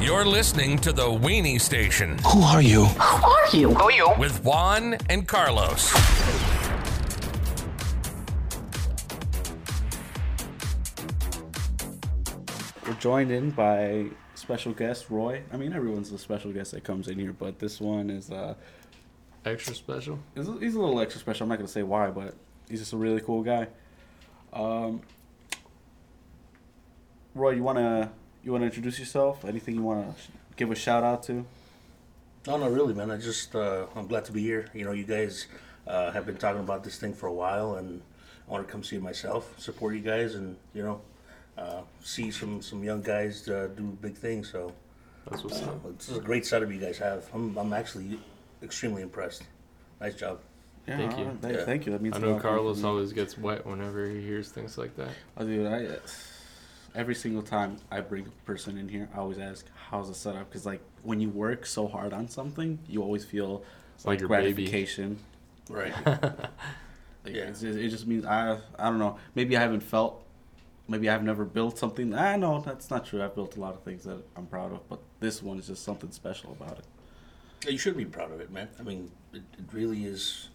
You're listening to the Weenie Station Who are you? Who are you? Who are you? with Juan and Carlos. We're joined in by special guest Roy. I mean, everyone's a special guest that comes in here, but this one is uh, Extra special. he's a, he's a little extra special. I'm not gonna say why, but he's just a really cool guy. Um, Roy, you wanna you wanna introduce yourself? Anything you wanna give a shout out to? No, not really, man. I just uh, I'm glad to be here. You know, you guys uh, have been talking about this thing for a while, and I want to come see it myself, support you guys, and you know, uh, see some some young guys uh, do big things. So That's what's uh, up. this is a great setup you guys have. I'm I'm actually extremely impressed. Nice job. Yeah, Thank you. uh, th- Yeah. Thank you. That means I a know lot coming Carlos always gets wet whenever he hears things like that. Oh, dude, I every single time I bring a person in here, I always ask, "How's the setup?" Because like when you work so hard on something, you always feel It's like your baby. gratification. Right. Like, Yeah. it's just, it just means I I don't know. Maybe I haven't felt. Maybe I've never built something. I know that's not true. I've built a lot of things that I'm proud of, but this one is just something special about it. Yeah, you should be proud of it, man. I mean, it, it really is.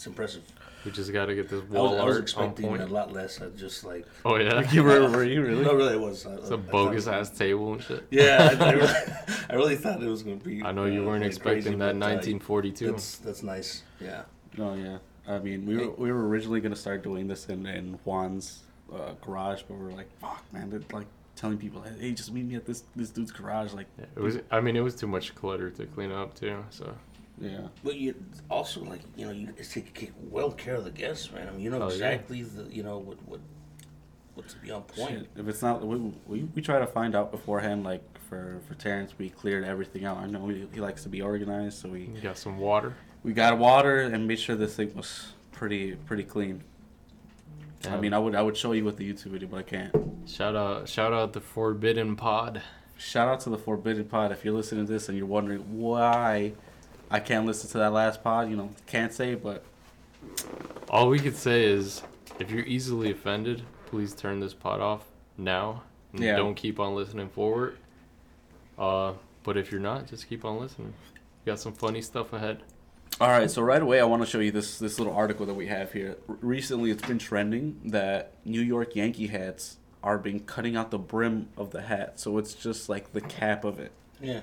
It's impressive. We just got to get this I was, wall I was art on expecting point. a lot less. I just like. Oh yeah, You were, were you really? No, really, it was. I, it's a bogus ass table and shit. Yeah, I, I, really, I really thought it was going to be. I know you uh, weren't like expecting crazy, that uh, 1942. That's that's nice. Yeah. Oh yeah. I mean, we were, we were originally gonna start doing this in, in Juan's uh, garage, but we are like, fuck, man, they're like telling people, hey, just meet me at this this dude's garage. Like, Yeah, it was. I mean, it was too much clutter to clean up too. So yeah, But you also like you know you take well care of the guests, man. I mean you know Oh, yeah. exactly the you know what what what to be on point. Shit, If it's not, we, we, we try to find out beforehand. Like for for Terrence, we cleared everything out. I know he, he likes to be organized, so we you got some water. we got water and made sure this thing was pretty pretty clean. I mean, I would I would show you with the YouTube video, but I can't. Shout out, shout out the Forbidden Pod. Shout out to the Forbidden Pod. If you're listening to this and you're wondering why I can't listen to that last pod, you know, can't say, but All we could say is, if you're easily offended, please turn this pod off now. And Yeah. Don't keep on listening forward. Uh, but if you're not, just keep on listening. We got some funny stuff ahead. All right, so right away, I want to show you this this little article that we have here. R- recently, it's been trending that New York Yankee hats are being cutting out the brim of the hat, so it's just like the cap of it. Yeah.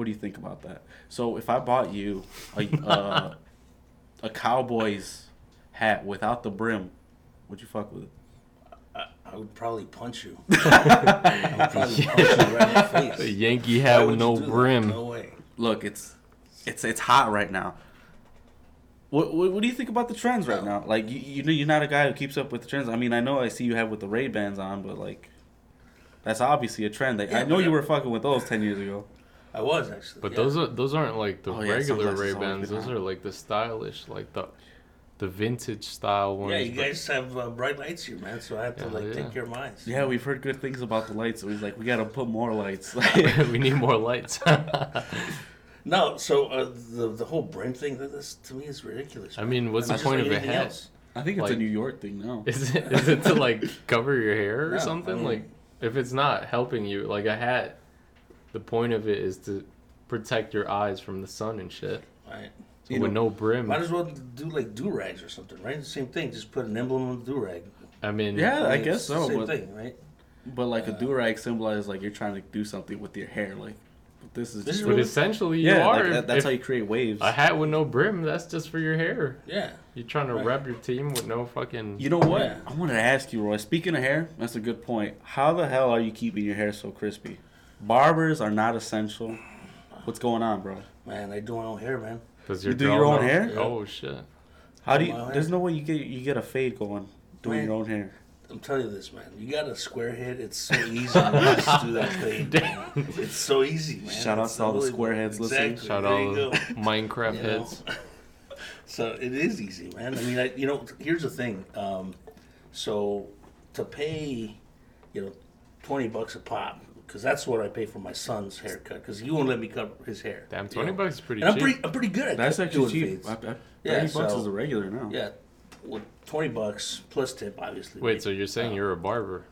What do you think about that? So, if I bought you a uh, a Cowboys hat without the brim, would you fuck with it? I, I would probably punch you. I would probably punch you right in the face. A Yankee hat with no do that? brim. No way. Look, it's it's it's hot right now. What, what, what do you think about the trends right now? Like you you know you're not a guy who keeps up with the trends. I mean I know I see you have with the Ray Bans on, but like that's obviously a trend. Like, I know you were fucking with those ten years ago. I was actually. But yeah. those are those aren't like the Oh, regular sunglasses Ray Bans. Those are like the stylish, like the the vintage style ones. Yeah, you but- guys have uh, bright lights here, man. So I have to Yeah, like yeah. take your of mine. Yeah, we've heard good things about the lights. So he's like, we gotta put more lights. we need more lights. No, so uh, the the whole brim thing, that this to me is ridiculous. I mean, what's the It's just point of a anything hat? else. I think it's Like- a New York thing now. Is it is it to like cover your hair or No, something? I mean- like if it's not helping you, like a hat, the point of it is to protect your eyes from the sun and shit. Right. So You with know- no brim, Might as well do like do rags or something, right? Same thing. Just put an emblem on the do rag. I mean, Yeah, I guess so. Same But, thing, right? but like a uh, do rag symbolizes like you're trying to do something with your hair. Like, but this is This just is but really- essentially you yeah, are. like, that, that's if how you create waves. a hat with no brim, that's just for your hair. Yeah. You're trying to Right. rep your team with no fucking. You know what? Yeah. I wanted to ask you, Roy. Speaking of hair, that's a good point. How the hell are you keeping your hair so crispy? Barbers are not essential. What's going on, bro? Man, I do my own hair, man. Does You your do your girl own know? hair? Oh shit! How do you? My hair. There's no way you get you get a fade going doing Man. your own hair. I'm telling you this, man. You got a square head. It's so easy to just do that thing. It's so easy, man. Shout out It's to all the square heads listening. Shout out you go. Minecraft You know? heads. So it is easy, man. I mean, I, you know, here's the thing. Um, so to pay, you know, twenty bucks a pop, because that's what I pay for my son's haircut. Because he won't let me cut his hair. Damn, you 20 know? bucks is pretty And I'm pretty, I'm pretty good at That's cut- actually doing cheap. fades. I, I, Yeah, Thirty bucks so- is a regular now. Yeah, well, twenty bucks plus tip, obviously. Wait, right? so you're saying Uh, you're a barber?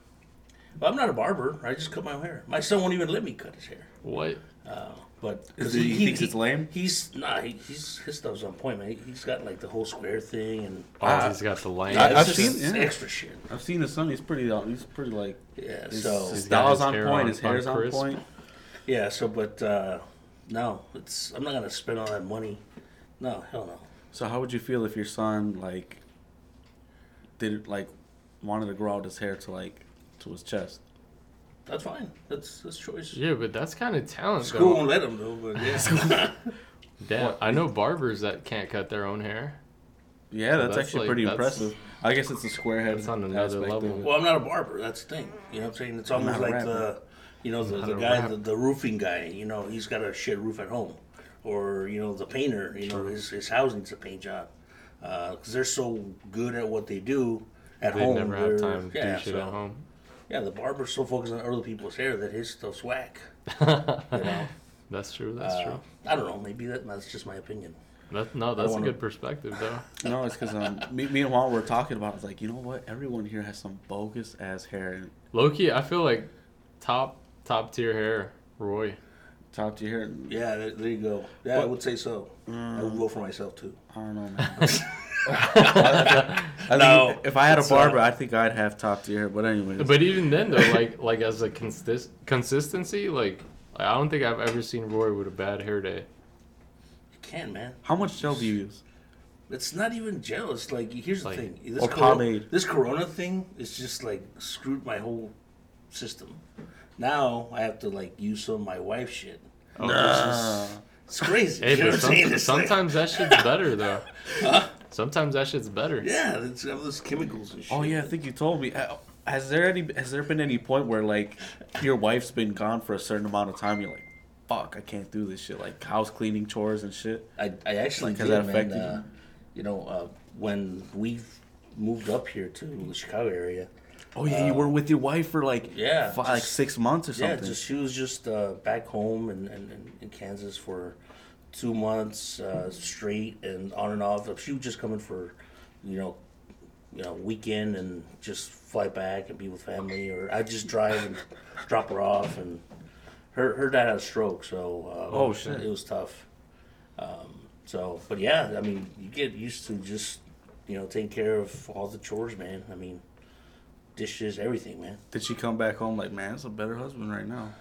But I'm not a barber. I just cut my own hair. My son won't even let me cut his hair. What? Uh, but Is he- he thinks it's lame? He's nah. He, he's his stuff's on point, man. He, he's got like the whole square thing and Oh, I- he's got the lane. I- it's I've seen- yeah. extra shit. I've seen his son. He's pretty. uh, He's pretty like. Yeah. His, so his style's on point. on- his hair's on on point. yeah. So but uh, no, it's I'm not gonna spend all that money. No, hell no. So how would you feel if your son like did like wanted to grow out his hair to like to his chest? That's fine. That's that's choice. Yeah, but that's kind of talent, School though. won't let him though. But yeah. Damn, What? I know barbers that can't cut their own hair. Yeah, So that's, that's actually like- pretty that's- impressive. I guess it's a square head. That's on another level. Well, I'm not a barber. That's the thing. You know what I'm saying? It's almost like the, you know, the, the guy, the, the roofing guy. You know, he's got a shit roof at home, or you know, the painter. You know, his his house needs a paint job uh, because they're so good at what they do at They home. never have time to yeah, do shit so- at home. Yeah, the barber's so focused on other people's hair that his stuff's whack. You know, That's true. That's Uh, true. I don't know. Maybe that, that's just my opinion. That, no, that's a wanna- good perspective, though. No, it's because um, me, me and Juan were talking about. It's like you know what? Everyone here has some bogus ass hair. Loki, I feel like top top tier hair, Roy. Top tier. hair. Yeah, there, there you go. Yeah, I would say so. I would go for myself too. I don't know, man. I think No, if I had a it's, uh, barber, I think I'd have top tier hair. But anyways, But even then, though, like like as a consist consistency, like I don't think I've ever seen Roy with a bad hair day. You can, man. how much gel do you use? It's not even gel. It's like here's the thing. This Or corona, pomade. This Corona thing is just like screwed my whole system. Now I have to like use some of my wife's shit. Oh, Nah. It's crazy. Hey, you know but what I'm some, saying? It's like- sometimes that shit's better though. Sometimes that shit's better. yeah, it's got those chemicals and shit. Oh yeah, I think you told me. Uh, Has there any? Has there been any point where like your wife's been gone for a certain amount of time? You're like, fuck, I can't do this shit. Like house cleaning chores and shit. I, I actually Like, has did, that man. affected Uh, you? you know, uh, when we moved up here to the Chicago area, Oh yeah, you were with your wife for like yeah, fi- like six months or Yeah, something. just she was just uh, back home in, in, in- Kansas for two months uh, straight and on and off. She was just coming for, you know, you know, weekend and just fly back and be with family, or I just drive and drop her off. And her her dad had a stroke, so uh, Oh, shit. it was tough. Um, so, but yeah, I mean, you get used to just you know taking care of all the chores, man. I mean, dishes, everything, man. Did she come back home like, man, it's a better husband right now?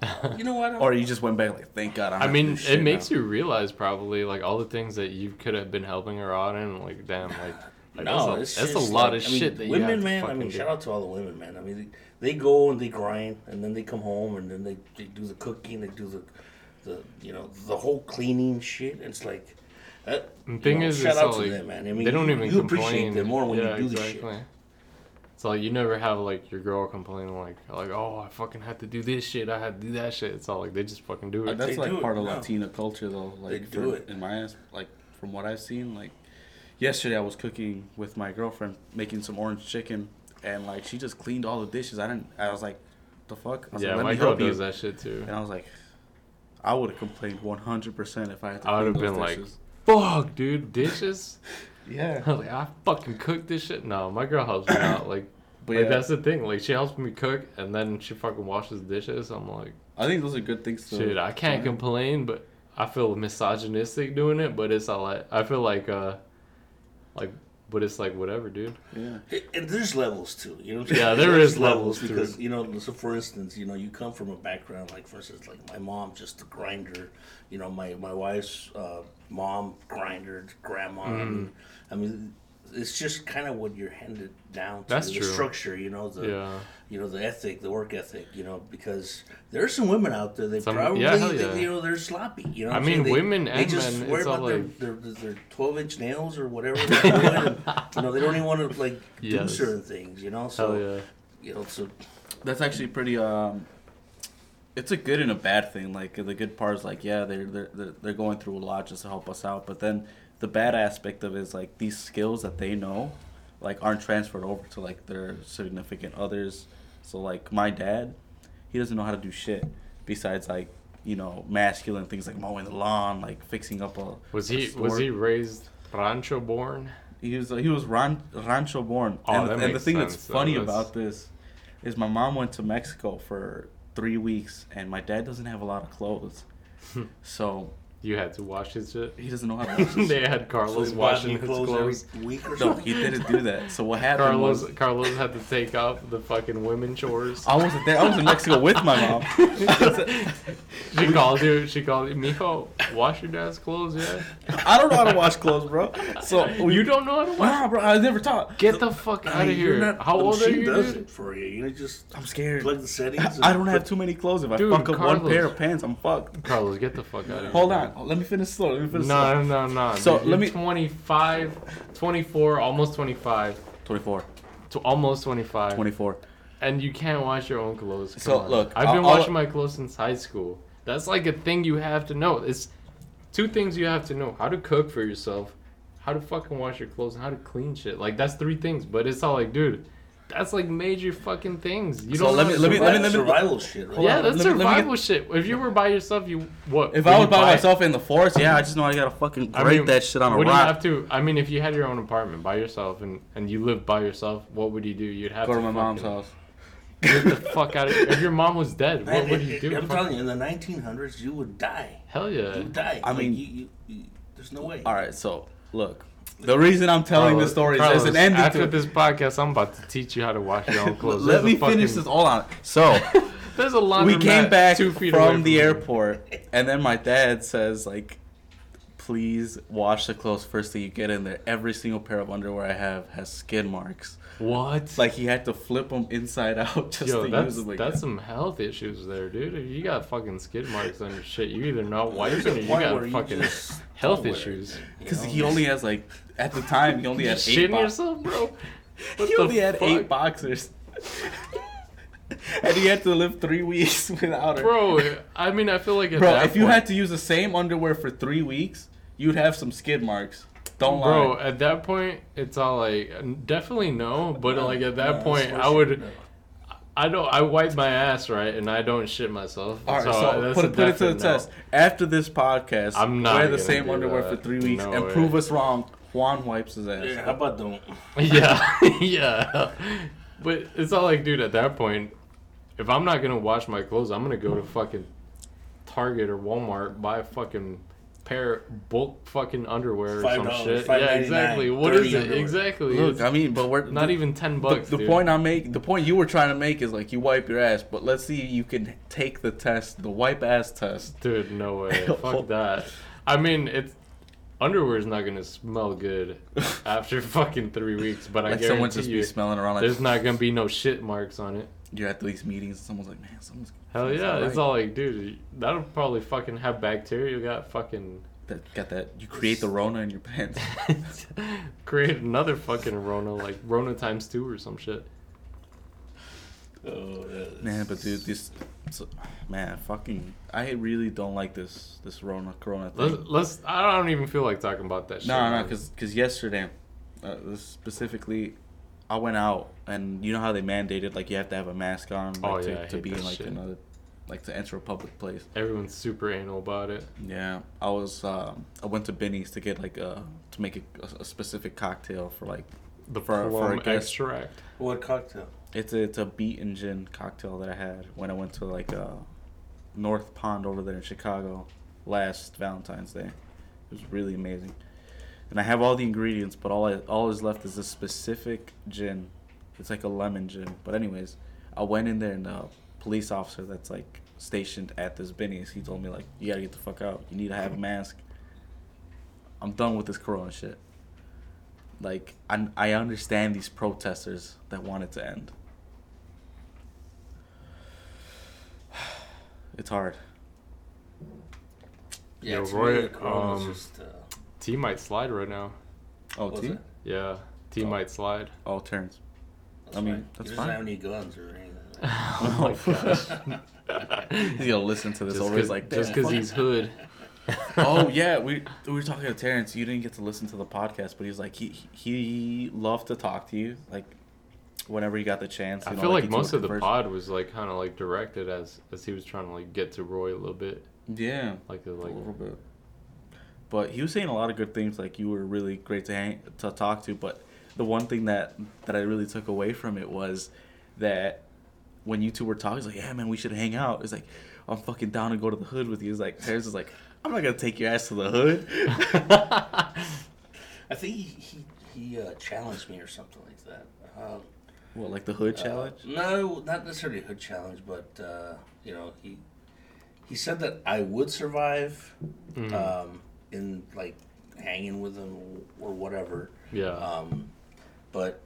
You know what? Or you just went back like, thank God. I'm I mean, doing it shit makes now. you realize probably like all the things that you could have been helping her out in. Like, damn, like, like no, that's, a, that's a lot like- of I mean, shit that you women, have to man. I mean, do. shout out to all the women, man. I mean, they, they go and they grind, and then they come home, and then they, they do the cooking, they do the, the you know, the whole cleaning shit. It's like, that, The you thing know, is, shout out all to like, them, man. I mean, they don't you, even you complain. appreciate them more when yeah, you do this exactly. shit. It's like you never have like your girl complaining like like oh I fucking had to do this shit I had to do that shit. It's all like they just fucking do Like, it. that's They like do it, part of no. Latina culture though. Like They do for- it. in my ass. Like from what I've seen, like yesterday I was cooking with my girlfriend, making some orange chicken, and like she just cleaned all the dishes. I didn't. I was like, the fuck. I was yeah, like, Let my me girl help you. does that shit too. And I was like, I would have complained 100 percent if I had to. I clean would have those been like, dishes. fuck, dude, dishes. yeah. I was like, I fucking cooked this shit. No, my girl helps me out. Like, But like yeah. that's the thing. Like, she helps me cook, and then she fucking washes dishes. I'm like, I think those are good things to. shit, I can't to- complain, but I feel misogynistic doing it. But it's all like, I feel like, uh, like, but it's like whatever, dude. Yeah. And there's levels too, you know. What I'm Yeah, there There's is levels to because it. you know. So for instance, you know, you come from a background like, for instance, like my mom just a grinder. You know, my my wife's uh, mom grinder, grandma. Mm. mean, I mean, it's just kind of what you're handed down to. That's the true. structure, you know, the Yeah. you know the ethic, the work ethic. You know, because there are some women out there they Some- probably yeah, hell they- yeah. you know they're sloppy. You know, I mean, saying? They- women they and just men, worry it's all about their, like- their, their 12 inch nails or whatever they're doing. and, you know, they don't even want to like do Yes. certain things. You know, so Hell yeah. you know, so That's actually pretty. Um, it's a good and a bad thing. Like the good part is like, yeah, they're they're they're, they're going through a lot just to help us out. But then the bad aspect of it is like these skills that they know, like aren't transferred over to like their significant others. So like my dad, he doesn't know how to do shit besides like you know masculine things like mowing the lawn, like fixing up a. Was a he was he raised rancho born? He was he was ran, rancho born. Oh, and, that and the thing sense, that's funny That's- about this, is my mom went to Mexico for three weeks, and my dad doesn't have a lot of clothes, hmm. so You had to wash his shit. he doesn't know how to wash his they had Carlos he's washing washing his clothes, clothes. every week or No, he didn't do that. So what happened Carlos was Carlos had to take out the fucking women chores. I wasn't there. I was in Mexico with my mom. She called you. She called you, Mijo. Wash your dad's clothes, yeah. I don't know how to wash clothes, bro. So You don't know how to wash. Nah, bro. I never taught. Get the fuck out Hey, of here. not- How old are machine you? does dude? it for you. You know, just I'm scared. plug the settings. I don't have too many clothes. If I fuck up one pair of pants, I'm fucked. Carlos, get the fuck out of here. Hold on. Let me finish slow. Let me finish slow. No, no, no. So, let you're me- 25, 24, almost 25, 24. to almost 25. 24. And you can't wash your own clothes. Come So, on. look, I've been I'll- I'll- washing my clothes since high school. That's like a thing you have to know. It's two things you have to know: how to cook for yourself, how to fucking wash your clothes, and how to clean shit. Like that's three things. But it's all like, dude, that's like major fucking things. You So don't. let know me- let me- let me- survive. let me- survival shit. Right? Yeah, that's let me- me get- survival shit. If you were by yourself, you what? If I was by buy- myself in the forest, yeah, I just know I gotta fucking I mean, that shit on a would you have to? I mean, if you had your own apartment by yourself and and you lived by yourself, what would you do? You'd have Go to to my mom's house. Get the fuck out of here. If your mom was dead, what would you do? I'm Fuck- telling you, in the 1900s, you would die. Hell yeah. You would die. I Like, mean- you, you, you, there's no way. All right, so look, the reason I'm telling Carlos- this story is there's an ending After to it. this podcast, I'm about to teach you how to wash your own clothes. Let There's me fucking- finish this all on. So There's a laundromat we came back two feet away from the here. airport, and then my dad says like, "Please wash the clothes first thing you get in there. Every single pair of underwear I have has skid marks. What? Like he had to flip them inside out just Yo, to that's use them again. that's some health issues there, dude. If you got fucking skid marks on your shit, you either not wiping or you got where you fucking health issues. Because he only has like at the time he only had eight. Bo- yourself, bro? What he only had fuck? eight boxers, and he had to live three weeks without her. Bro, I mean, I feel like Bro, if you had to use the same underwear for three weeks, you'd have some skid marks. Don't bro, lie. at that point, it's all like definitely no, but like at that No, point, I would. no. I don't. I wipe my ass right, and I don't shit myself. All right, so, uh, that's put, a it, put it to the no. test. After this podcast, I'm not wear the same underwear that. for three weeks No and way. prove us wrong. Juan wipes his ass. Yeah, how about don't? Yeah, yeah. But it's all like, dude, at that point, if I'm not gonna wash my clothes, I'm gonna go to fucking Target or Walmart, buy a fucking pair of bulk fucking underwear or some $5, shit. Yeah, $5.99, exactly. What is it? underwear. Exactly. Look, It's I mean, but we're not the, even ten bucks. the dude. point I make. The point you were trying to make is like you wipe your ass, but let's see if you can take the test, the wipe ass test. Dude, no way. Fuck that. I mean, it's underwear is not gonna smell good after fucking three weeks, but I like someone guarantee just you, be smelling around like there's not gonna be no shit marks on it. you're at these meetings and someone's like, man, someone's Hell yeah, alright. it's all like, dude, that'll probably fucking have bacteria. You got fucking that got that. You create the Rona in your pants. create another fucking Rona, like Rona times two or some shit. Oh, yeah. Man, but dude, this, so, man, fucking, I really don't like this this Rona Corona thing. Let's, let's. I don't even feel like talking about that shit. No, no, because because yesterday, uh, specifically, I went out and you know how they mandated like you have to have a mask on like, Oh, to, yeah, I to be that in like shit. another, like to enter a public place. everyone's super anal about it. Yeah, I was um, I went to Binny's to get like a to make a, a specific cocktail for like The For- for plum a guest. extract. What cocktail? it's a, it's a beet and gin cocktail that I had when I went to like uh, North Pond over there in Chicago last Valentine's Day. It was really amazing. And I have all the ingredients, but all I, all is left is a specific gin. It's like a lemon gin. But anyways, I went in there and the police officer that's like stationed at this Binny's, he told me like, you gotta get the fuck out. You need to have a mask. I'm done with this Corona shit. Like I, I understand these protesters that want it to end. It's hard. Yeah, Yo, Roy, me, the um, just, uh, T might slide right now. Oh, what's T? Yeah, T Oh. might slide. Oh, turns. That's I mean, fine. that's he doesn't fine. have any guns or anything. oh my gosh. He's gonna listen to this Just over. cause, like, just because he's hood. oh yeah, we we were talking to Terrence. You didn't get to listen to the podcast, but he's like he he loved to talk to you, like whenever he got the chance. I know, feel like he took most of the pod was like kind of like directed as as he was trying to like get to Roy a little bit, Yeah, like uh, a, a little bit. But he was saying a lot of good things. Like you were really great to hang to talk to. But the one thing that that I really took away from it was that when you two were talking, he's like, "Yeah, man, we should hang out." It's like, "I'm fucking down to go to the hood with you." He's like, Terrence is like, "I'm not gonna take your ass to the hood." I think he he, he uh, challenged me or something like that. Um, What, like the hood uh, challenge? no, not necessarily a hood challenge, but uh, you know he he said that I would survive Mm. um, in like hanging with them or whatever. Yeah. Um, but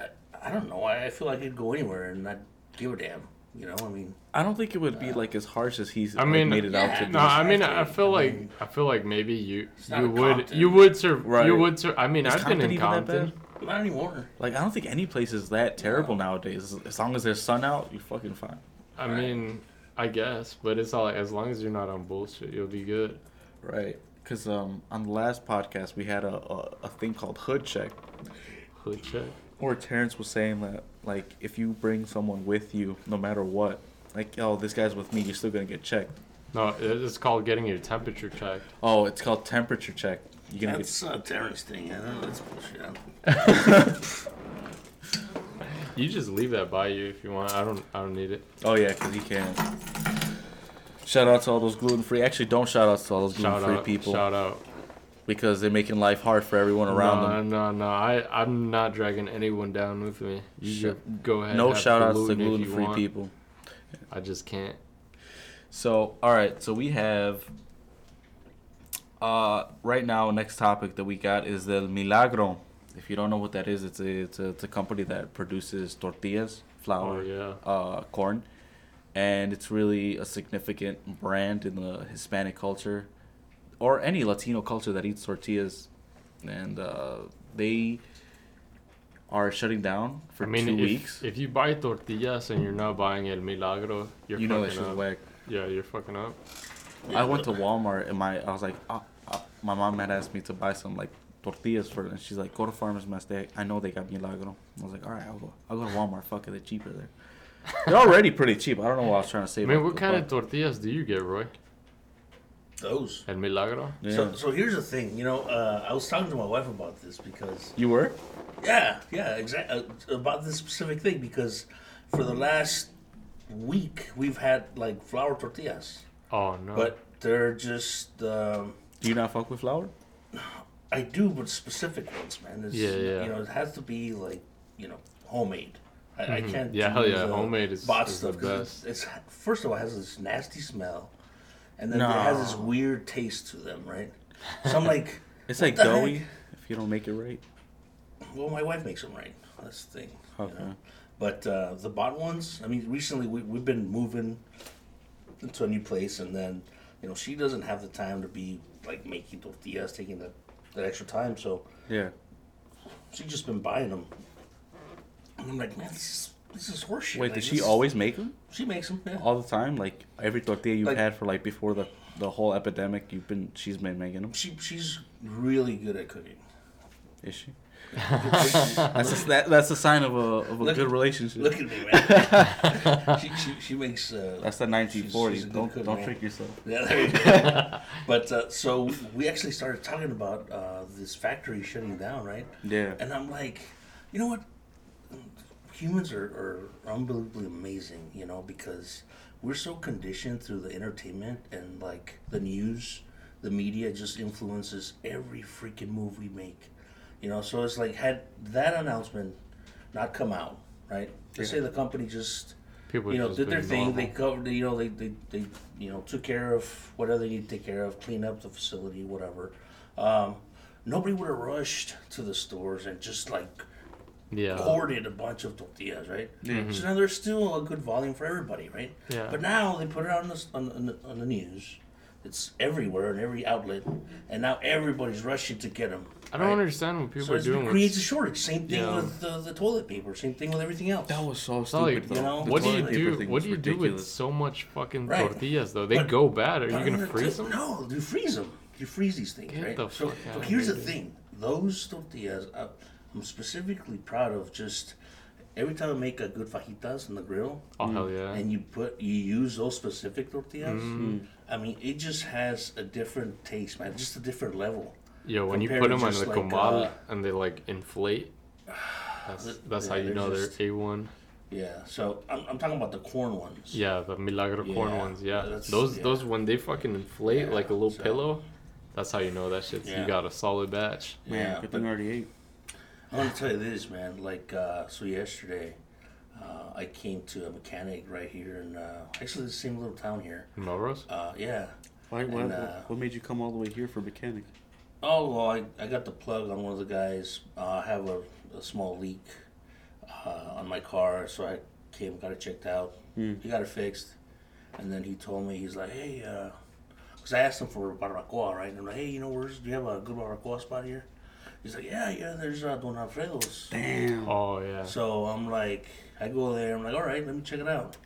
I, I don't know. I, I feel like I'd go anywhere and not give a damn. You know, I mean, I don't think it would be like as harsh as he's I like, mean, made it out to be. No, I mean, I feel I like mean- I feel like maybe you you would Compton. you would serve Right. you would serve. I mean, Is I've been in even that Compton. bad? not anymore. Like I don't think any place is that terrible nowadays. As- As long as there's sun out, you're fucking fine. I mean, I guess, but it's all like as long as you're not on bullshit, you'll be good. Right. Because um, on the last podcast we had a, a, a thing called hood check, Hood check. where Terrence was saying that like if you bring someone with you, no matter what, like oh this guy's with me, you're still gonna get checked. No, it's called getting your temperature checked. Oh, it's called temperature check. You're gonna That's uh, Terrence thing. I know that's bullshit. You just leave that by you if you want. I don't. I don't need it. Oh yeah, because he can. Shout out to all those gluten free. Actually, don't shout out to all those gluten free people Shout out. because they're making life hard for everyone around no, them. No, no, no. I, I'm not dragging anyone down with me. You Sh- go ahead. No shout outs to gluten if gluten you free people. I just can't. So, all right. So we have uh right now next topic that we got is the Milagro. If you don't know what that is, it's a it's a, it's a company that produces tortillas, flour, Oh yeah. uh, corn, and it's really a significant brand in the Hispanic culture or any Latino culture that eats tortillas, and uh, they are shutting down for I mean, two if, weeks. if you buy tortillas and you're not buying El Milagro, you're you know that fucking shit's up. whack. Yeah, you're fucking up. I went to Walmart and my I was like, uh, uh, my mom had asked me to buy some like tortillas for, and she's like, go to Farmers. They, I know they got Milagro. I was like, all right, I'll go. I'll go to Walmart. Fuck it, they're cheaper there. They're already pretty cheap. I don't know what I was trying to say. I mean, what the kind of tortillas do you get, Roy? Those. El Milagro? Yeah. So, so here's the thing. You know, uh, I was talking to my wife about this because you were? Yeah, yeah, exactly. Uh, about this specific thing because for the last week we've had like flour tortillas, Oh no. but they're just um, Do you not fuck with flour? I do, but specific ones, man. It's, Yeah, yeah. You know, it has to be like you know homemade. I, I Mhm. can't. Yeah, hell use, yeah, homemade is- bought is the stuff 'cause It's, it's first of all it has this nasty smell, and then it has this weird taste to them, right? So I'm like, It's like the doughy heck? if you don't make it right. well, my wife makes them right. That's the thing. you know? But uh, the bought ones, I mean, recently we, we've been moving to a new place, and then, you know, she doesn't have the time to be like making tortillas, taking that, that extra time, so Yeah. she's just been buying them. And I'm like, man, this is this is horseshit. Wait, Like, does she always make them She makes them. Yeah. all the time? Like every tortilla you've Like- had for like before the the whole epidemic, you've been she's been making them. She she's really good at cooking. Is she? That's a, that, that's a sign of a of a Look- good relationship. Look at me, man. she, she she makes. Uh, That's the she's- 1940s. she's good don't cook, don't man. trick yourself. Yeah, you but uh, so we actually started talking about uh, this factory shutting down, right? Yeah. And I'm like, you know what? Humans are, are unbelievably amazing, you know, because we're so conditioned through the entertainment and like the news, the media just influences every freaking move we make, you know. So it's like had that announcement not come out, right? Let's say the company just People you know, did their thing. They covered, you know, they, they, they, you know, took care of whatever they need to take care of, clean up the facility, whatever. Um, nobody would have rushed to the stores and just like Yeah. hoarded a bunch of tortillas, right? So now there's still a good volume for everybody, right? Yeah. But now they put it on the on, on, the, on the news. It's everywhere in every outlet, and now everybody's rushing to get them. I don't understand what people So are it's- doing it creates a with. shortage. Same thing Yeah. with the, the toilet paper. Same thing with everything else. That was so like, stupid. you know, What do you do? What do you do with so much fucking Right. tortillas though? They But- go bad. Are you gonna freeze tell- them? No, you freeze them. You freeze these things, Get right? the so, fuck so outta here's here, the thing: those tortillas, uh, I'm specifically proud of. Just every time I make a good fajitas on the grill, Oh hell yeah! and you put you use those specific tortillas. Mm-hmm. I mean, it just has a different taste, man. Just a different level. Yeah, when you put them on just the like, comal uh, and they like inflate, that's that's how yeah, you they're know just- they're a one. Yeah. So I'm, I'm talking about the corn ones. Yeah, the Milagro corn ones. Yeah, those yeah. those when they fucking inflate Yeah, like a little so- pillow. That's how you know that shit. Yeah. you got a solid batch. Man, Yeah, good but thing I already ate. I want to tell you this, man. Like, uh, so yesterday, uh, I came to a mechanic right here in uh, actually the same little town here. Melrose. Uh, yeah. Why, why, And, uh, what made you come all the way here for mechanic? Oh well, I, I got the plug on one of the guys. Uh, I have a, a small leak uh, on my car, so I came, got it checked out. Mm. He got it fixed, and then he told me he's like, hey, because I asked him for a barbacoa, right? And I'm like, hey, you know, where's do you have a good barbacoa spot here? He's like, yeah, yeah, there's uh, Don Alfredo's. Damn. Oh yeah. So I'm like, I go there. I'm like, all right, let me check it out.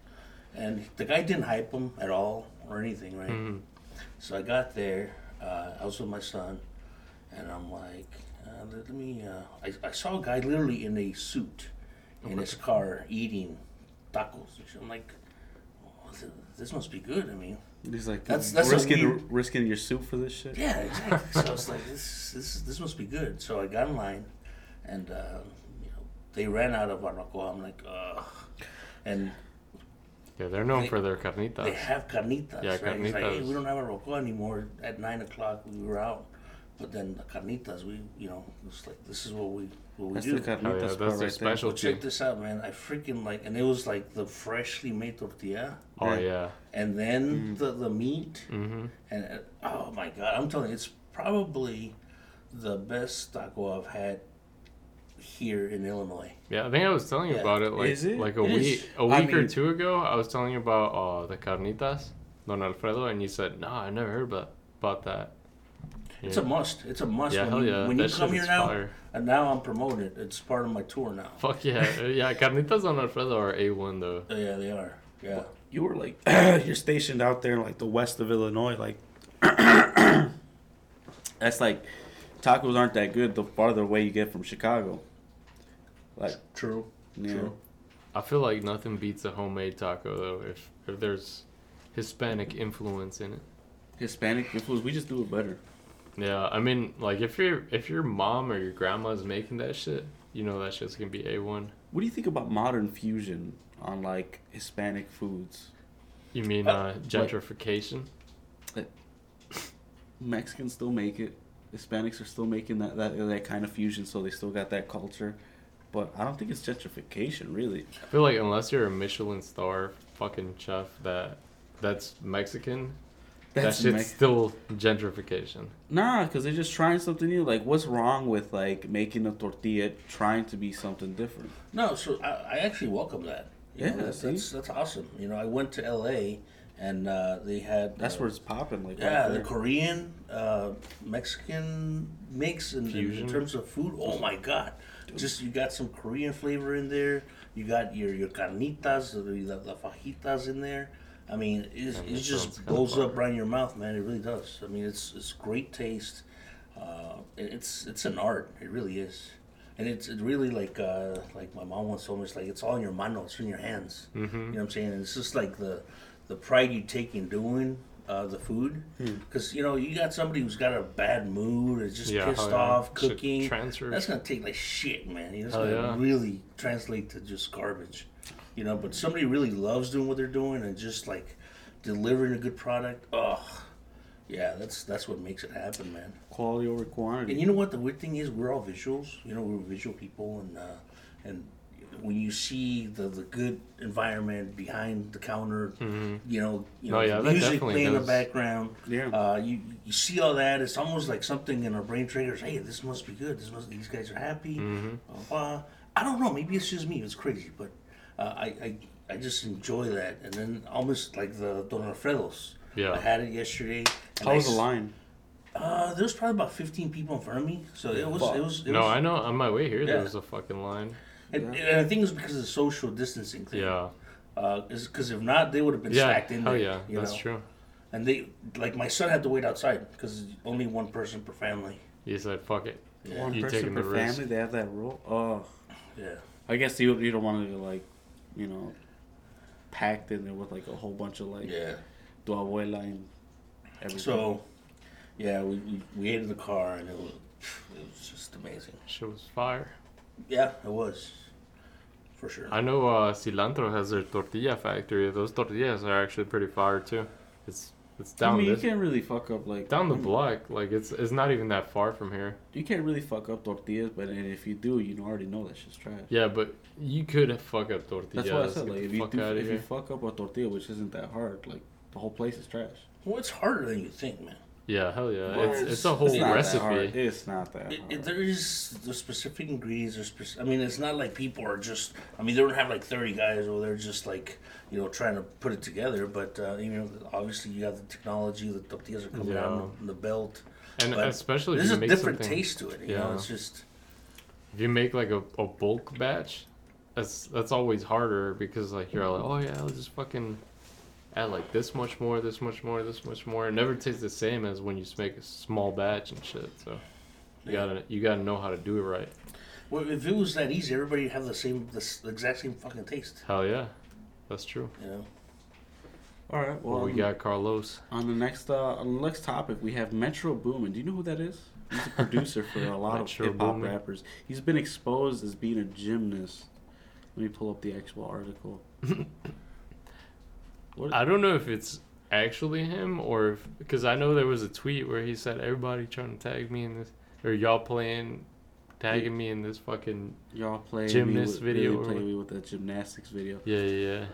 And the guy didn't hype him at all or anything, right? Mhm. So I got there. Uh, I was with my son, and I'm like, uh, let, let me. Uh, I, I saw a guy literally in a suit in his car eating tacos. I'm like, th- this must be good. I mean, He's like, That's- that's risking weird- risking your soup for this shit. yeah, exactly. so I was like, this, this, this must be good. So I got in line, and uh, you know, they ran out of barbacoa. I'm like, ugh. And Yeah, they're known They- for their carnitas. they have carnitas. Yeah, right? He's like, hey, carnitas. we don't have a barbacoa anymore. At nine o'clock, we were out. But then the carnitas, we, you know, it's like this is what we what we That's do. the carnitas Oh, yeah, that's their right there. Well, specialty. check this out, man. I freaking like, and it was like the freshly made tortilla, Oh yeah. and then the the meat, Mm-hmm. and oh my god, I'm telling you, it's probably the best taco I've had here in Illinois. Yeah, I think I was telling you Yeah. about it like it? like a It week is. a I week or mean- two ago. I was telling you about uh, the carnitas, Don Alfredo, and you said, "No, I never heard about about that." It's a must. It's a must. Yeah, when hell you, yeah. when that you come shit here is now, fire. and now I'm promoting it. It's part of my tour now. Fuck yeah, yeah. Carnitas Don Alfredo are a one though. Oh, yeah, they are. Yeah. You were like, you're stationed out there in like the west of Illinois. Like, that's like, tacos aren't that good the farther away you get from Chicago. Like, True. yeah. True. I feel like nothing beats a homemade taco though. If if there's Hispanic influence in it. Hispanic influence, we just do it better. Yeah, I mean, like if your if your mom or your grandma's making that shit, you know that shit's gonna be a one. What do you think about modern fusion on like Hispanic foods? You mean Uh, uh, gentrification? Mexicans still make it. Hispanics are still making that, that that kind of fusion, so they still got that culture. But I don't think it's gentrification, really. I feel like unless you're a Michelin star fucking chef that that's Mexican, That's that shit's Mex- still gentrification. Nah, because they're just trying something new. Like, what's wrong with like making a tortilla trying to be something different? No, so I, I actually welcome that. Yeah, that's, that's that's awesome. You know, I went to L.A. and uh, they had That's uh, where it's popping. Like, yeah, right the. Korean, uh, Mexican mix in, in, terms of food. Oh my god! Just you got some Korean flavor in there. You got your your carnitas, the, the, the fajitas in there. I mean, it's, Man, it just blows up right in your mouth, man. It really does. I mean, it's it's great taste. Uh, it's it's an art. It really is. And it's it really like uh, like my mom once told me, it's like it's all in your mano, it's in your hands. Mm-hmm. You know what I'm saying? And it's just like the the pride you take in doing uh, the food, Hmm. because you know you got somebody who's got a bad mood, is just Yeah, pissed yeah. off, cooking. That's gonna take like shit, man. You know, it's Hell gonna yeah. really translate to just garbage. You know, but somebody really loves doing what they're doing and just like delivering a good product. Oh, yeah, that's that's what makes it happen, man. quality over quantity. And you know what? The weird thing is, we're all visuals. You know, we're visual people, and uh, and when you see the, the good environment behind the counter, you know, you know, Oh, yeah, music playing in the background. Yeah. Uh, you you see all that. It's almost like something in our brain triggers. Hey, this must be good. This must. These guys are happy. Mm-hmm. Blah, blah. I don't know. Maybe it's just me. It's crazy, but uh, I, I I just enjoy that. And then almost like the Don Alfredos. Yeah. I had it yesterday. And How I was the line? uh, there was probably about 15 people in front of me, so it was Fuck. it was. It No, was, I know. On my way here, Yeah. there was a fucking line. and, and I think it was because of the social distancing thing. Yeah. Uh, because if not, they would have been Yeah. stacked in Hell there. yeah. you That's know? true. And they like my son had to wait outside because only one person per family. He said, "Fuck it." Yeah, One You person taking per the risk. family. They have that rule. Oh, yeah. I guess you you don't want to like, you know, packed in there with like a whole bunch of like Yeah. tu abuela and everything. So, yeah, we, we we ate in the car and it was it was just amazing. Shit was fire. Yeah, it was. for sure. I know uh, Cilantro has their tortilla factory. Those tortillas are actually pretty fire too. It's it's down. I mean, you can't really fuck up like down the block. Like it's it's not even that far from here. You can't really fuck up tortillas, but and if you do, you already know that shit's trash. Yeah, but you could fuck up tortillas. That's what I said. Like if you do, if you fuck up a tortilla, which isn't that hard, like the whole place is trash. Well, it's harder than you think, man. Yeah, hell yeah. Well, it's it's- it's a whole it's It's recipe. It's not that It, hard. it, there is the specific ingredients. Are spec- I mean, it's not like people are just. I mean, they don't have like thirty guys, or they're just like you know trying to put it together. But uh, you know, obviously you got the technology. The tortillas are coming Yeah. down the, the belt. And But especially if There's a different something, taste to it. You know, Yeah. it's just. if you make like a, a bulk batch, that's that's always harder because like you're like, oh yeah, I'll just fucking add like this much more, this much more, this much more. It never tastes the same as when you make a small batch and shit. So you Yeah. gotta you gotta know how to do it right. Well, if it was that easy, everybody would have the same, the, exact same fucking taste. Hell yeah, that's true. You know. All right. Well, Well, we on- got Carlos. on the next uh, on the next topic, we have Metro Boomin. Do you know who that is? He's a producer for a lot of Metro hip hop rappers. He's been exposed as being a gymnast. Let me pull up the actual article. what? I don't know if it's actually him or if because I know there was a tweet where he said everybody trying to tag me in this or y'all playing tagging me in this fucking Y'all playing Gymnast with, video really or play what? me with the gymnastics video. yeah yeah. yeah.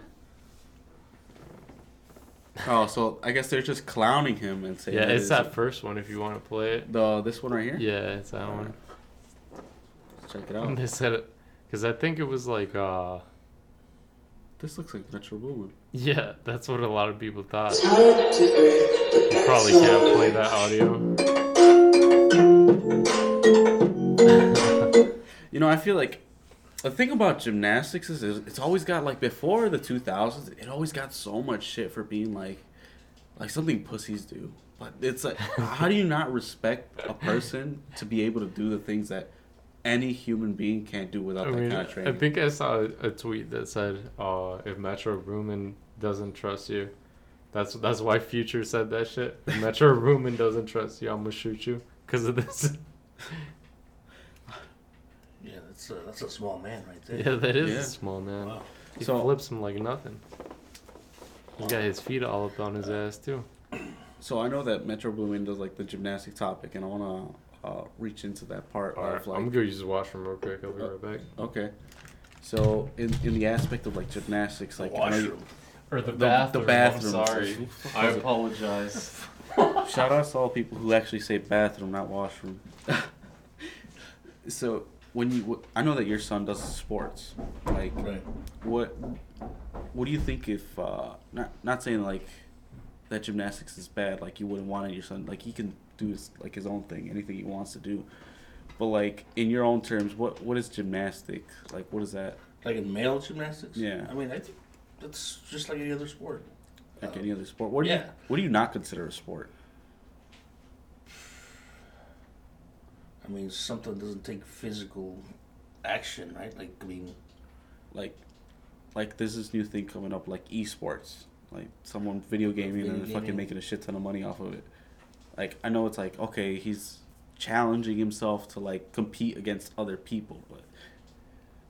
Oh, so I guess they're just clowning him and saying. Yeah, that it's that first one if you want to play it. The this one right here. Yeah, it's that one. Let's check it And out. they said it because I think it was like, uh, This looks like Metro Boomin. yeah, that's what a lot of people thought. You probably can't play that audio. You know, I feel like the thing about gymnastics is, is it's always got like before the 2000s, it always got so much shit for being like like something pussies do. But it's like how do you not respect a person to be able to do the things that any human being can't do without I that mean, kind of training. I think I saw a, a tweet that said, uh, "If Metro Boomin doesn't trust you, that's that's why Future said that shit. If Metro Boomin doesn't trust you, I'm gonna shoot you because of this." Yeah, that's a, that's a small man right there. yeah, that is Yeah. a small man. Wow. He So- flips him like nothing. He's got his feet all up on his ass too. So I know that Metro Boomin does like the gymnastic topic, and I want to uh, reach into that part All right, of like I'm gonna go use the washroom real quick. I'll be right back. okay. So in in the aspect of like gymnastics, like I know you- Washroom. Or the, the bathroom. bathroom. I'm sorry. Who the fuck I apologize. Shout out to all people who actually say bathroom, not washroom. so when you, I know that your son does sports. Like, Right. what, what do you think if, uh, not not saying like that gymnastics is bad, like you wouldn't want it your son, like he can do his, like his own thing, anything he wants to do. But like in your own terms, what what is gymnastics? Like, what is that? Like in male gymnastics? Yeah. I mean, I think that's just like any other sport. Like Uh, any other sport? What do you yeah. what do you not consider a sport? I mean, something doesn't take physical action, right? Like, I mean, like like there's this new thing coming up like esports like someone video gaming Video and fucking making a shit ton of money off of it like i know it's like okay he's challenging himself to like compete against other people but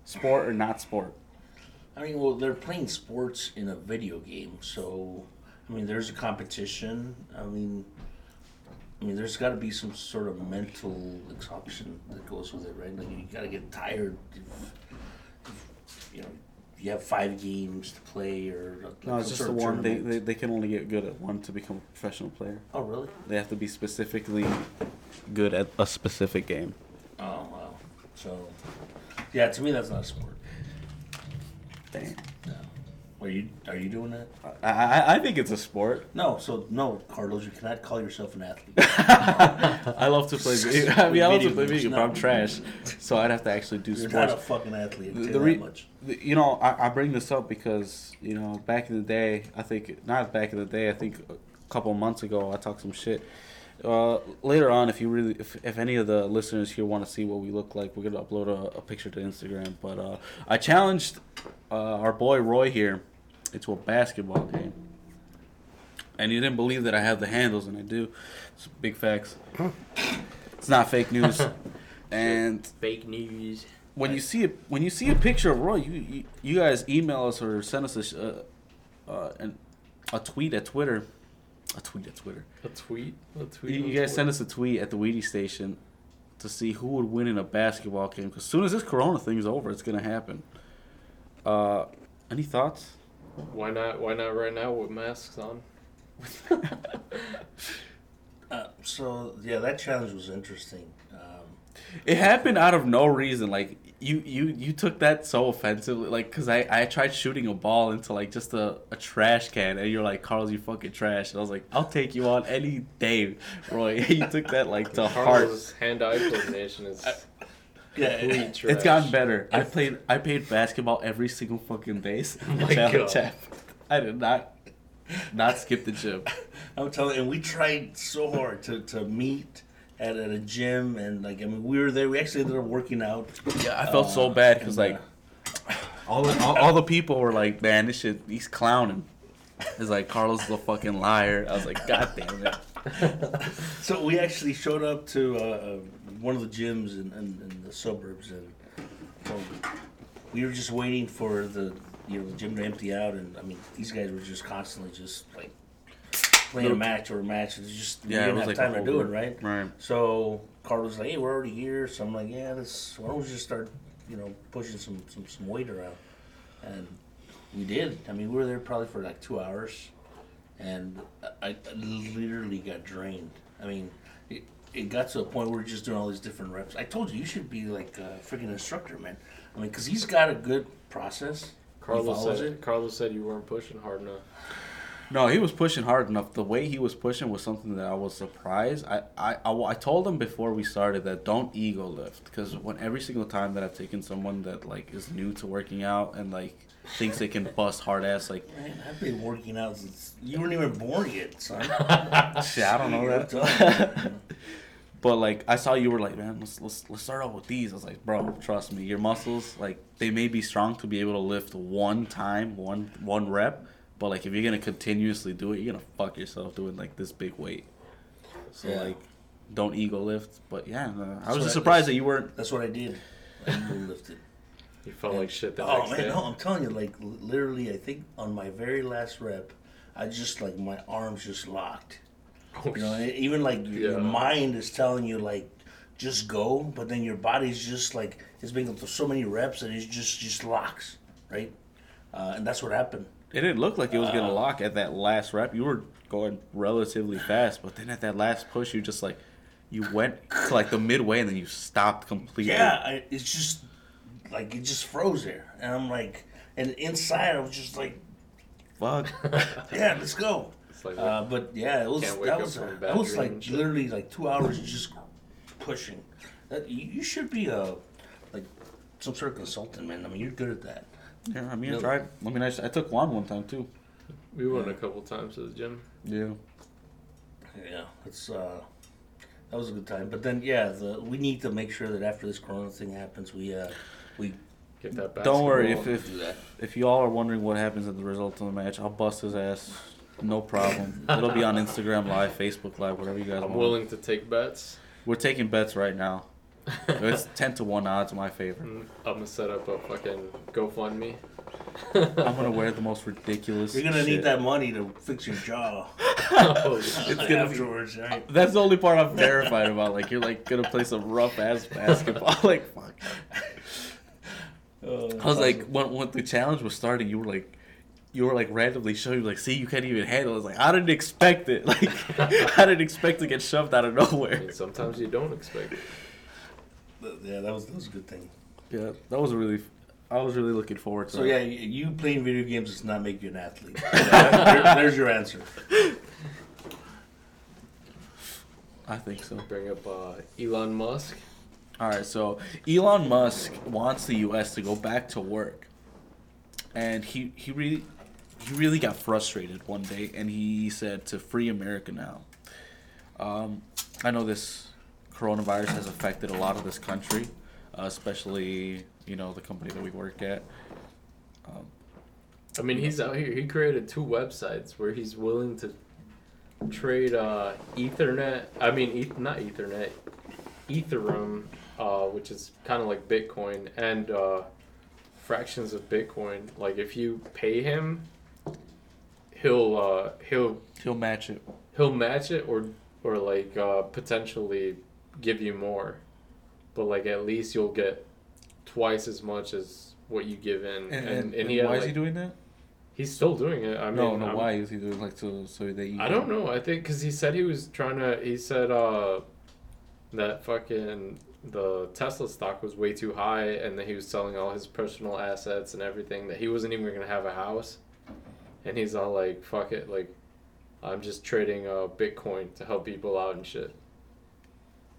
sport or not sport I mean, well, they're playing sports in a video game, so I mean, there's a competition. I mean, I mean, there's got to be some sort of mental exhaustion that goes with it, right? Like, you got to get tired. If, if, you know, you have five games to play, or like no it's just the one they, they, they can only get good at one to become a professional player Oh, really? they have to be specifically good at a specific game Oh, wow. So, yeah, to me, that's not a sport. Damn. Are you are you doing that? I, I, I think it's a sport No. So no, Carlos, you cannot call yourself an athlete. I love to play video. I mean, I love to play video, but I'm trash. So I'd have to actually do You're sports. not a fucking athlete. The- the you re- much. The- You know, I, I bring this up because you know back in the day, I think not back in the day. I think a couple of months ago, I talked some shit. Uh, later on, if you really, if, if any of the listeners here want to see what we look like, we're gonna upload a, a picture to Instagram. But uh, I challenged uh, our boy Roy here into a basketball game, and you didn't believe that I have the handles, and I do. It's big facts. It's not fake news. and Fake news. when you see a when you see a picture of Roy, you you, you guys email us or send us a uh, uh, an, a tweet at Twitter, a tweet at Twitter. A tweet. A tweet. You, you guys send us a tweet at the Weenie Station to see who would win in a basketball game. Because as soon as this Corona thing is over, it's gonna happen. Uh, any thoughts? Why not? Why not right now with masks on? Uh, so yeah, that challenge was interesting. Um, It happened out of no reason. Like you, you, you took that so offensively. Like, cause I, I tried shooting a ball into like just a, a trash can, and you're like, Carlos, you fucking trash. And I was like, I'll take you on any day, Roy. you took that like to heart. Carlos' hand-eye coordination is yeah, it- trash. It's gotten better. I played I played basketball every single fucking day. Oh my God. happened. I did not not skip the gym. I'm telling you, and we tried so hard to, to meet at, at a gym, and like I mean, we were there. We actually ended up working out. Yeah, I felt so Uh, bad because and, like all the all, all the people were like, "Man, this shit, he's clowning." It's like Carlos is a fucking liar. I was like, "God damn it!" So we actually showed up to uh, uh, one of the gyms in, in, in the suburbs, and um, we were just waiting for the you know the gym to empty out. And I mean, these guys were just constantly just like playing a match or a match. It's just Yeah, we didn't have like time to do it, right? Right. So Carlos like, hey, we're already here. So I'm like, yeah, this. Why don't we just start, you know, pushing some some, some weight around? And we did. I mean, we were there probably for like two hours, and I, I literally got drained. I mean, it, it got to a point where we're just doing all these different reps. I told you you should be like a freaking instructor, man. I mean, because he's got a good process. He Carlos said. it. Carlos said you weren't pushing hard enough. No, he was pushing hard enough. The way he was pushing was something that I was surprised. I, I, I, I told him before we started that don't ego lift because when every single time that I've taken someone that like is new to working out and like thinks they can bust hard ass like Man, I've been working out since you weren't even born yet, son. shit, I don't know that. Telling you. But like I saw you were like, man, let's let's let's start out with these. I was like, bro, trust me, your muscles like they may be strong to be able to lift one time, one one rep, but like if you're gonna continuously do it, you're gonna fuck yourself doing like this big weight. So Yeah. like, don't ego lift. But yeah, I was what just I- surprised that you weren't. That's what I did. I ego lifted. You felt like shit the Oh next man, day. no, I'm telling you, like literally, I think on my very last rep, I just like my arms just locked. You know, even like your, your mind is telling you like just go, but then your body's just like it's been through so many reps and it just just locks, right? Uh, and that's what happened. It didn't look like it was Uh. gonna lock at that last rep. You were going relatively fast, but then at that last push, you just like you went to like the midway and then you stopped completely. Yeah, I, it's just like it just froze there, and I'm like, and inside I was just like, Fuck. yeah, let's go. It's like, Uh, but yeah, it was that was from a that was like shit. literally like two hours just pushing. That you, you should be a like some sort of consultant, man. I mean, you're good at that. Yeah, I mean, I tried. I mean, I, I took one one time too. we went a couple times to the gym. Yeah. Yeah, it's uh, that was a good time. But then yeah, the we need to make sure that after this Corona thing happens, we uh, we Get that basketball. Don't worry if if do that. if you all are wondering what happens as the result of the match, I'll bust his ass. No problem. It'll be on Instagram Live, Facebook Live, whatever you guys I'm want. willing to take bets. We're taking bets right now. It's ten to one odds in my favor. I'm gonna set up a fucking GoFundMe. I'm gonna wear the most ridiculous. You're gonna shit. need that money to fix your jaw. Holy shit. It's gonna be- afterwards, right? That's the only part I'm terrified about. Like you're like gonna play some rough ass basketball. like fuck. Uh, I was like, when when the challenge was starting, you were like, you were like randomly showing like, see, you can't even handle. it. I like, I didn't expect it. Like, I didn't expect to get shoved out of I nowhere. mean, sometimes you don't expect it. yeah, that was that was a good thing. Yeah, that was a really. I was really looking forward to. So it. yeah, you playing video games does not make you an athlete. There- there's your answer. I think so. Bring up uh, Elon Musk. All right, so Elon Musk wants the U.S. to go back to work, and he he really he really got frustrated one day, and he said to free America now. Um, I know this coronavirus has affected a lot of this country, uh, especially you know the company that we work at. Um, I mean, he's out here. He created two websites where he's willing to trade uh, Ethernet. I mean, eth- not Ethernet, Ethereum uh, which is kind of like Bitcoin and uh, fractions of Bitcoin. Like if you pay him, he'll uh, he'll He'll match it. he'll match it or or like uh, potentially give you more, but like at least you'll get twice as much as what you give in. And, and, and he had, why is he doing that? He's still doing it. I mean, no, no. I'm- why is he doing like so so that you? I don't know. I think because he said he was trying to. He said uh, that fucking the Tesla stock was way too high, and that he was selling all his personal assets and everything. That he wasn't even gonna have a house, and he's all like, "Fuck it," like, I'm just trading uh Bitcoin to help people out and shit.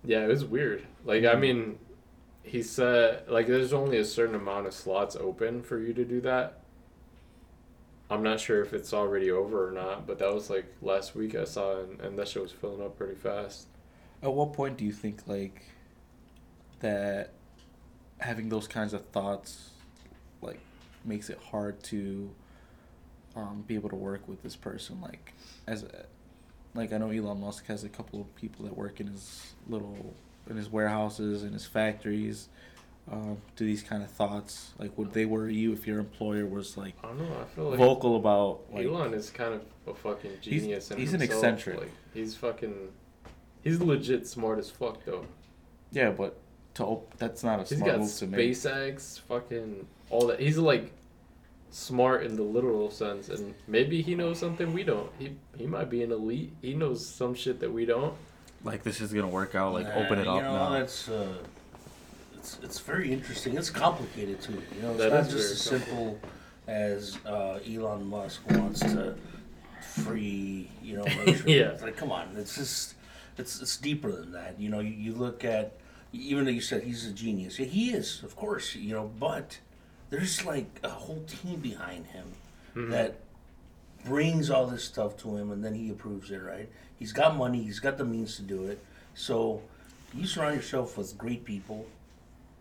Yeah, it was weird. Like, I mean, he said like there's only a certain amount of slots open for you to do that. I'm not sure if it's already over or not, but that was like last week I saw, and, and that shit was filling up pretty fast. At what point do you think like that having those kinds of thoughts like makes it hard to um, be able to work with this person like as a, like I know Elon Musk has a couple of people that work in his little in his warehouses in his factories um, do these kind of thoughts like would they worry you if your employer was like I don't know. I feel like vocal about like Elon is kind of a fucking He's- genius. in he's an eccentric. Like, he's fucking. He's legit smart as fuck though. yeah but to op- that's not a He's smart got move to make SpaceX, fucking all that. He's like smart in the literal sense, and maybe he knows something we don't. He he might be an elite. He knows some shit that we don't. like this is gonna work out like Nah, open it you up know, now It's, uh, it's it's very interesting. It's complicated too. You know, it's That not is just as simple as uh, Elon Musk wants to free. You know. Yeah. It's like come on, it's just it's it's deeper than that. You know, you, you look at even though you said he's a genius, yeah, he is, of course. You know, but there's like a whole team behind him Mm-hmm. that brings all this stuff to him and then he approves it, right? He's got money, he's got the means to do it. So you surround yourself with great people.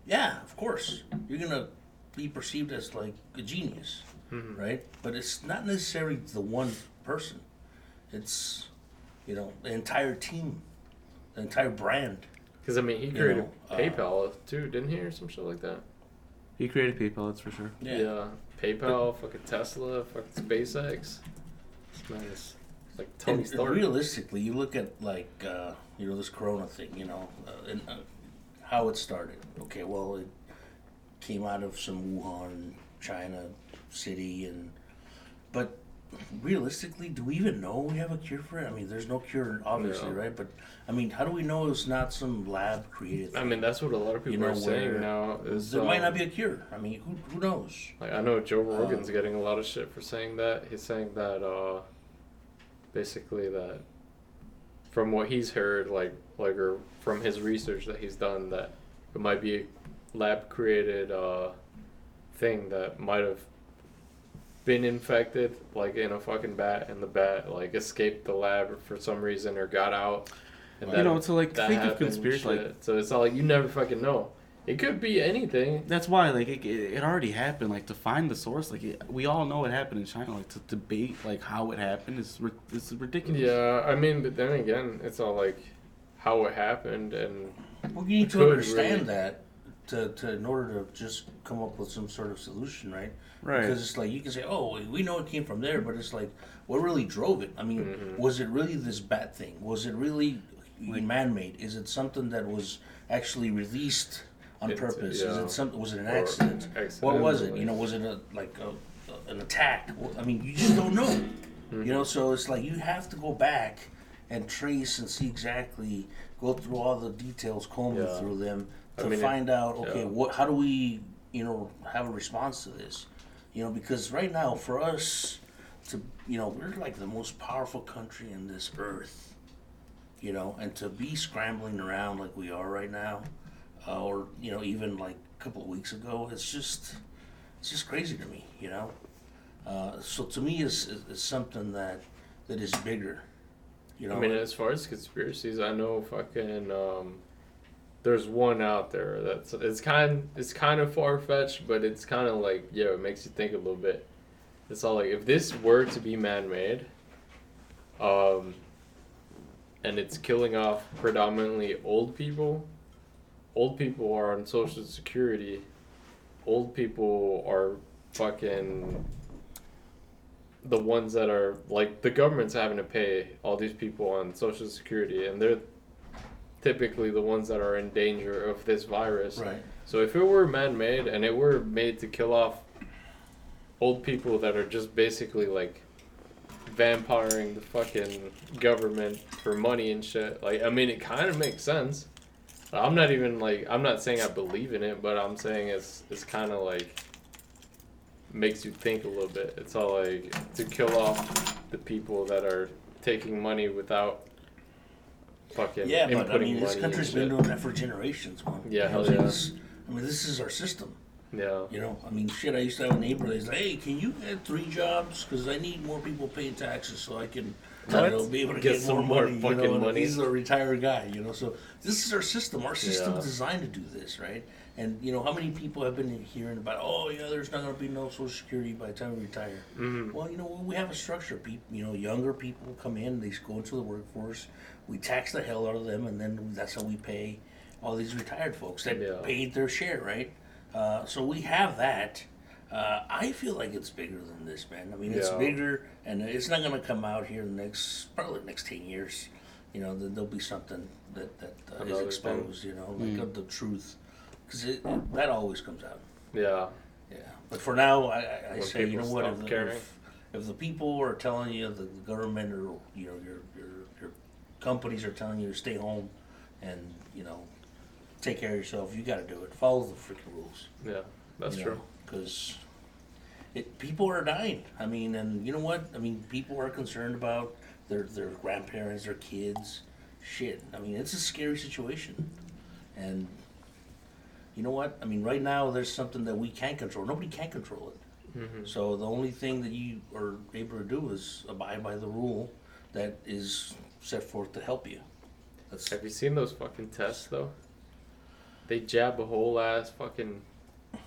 Yeah, of course. You're gonna be perceived as like a genius. Right? But it's not necessarily the one person. It's you know, the entire team. The entire brand. Because I mean, he You created know, uh, PayPal too, didn't he, or some shit like that? He created PayPal that's for sure Yeah. PayPal, fucking Tesla, fucking SpaceX. This man is like Tony And Stark. realistically, you look at like uh, you know this Corona thing, you know, uh, and uh, how it started. Okay, well, it came out of some Wuhan, China city, and but realistically, do we even know we have a cure for it? I mean, there's no cure, obviously, No. right? But I mean, how do we know it's not some lab created? I thing? mean, that's what a lot of people You know, are saying now. Is, there might um, not be a cure. I mean, who who knows? Like I know Joe Uh, Rogan's getting a lot of shit for saying that. He's saying that uh basically that from what he's heard like like or from his research that he's done that it might be a lab created uh thing that might have been infected like in a fucking bat and the bat like escaped the lab for some reason or got out and You know, to, like, that think of happened and conspiracy, like- shit. so it's not like you never fucking know it could be anything That's why, like, it, it it already happened. Like, to find the source, like, it, we all know it happened in China. Like, to debate, like, how it happened is ri- is ridiculous. Yeah, I mean, but then again, it's all like how it happened, and Well, you need to understand really- that to, to in order to just come up with some sort of solution, right? Right. Because it's like you can say, "Oh, we know it came from there," but it's like, what really drove it? I mean, Mm-hmm. was it really this bad thing? Was it really man-made? Is it something that was actually released on purpose? Is it something? Was it an Or accident? What was it? You know, was it a like a, an attack? I mean, you just don't know. Mm-hmm. You know, so it's like you have to go back and trace and see exactly, go through all the details, comb Yeah. through them I to mean, it- find out. Okay, yeah. what? How do we, you know, have a response to this? You know, because right now for us to, you know, we're like the most powerful country in this earth. You know, and to be scrambling around like we are right now, uh, or you know, even like a couple of weeks ago, it's just, it's just crazy to me. You know, uh, so to me, is is something that that is bigger. You know, I mean, as far as conspiracies, I know fucking um, there's one out there that's it's kind it's kind of far fetched, but it's kind of like yeah, it makes you think a little bit. It's all like if this were to be man made, um, and it's killing off predominantly old people, old people are on social security. Old people are fucking the ones that are like the government's having to pay all these people on social security and they're typically the ones that are in danger of this virus. Right. So if it were man-made and it were made to kill off old people that are just basically like vampiring the fucking government for money and shit, like I mean, it kind of makes sense. I'm not even like I'm not saying I believe in it, but I'm saying it's it's kind of like makes you think a little bit. It's all like to kill off the people that are taking money without fucking Yeah, but I mean, this country's been doing that for generations, man. Yeah, hell yeah. This- I mean, this is our system. Yeah. You know, I mean, shit. I used to have a neighbor like, "Hey, can you get three jobs? Because I need more people paying taxes so I can, you know, be able to Get get, some more more money." you know, money. He's a retired guy, you know. So this is our system. Our system's Yeah. designed to do this, right? And you know, how many people have been hearing about, "Oh, yeah, there's not going to be no Social Security by the time we retire." Mhm. Well, you know, we have a structure. People, you know, younger people come in, they go into the workforce. We tax the hell out of them, and then that's how we pay all these retired folks that Yeah. paid their share, right? Uh, so we have that. Uh, I feel like it's bigger than this, man. I mean, it's bigger, and it's not going to come out here in the next probably the next ten years. You know, there- there'll be something that that uh, is Another thing. exposed. You know, like of the truth, because that always comes out. Yeah. Yeah, but for now, I, I, When say, you know what? If, the- if, if the people are telling you, the government or you know your your your companies are telling you to stay home, and you know, take care of yourself, you got to do it. Follow the freaking rules. Yeah. That's true. Because it people are dying. I mean, and you know what? I mean, people are concerned about their their grandparents, their kids. Shit. I mean, it's a scary situation, and you know what? I mean, right now there's something that we can't control. Nobody can control it. Mhm. So the only thing that you are able to do is abide by the rule that is set forth to help you. That's Have you seen those fucking tests though? They jab a whole ass fucking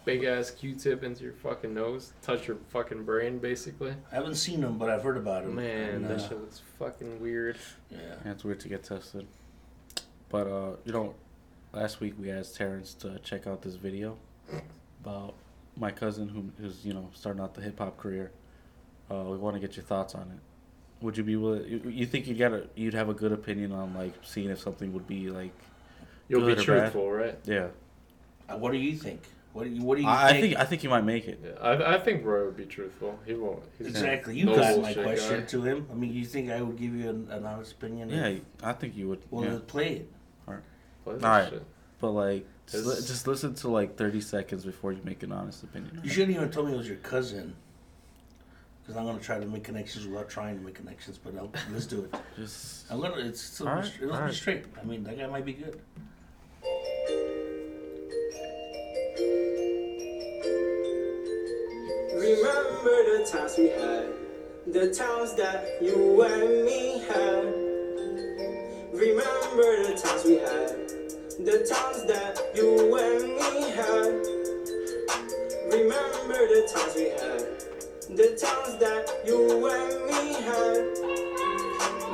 big ass Q-tip into your fucking nose, touch your fucking brain basically. I haven't seen them, but I've heard about them. Man, that uh, shit looks fucking weird. yeah. Yeah, it's weird to get tested. But uh, you know, last week we asked Terrence to check out this video about my cousin who who's you know starting out the hip hop career. Uh, we want to get your thoughts on it. Would you be willing? You, you think you'd got a you'd have a good opinion on like seeing if something would be like You'll Good be or bad? truthful, right? yeah. Uh, what do you think? What do you What do you I, I think? think I think you might make it. Yeah, I, I think Roy would be truthful. He won't. He's exactly. You no got my bullshit question guy. to him. I mean, you think I would give you an, an honest opinion? Yeah, I think you would. Well, yeah. play it. Play that Alright. shit. But like, just, li- It's- just listen to like thirty seconds before you make an honest opinion. You shouldn't even told me it was your cousin. Because I'm gonna try to make connections without trying to make connections. But I'll, let's do it. Just I'm gonna. It's it'll, All be, right, it'll all be right. straight. I mean, that guy might be good. Remember the times we had, the times that you and me had. Remember the times we had, the times that you and me had. Remember the times we had, the times that you and me had.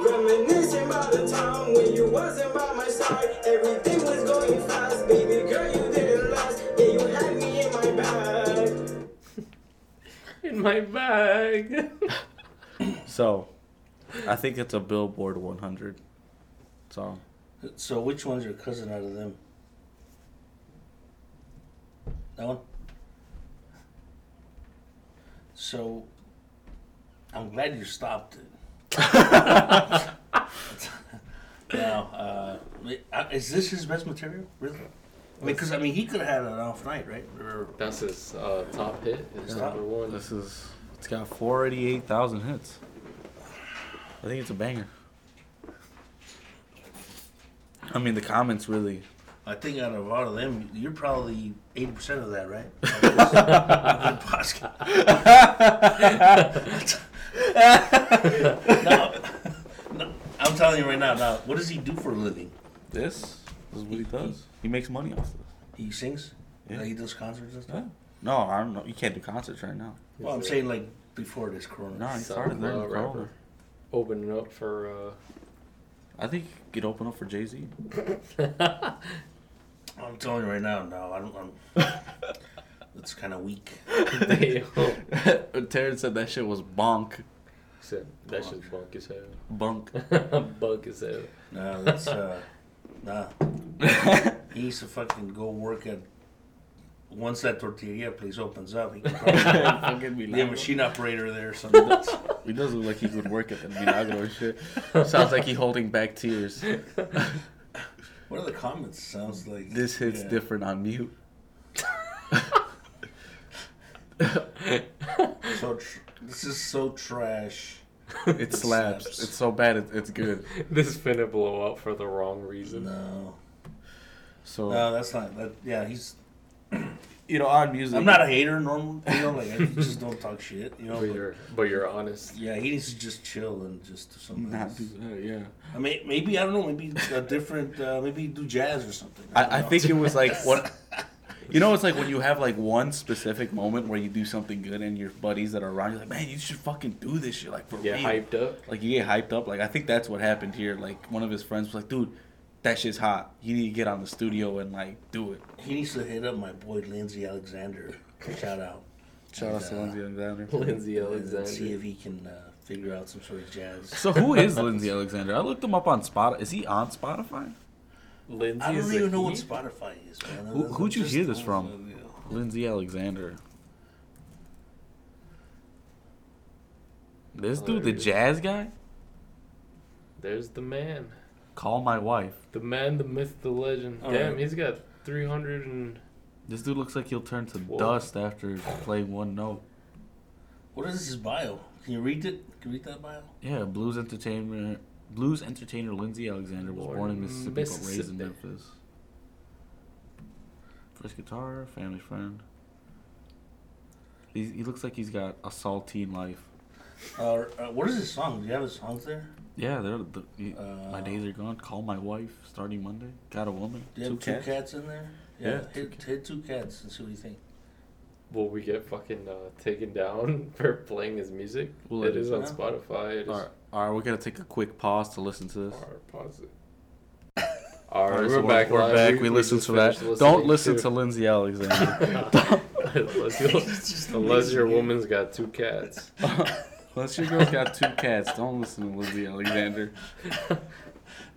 Reminiscing about the time when you wasn't by my side, everything was going fast, baby girl, you didn't last. Yeah, you had me in my bag. In my bag. so, I think it's a Billboard 100 song. So which one's your cousin out of them? That one. So, I'm glad you stopped it. now, uh, uh, is this his best material? Really? I mean, because I mean, he could have had an off night, right? Or That's his uh, top hit. His Yeah. number one. This is it's got 488,000 hits. I think it's a banger. I mean, the comments really. I think out of all of them, you're probably eighty percent of that, right? Of this- of the podcast. no, no, I'm telling you right now. Now, what does he do for a living? This, this is what he does. He makes money off this. He sings. Yeah. Like, he does concerts and stuff. Yeah. No, I don't know. You can't do concerts right now. Well, I'm saying like before this corona. No, he started there in uh, the corona. rapper. Opening up for. I think you could open up for Jay Z. I'm telling you right now, no, I don't. I'm, it's kind of weak. Damn. Terrence said that shit was bonk. Said, that shit's bunk as hell. Bunk. bunk as hell. No, that's uh, nah. He needs to fucking go work at. Once that tortilla place opens up, he can probably be a machine operator there or something. He does look like he could work at the Milagro and shit. Sounds like he holding back tears. what are the comments? Sounds like This hits yeah. different on mute. So tr- this is so trash. It slaps. slaps. It's so bad. It, it's good. This is finna blow up for the wrong reason. No, So no, that's not. That, yeah, he's. you know, on music. I'm not a hater, normally. You know, like I just don't talk shit. You know, But but, you're, but you're honest. yeah, he needs to just chill and just do something. Not else. do that, yeah. I mean, maybe I don't know. Maybe a different. Uh, maybe do jazz or something. don't I, I think it was like what. You know, it's like when you have like one specific moment where you do something good and your buddies that are around you like, man, you should fucking do this shit like for Get real. hyped up. Like you get hyped up. Like I think that's what happened here. Like one of his friends was like, dude, that shit's hot. You need to get on the studio and like do it. he needs to hit up my boy Lindsay Alexander. Shout out. Shout out to And, uh, Lindsay Alexander. Lindsay and See if he can uh, figure out some sort of jazz. So who is Lindsay Alexander? I looked him up on Spotify. Is he on Spotify? Lindsay I don't even know what? Spotify is, man. Who, who'd you hear this from? Lindsay Alexander. This dude, the jazz guy? There's the man. Call my wife. The man, the myth, the legend. All Damn, right. he's got 300 and. This dude looks like he'll turn to Whoa. dust after playing one note. What is his bio? Can you read it? Can you read that bio? Yeah, blues entertainer, blues entertainer Lindsay Alexander was born, Born in in Mississippi, but raised in Memphis. First guitar, family friend. He's, he looks like he's got a saltine life. Uh, uh, what is his song? Do you have his songs there? Yeah, they're the, he- Uh, my days are gone. Call my wife starting Monday. Got a woman. Do you have two cats, in there? Yeah, two hit, hit two cats and see what you think. Will we get fucking uh, taken down for playing his music? We'll it edit is it on out. Spotify. It is. All right, all right, we're gonna take a quick pause to listen to this. Alright, pause it. All Alright, right, we're, so back. We're live. back. We, listened just to that. Don't listening listen to Lindsay Alexander. unless, you, unless your woman's got two cats. Unless your girl's got two cats, don't listen to Lindsay Alexander.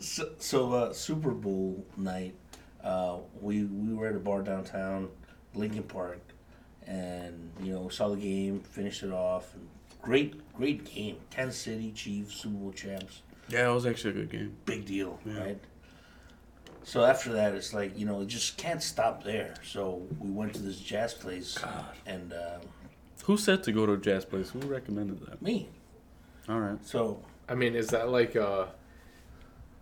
So, so uh, Super Bowl night, uh, we we were at a bar downtown, Lincoln Park, and you know saw the game, finished it off, and great great game. Kansas City Chiefs Super Bowl champs, Yeah, it was actually a good game. big deal, Yeah. right? So after that, it's like you know it just can't stop there. So we went to this jazz place, and uh, Who said to go to a jazz place? Who recommended that? me. All right. So I mean, is that like uh,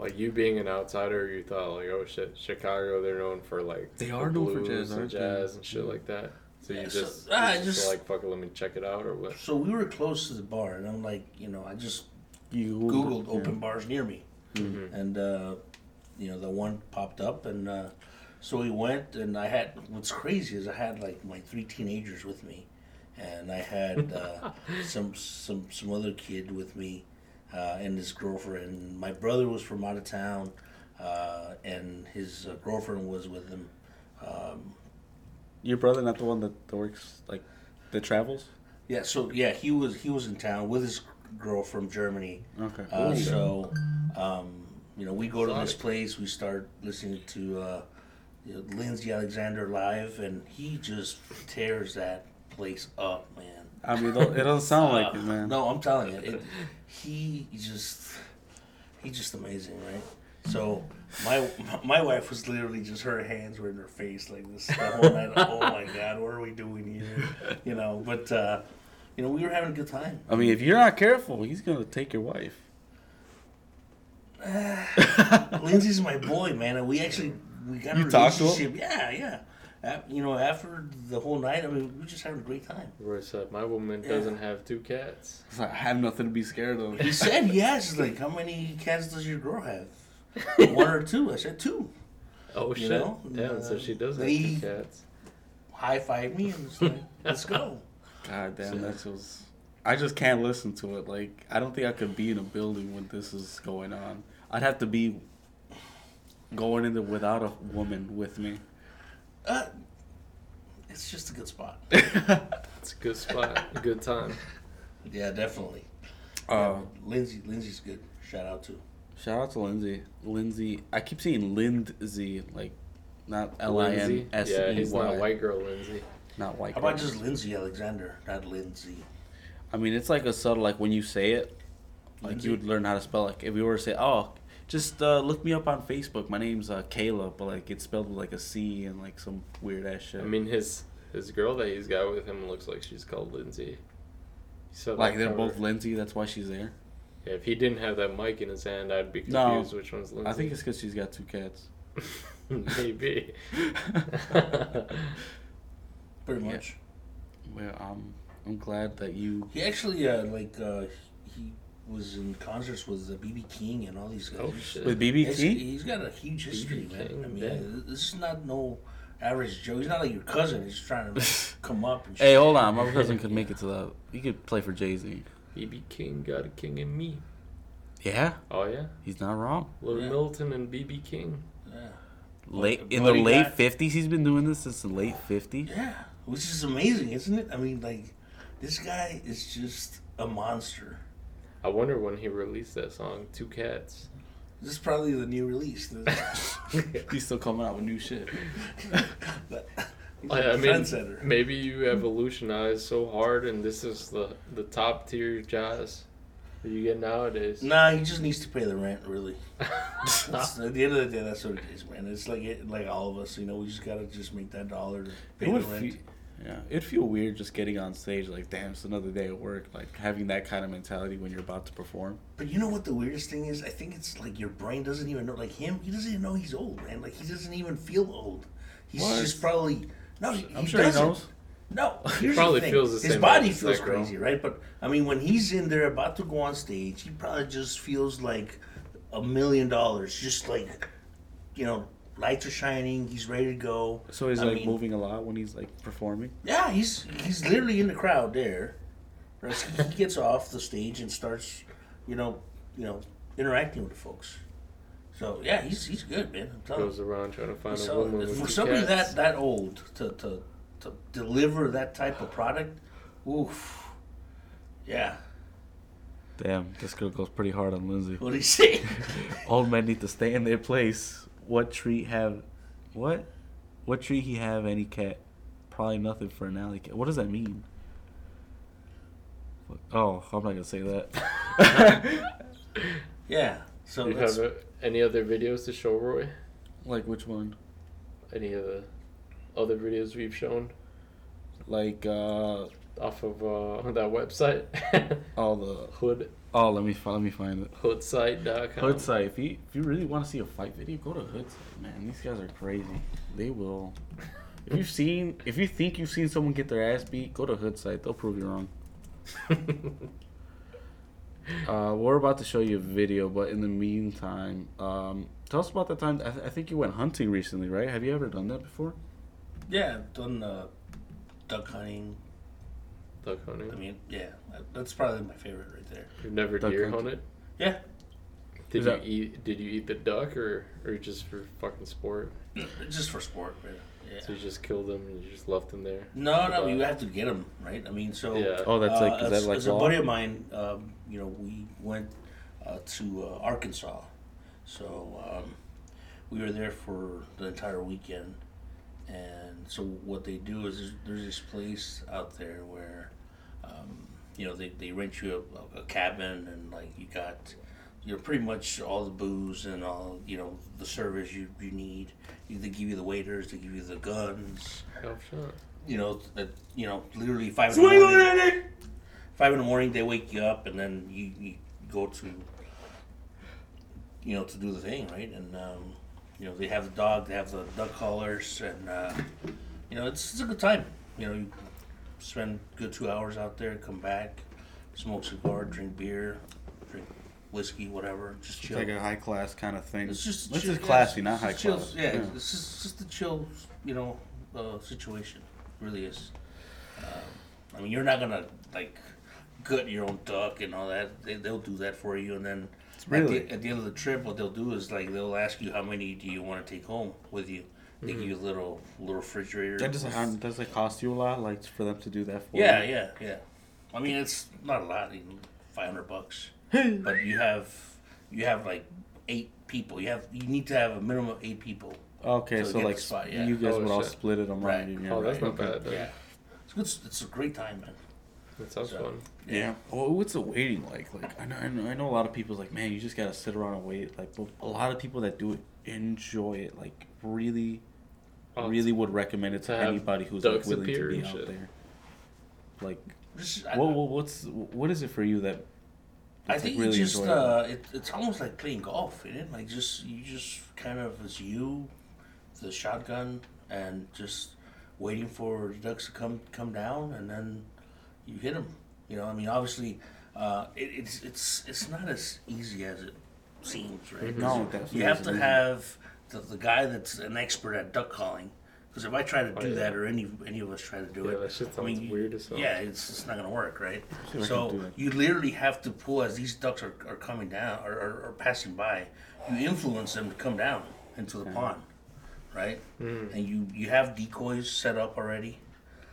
like you being an outsider? You thought like, oh shit, Chicago, they're known for like They the are known for jazz, and aren't they? jazz and shit like that. So you Yeah, so- just, ah, you I just, just- like fuck it, let me check it out or what? so we were close to the bar, and I'm like, you know, I just You Googled yeah. open bars near me. Mhm. and uh, you know the one popped up and uh, so we went and i had what's crazy is i had like my three teenagers with me and i had uh, some some some other kid with me uh, and his girlfriend. My brother was from out of town uh, and his uh, girlfriend was with him. Um, Your brother, not the one that, that works like that travels. yeah so yeah he was he was in town with his girl from germany. Okay. Uh, so, um, you know, we go to this place, we start listening to uh, you know, Lindsay Alexander live, and he just tears that place up, man. I mean, it doesn't sound like Uh, it, man. No, I'm telling you, it, he just he's just amazing, right? So my my wife was literally just her hands were in her face like this the whole night. oh my god, what are we doing here? You know, but uh, you know we were having a good time. I mean, if you're not careful, he's gonna take your wife. Lindsay's my boy, man, and we actually we got a You him? relationship. Yeah, yeah. Af- you know, after the whole night, I mean, we were just having a great time. Roy said, my woman Yeah. doesn't have two cats. I have nothing to be scared of. He said "Yes." asked, like, how many cats does your girl have? One or two? I said two. Oh You shit! know, yeah, so uh, she does have two cats. High five me and it's like, let's go. God damn, So- that was. I just can't listen to it. Like, I don't think I could be in a building when this is going on. I'd have to be going in there without a woman with me. Uh, it's just a good spot. It's a good spot, a good time. Yeah, definitely. Uh, Lindsay, Lindsay's good. Shout out to. shout out to Lindsay. Lindsay, I keep seeing Lindsay, like not L I N Lindsay. S Yeah, E he's not Y, white girl Lindsay. not white. How about girl. just Lindsay Alexander, not Lindsay? I mean, it's like a subtle, like when you say it, like Lindsay? you would learn how to spell. Like if you were to say, "Oh, just uh, look me up on Facebook. My name's uh, Kayla," but like it's spelled with like a C and like some weird ass shit. I mean, his his girl that he's got with him looks like she's called Lindsay. So said like they're cover. both Lindsay. That's why she's there. Yeah, if he didn't have that mic in his hand, I'd be No. confused which one's Lindsay. I think it's because she's got two cats. maybe. Pretty Yeah. much. Well, um, I'm glad that you. He actually uh, like uh, he was in concerts with uh, BB King and all these guys. oh shit. With he's- BBT? he's got a huge history, man. King, I mean, damn. this is not no average Joe. He's not like your cousin. He's trying to come up and. Hey, hold on. My cousin could make it to the. He could play for Jay Z. BB King got a king in me. Yeah, Oh yeah, he's not wrong. Little Yeah. Milton and BB King. Yeah. Late What- in the late fifties, he's been doing this since the late fifties. Yeah, which is amazing, isn't it? I mean, like, this guy is just a monster. I wonder when he released that song, Two Cats. This is probably the new release. He's still coming out with new shit. He's I, a I mean, maybe you evolutionized so hard, and this is the the top tier jazz that you get nowadays. Nah, he just needs to pay the rent, really. At the end of the day, that's what it is, man. It's like it, like all of us, you know. We just gotta just make that dollar to pay It the rent. feel, yeah, it'd feel weird just getting on stage like, damn, it's another day at work. Like having that kind of mentality when you're about to perform. But you know what the weirdest thing is? I think it's like your brain doesn't even know. Like him, he doesn't even know he's old, man. Like he doesn't even feel old. He's What? just probably no. He, I'm he sure doesn't. he knows. No, here's Probably the thing. feels the His same body feels that girl. crazy, right? But I mean, when he's in there about to go on stage, he probably just feels like a million dollars. Just like, you know, lights are shining. He's ready to go. So he's I like mean, moving a lot when he's like performing. Yeah, he's he's literally in the crowd there. Right? He gets off the stage and starts, you know, you know, interacting with the folks. So yeah, he's he's good, man. I'm telling you. Goes around trying to find a woman with for somebody cats. that that old to, to to deliver that type of product, oof, yeah. Damn, this girl goes pretty hard on Lindsay. What do you say? Old men need to stay in their place. What treat have, what, what treat he have any cat? Probably nothing for an alley cat. What does that mean? What- Oh, I'm not gonna say that. yeah. So Do you have uh, any other videos to show Roy? like which one? Any of the other videos we've shown Like uh, off of uh, that website? all the. Hood Oh, let me fi- let me find it. hoodsite.com. Hood site. If you if you really want to see a fight video, go to Hood site. Man, these guys are crazy. They will. If you've seen, if you think you've seen someone get their ass beat, go to Hood site. They'll prove you wrong. Uh, we're about to show you a video, but in the meantime, um, tell us about the time. I, th- I think you went hunting recently, right? Have you ever done that before? yeah, I've done uh, duck hunting. Duck hunting. I mean, yeah, that's probably my favorite right there. You've never Duck deer hunting. hunted? Yeah, Did Is you that- eat? Did you eat the duck or or just for fucking sport? just for sport, man. Yeah. So you just killed them and you just left them there? No, no, Uh, you have to get them right. I mean, so Yeah. Oh, that's like uh, is as, that like as a buddy of mine, um, you know, we went uh, to uh, Arkansas, so um, we were there for the entire weekend. And so what they do is there's, there's this place out there where, um, you know, they, they rent you a, a cabin and like you got, you know, pretty much all the booze and all, you know, the service you, you need. They give you the waiters, they give you the guns Half shot. you know, that you know, literally five in the morning. Five in the morning, they wake you up, and then you, you go to, you know, to do the thing, right? And um, you know, they have the dog, they have the duck callers, and uh, you know, it's, it's a good time. You know, you spend a good two hours out there, come back, smoke cigar, drink beer, drink whiskey, whatever, just chill. It's like a high class kind of thing. It's just this chill- is yeah, classy, it's not high chill- class. Yeah, it's just, just a chill, you know, uh, situation. Really is. Um, I mean, you're not gonna like gut your own duck and all that. They, they'll do that for you, and then Really? At the, at the end of the trip, what they'll do is like they'll ask you how many do you want to take home with you. They give mm-hmm. you a little little refrigerator. That doesn't with- does it cost you a lot, like for them to do that for Yeah, you? yeah, yeah. yeah. I mean, it's not a lot, even five hundred bucks. but you have you have like eight people. You have you need to have a minimum of eight people. Okay, So so like the spot, yeah. you guys Oh, would all split it among Right. you. Yeah, Oh, that's right, not bad. Then. Yeah, it's good. It's a great time, man. That sounds So- fun. Yeah. Well, what's the waiting like? Like I know, I know, I know a lot of people's like, man, you just gotta sit around and wait. Like, but a lot of people that do it enjoy it. Like, really, Oh, really would recommend it to, to anybody who's like willing to be out shit. there. Like, what, what, what's what is it for you that? I think like, it's just uh, it, it's almost like playing golf, isn't it? Like just you just kind of it's you, the shotgun, and just waiting for the ducks to come come down, and then you hit them. You know, I mean, obviously, uh, it, it's it's it's not as easy as it seems, right? No, definitely You have to easy. have the, the guy that's an expert at duck calling. Because if I try to Oh, do yeah. that, or any any of us try to do Yeah, it, that shit I mean, weird as hell. Yeah, it's, it's not gonna work, right? See if I can So you literally have to pull as these ducks are, are coming down or, or, or passing by. You influence them to come down into the pond, right? Mm. And you you have decoys set up already,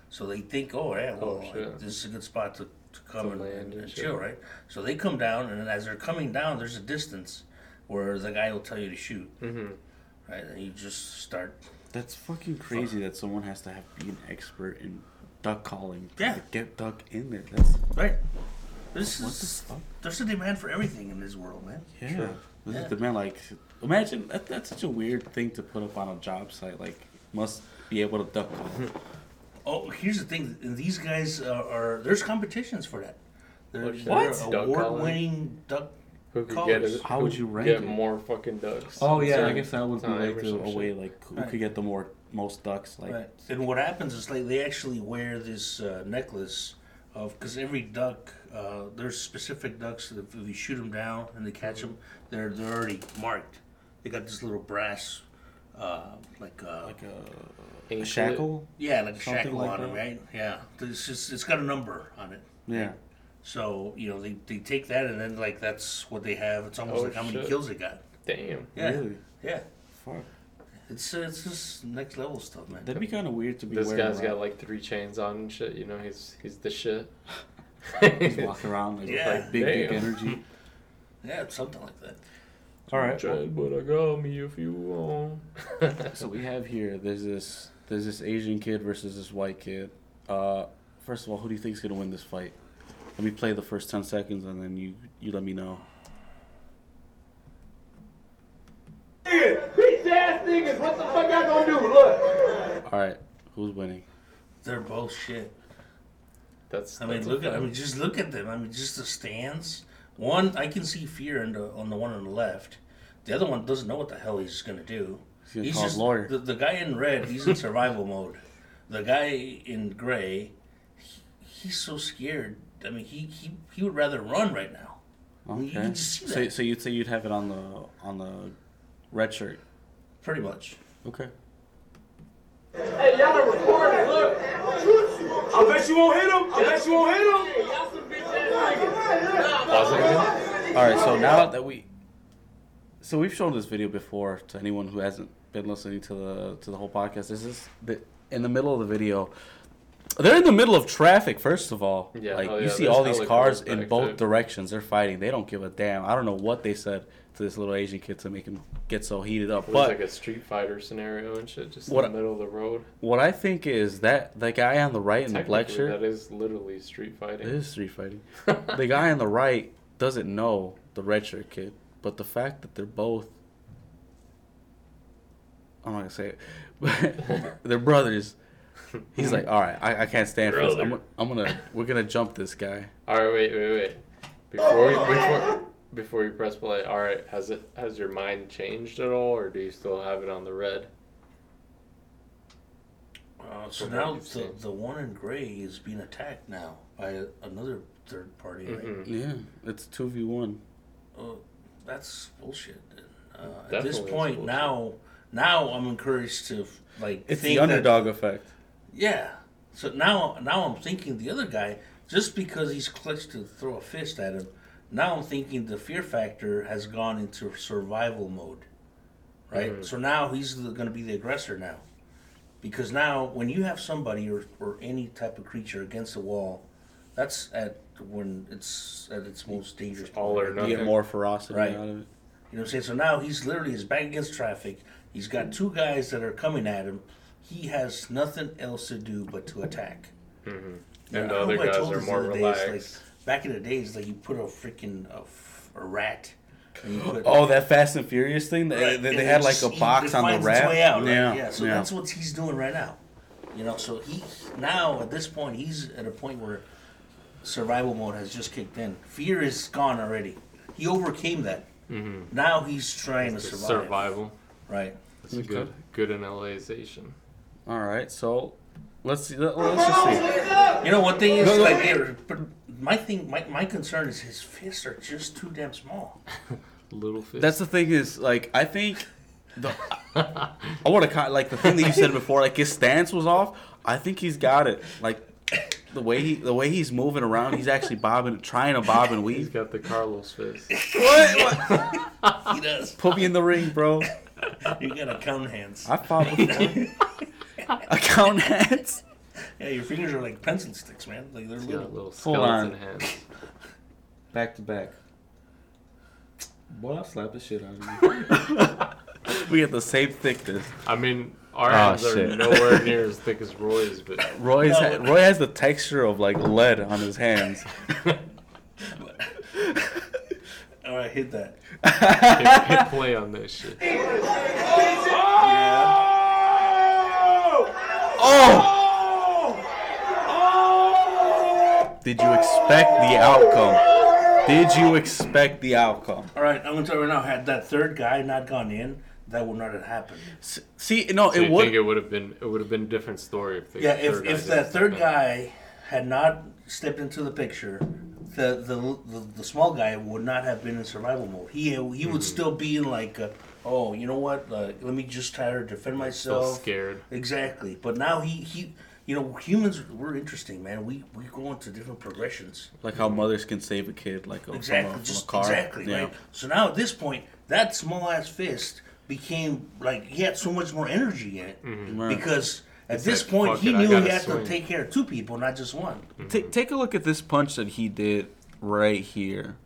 so they think, oh yeah, well, Oh, like, this is a good spot to, to come To and, land and, and and chill, right? So they come down, and as they're coming down, there's a distance where the guy will tell you to shoot, Mm-hmm. Right? And you just start. That's fucking crazy that someone has to have be an expert in duck calling. to, Yeah. get duck in there. That's Right. This what the is fuck. there's a demand for everything in this world, man. Yeah. This Yeah. is the man like imagine that, that's such a weird thing to put up on a job site. Like must be able to duck call. Oh, here's the thing. These guys are, are there's competitions for that. They're, shit. they're What? Duck award-winning duck. Who could Callers. get it? How would you rank get it? more fucking ducks? Oh yeah, I guess that would be like the a way like who Right. could get the more most ducks. Like Right. And what happens is like they actually wear this uh, necklace of because every duck uh, there's specific ducks that if you shoot them down and they catch them, they're they're already marked. They got this little brass, uh, like uh, like a, a Anklet. shackle. yeah, like a something shackle like on them, right? Yeah, it's just it's got a number on it. Yeah. So you know they, they take that and then like that's what they have. It's almost Oh, like how many shit. kills they got. Damn. Yeah, Really? yeah. Fuck. It's uh, it's just next level stuff, man. That'd be kind of weird to be This wearing guy's got around. like three chains on and shit. You know, he's he's the shit. He's walking around like, with, Yeah. like big big Damn. energy. Yeah, it's something like that. All right. well, Chain, but I got me if you want. so we have here. There's this. There's this Asian kid versus this white kid. Uh, first of all, who do you think is gonna win this fight? Let me play the first ten seconds, and then you you let me know. Bitch ass niggas, what the fuck y'all gonna do? Look. All right, who's winning? They're both shit. That's. I mean, that's look at I mean, just look at them. I mean, just the stands. One, I can see fear in the, on the one on the left. The other one doesn't know what the hell he's gonna do. He's gonna call his lawyer. The, the guy in red, he's in survival mode. The guy in gray, he, he's so scared. I mean, he, he he would rather run right now. You Okay. can just see So, that. so you'd say you'd have it on the on the red shirt. Pretty much. Okay. Hey, y'all are recording, look. I bet you won't hit him. I bet you won't hit him. Y'all some bitch ass niggas. Pause it again. All right. So now that we, so we've shown this video before to anyone who hasn't been listening to the to the whole podcast. This is the in the middle of the video. They're in the middle of traffic. First of all, Yeah, like oh you yeah, see all these cars in both there. directions. They're fighting. They don't give a damn. I don't know what they said to this little Asian kid to make him get so heated up. It But like a Street Fighter scenario and shit, just What in the middle of the road. what I think is that the guy on the right in the black shirt. that is literally street fighting. It is street fighting. the guy on the right doesn't know the red shirt kid, but the fact that they're both I'm not gonna say it, but they're brothers. He's like, all right, I, I can't stand for this. I'm, I'm gonna, we're gonna jump this guy. All right, wait, wait, wait. Before we, before before you press play, all right, has it has your mind changed at all, or do you still have it on the red? Uh, so From what now you've the, seen. the one in gray is being attacked now by another third party, right? Mhm. Yeah, it's two v one. Uh, that's bullshit. then. Uh, at this is point, bullshit. now, now I'm encouraged to like. It's think the that- underdog effect. Yeah. So now, now I'm thinking the other guy, just because he's clutched to throw a fist at him, Now I'm thinking the fear factor has gone into survival mode, right? Mm-hmm. So now he's going to be the aggressor now, because now when you have somebody or, or any type of creature against the wall, that's at when it's at its most dangerous. all or nothing. You get more ferocity Right. out of it. You know what I'm saying? So now he's literally his back against traffic. He's got mm-hmm. two guys that are coming at him. He has nothing else to do but to attack. Mm-hmm. And Yeah, the other guys are more other day, relaxed. Like, back in the days, like you put a freaking a, f- a rat. Put, Oh, that Fast and Furious thing. They, Right, they, they had like a box on the rat. its wrap. way out, right? Yeah, yeah. So yeah. that's what he's doing right now. You know, so he now at this point he's at a point where survival mode has just kicked in. Fear is gone already. He overcame that. Mm-hmm. Now he's trying to survive. survival. Right. That's Okay. good. Good analyzation. All right, so let's see. Let, us just see. You know, one thing is No, no. like, they're- but my thing, my, my concern is his fists are just too damn small. Little fish. That's the thing is like I think the I want to like the thing that you said before. Like his stance was off. I think he's got it. Like the way he the way he's moving around, he's actually bobbing, trying to bob and weave. He's got the Carlos fist. What? what? He does. Put me in the ring, bro. You gotta count hands. I fought before. I count hands. Yeah, your fingers are like pencil sticks, man. Like they're He's little. got little Hold on. skeleton hands. Back to back. Boy, I'll slap the shit out of you. we get the same thickness. I mean, our Oh, hands are shit. nowhere near as thick as Roy's, but Roy's No. ha- Roy has the texture of like lead on his hands. Oh, All right, hit that. hit, hit play on this shit. Oh! Did you expect the outcome? Did you expect the outcome? All right, I'm gonna tell you right now. Had that third guy not gone in, that would not have happened. See, no, So it you would. think it would have been it would have been a different story if the Yeah, if guy if that step third in. guy had not stepped into the picture, the the the, the small guy would not have been in survival mode. He he Mm-hmm. would still be in like, uh, oh, you know what? Uh, let me just try to defend so myself. scared. Exactly. But now he he. You know, humans, we're interesting, man. We we go into different progressions. like how mothers can save a kid, like a, Exactly, from, a, from just a car. exactly, Yeah. right? So now at this point, that small ass fist became like he had so much more energy in it Right. because at It's this like, point he it, knew he had swing. to take care of two people, not just one. Ta- take a look at this punch that he did right here.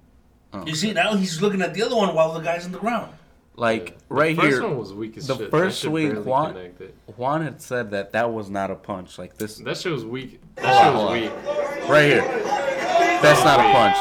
Oh. You see, now he's looking at the other one while the guy's on the ground. Like The right first here, one was weak as the shit. first that shit swing, barely Juan-. Juan had said that that was not a punch. Like this, That shit was weak. That shit was weak. right here. That's not a punch.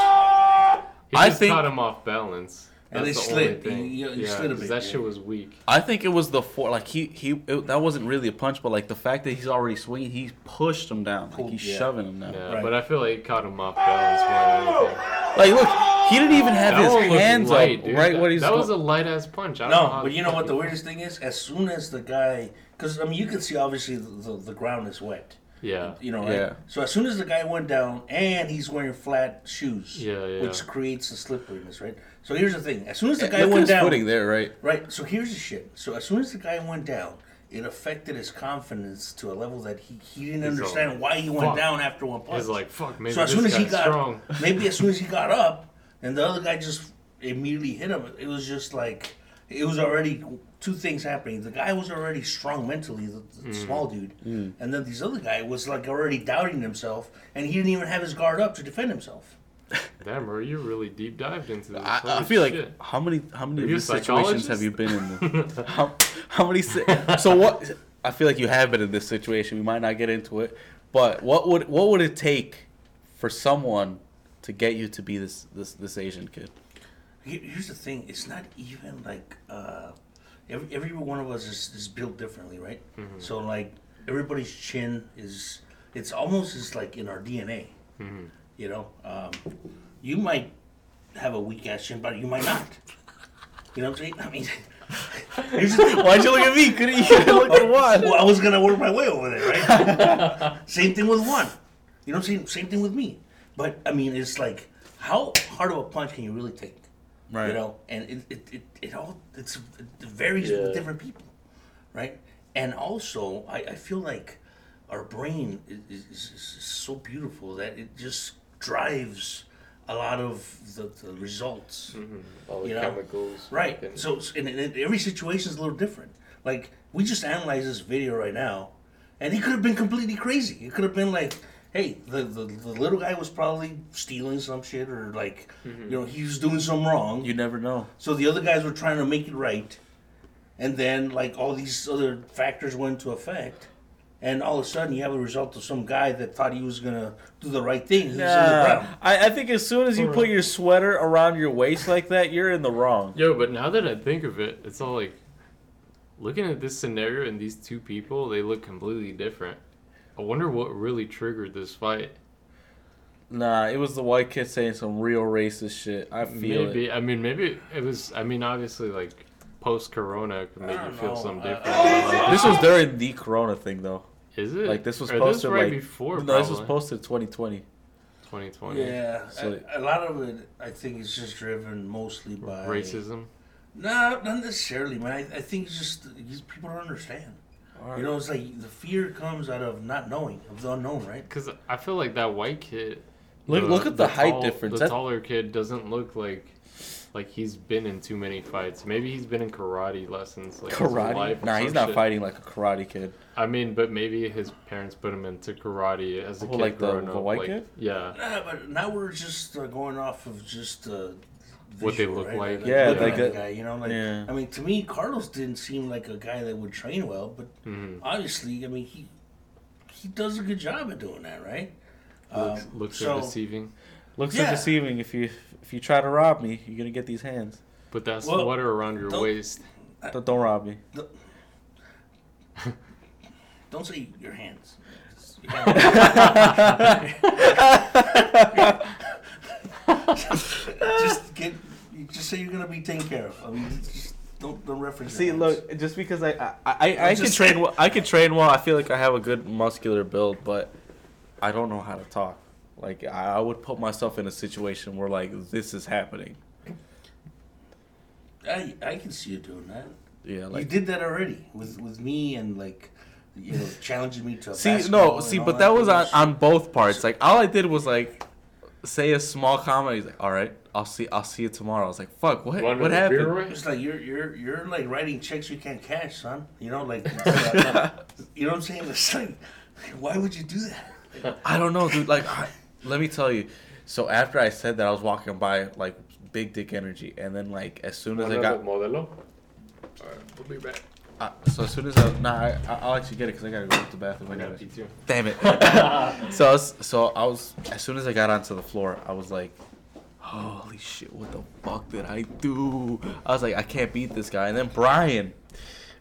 He I just think- caught him off balance. And they the slid. thing. You- you yeah, slid a 'cause bit, that yeah. shit was weak. I think it was the four. Like he he it, that wasn't really a punch, but like the fact that he's already swinging, he pushed him down. Like Pulled- he's yeah. shoving him down. Yeah, Right. but I feel like he caught him off balance more than anything. Like look, he didn't even have That his hands light, up dude. right that, when he's. that was go- a light ass punch. I don't know No, how but you know what the weirdest thing is? As soon as the guy, because I mean, you can see obviously the, the, the ground is wet. Yeah. You know, right? Yeah. So as soon as the guy went down, and he's wearing flat shoes, Yeah, yeah. which creates the slipperiness, right? So here's the thing: as soon as the guy Look went his down, footing there, right? Right. So here's the shit. So as soon as the guy went down, it affected his confidence to a level that he, he didn't He's understand all, why he went "Fuck." down after one punch. He's like, fuck, maybe so as this soon as he got strong. maybe as soon as he got up and the other guy just immediately hit him, it was just like it was already two things happening. The guy was already strong mentally, the, the Mm. small dude, and then this other guy was like already doubting himself, and he didn't even have his guard up to defend himself. Damn, bro, you really deep dived into this. I, I Holy feel like how many how many of these situations have you been in? how, how many? si- So what? I feel like you have been in this situation. We might not get into it, but what would what would it take for someone to get you to be this this this Asian kid? Here- Here's the thing: it's not even like uh, every every one of us is, is built differently, right? So like everybody's chin is it's almost is like in our DNA. You know, um, you might have a weak ass chin, but you might not. You know what I'm saying? I mean, here's the thing. Why'd you look at me? Couldn't you look at one? Well, I was gonna work my way over there, right? Same thing with one. You know what I'm saying? Same thing with me. But I mean, it's like, how hard of a punch can you really take? Right. You know, and it it, it, it all it's it varies Yeah. with different people, right? And also, I, I feel like our brain is, is, is so beautiful that it just drives a lot of the, the results. Mm-hmm. All the You know? chemicals. Right. fucking- So and, and every situation is a little different. Like we just analyzed this video right now, and he could have been completely crazy. It could have been like, hey, the, the the little guy was probably stealing some shit, or like, Mm-hmm. you know, he was doing something wrong. You never know. So the other guys were trying to make it right, and then like all these other factors went into effect, and all of a sudden you have a result of some guy that thought he was gonna do the right thing. He's Nah. I, I think as soon as you put your sweater around your waist like that, you're in the wrong. Yo, but now that I think of it, it's all like looking at this scenario and these two people, they look completely different. I wonder what really triggered this fight. Nah, it was the white kid saying some real racist shit. I feel maybe it. I mean maybe it was I mean obviously like post corona could make you feel know. something different. I- This was during the Corona thing, though. Is it? Like this was Or posted right like before No, this was probably. posted 2020. 2020. Yeah, So- a, a lot of it I think is just driven mostly by Racism. No, not necessarily, man. I, I think it's just people don't understand. You know, it's like the fear comes out of not knowing, of the unknown, right? Because I feel like that white kid. Look- look at the height difference. The That- taller kid doesn't look like like he's been in too many fights. Maybe he's been in karate lessons. Like his life Karate? or Nah, he's not shit. fighting like a karate kid. I mean, but maybe his parents put him into karate as a Oh, kid like the- growing the up. white like, kid? Yeah. Nah, but now we're just uh, going off of just uh, What they visual, look like. Yeah, like at a- guy, you know, like yeah. I mean, to me, Carlos didn't seem like a guy that would train well, but Mhm. obviously, I mean, he he does a good job at doing that, right? Looks, Um, looks so- deceiving. Looks Yeah. are deceiving. If you if you try to rob me, you're gonna get these hands. But that Well, sweater around your don't- waist. Don't, don't rob me. Don't say your hands. just get. You just say you're gonna be taken care of. I mean, just don't don't reference. See, look, just because I I, I, I can train well, I can train well. I feel like I have a good muscular build, but I don't know how to talk. Like I, I would put myself in a situation where like this is happening. I I can see you doing that. Yeah, like, you did that already with with me and like, you know, challenging me to. A see no see, but that was on, on both parts. Like all I did was like say a small comment. He's like, all right, I'll see I'll see you tomorrow. I was like, fuck, what Wanted what happened? right? It's like you're you're you're like writing checks you can't cash, son. You know, like you know what I'm saying? It's like, why would you do that? I don't know, dude. Like, I, let me tell you. So after I said that, I was walking by like big dick energy, and then like as soon as I got, modelo. Alright, we'll be back. Uh, so as soon as I, nah, I, I'll actually get it because I gotta go to the bathroom. I I got gotta, you too. damn it. so I was, so I was as soon as I got onto the floor, I was like, holy shit, what the fuck did I do? I was like, I can't beat this guy. And then Brian,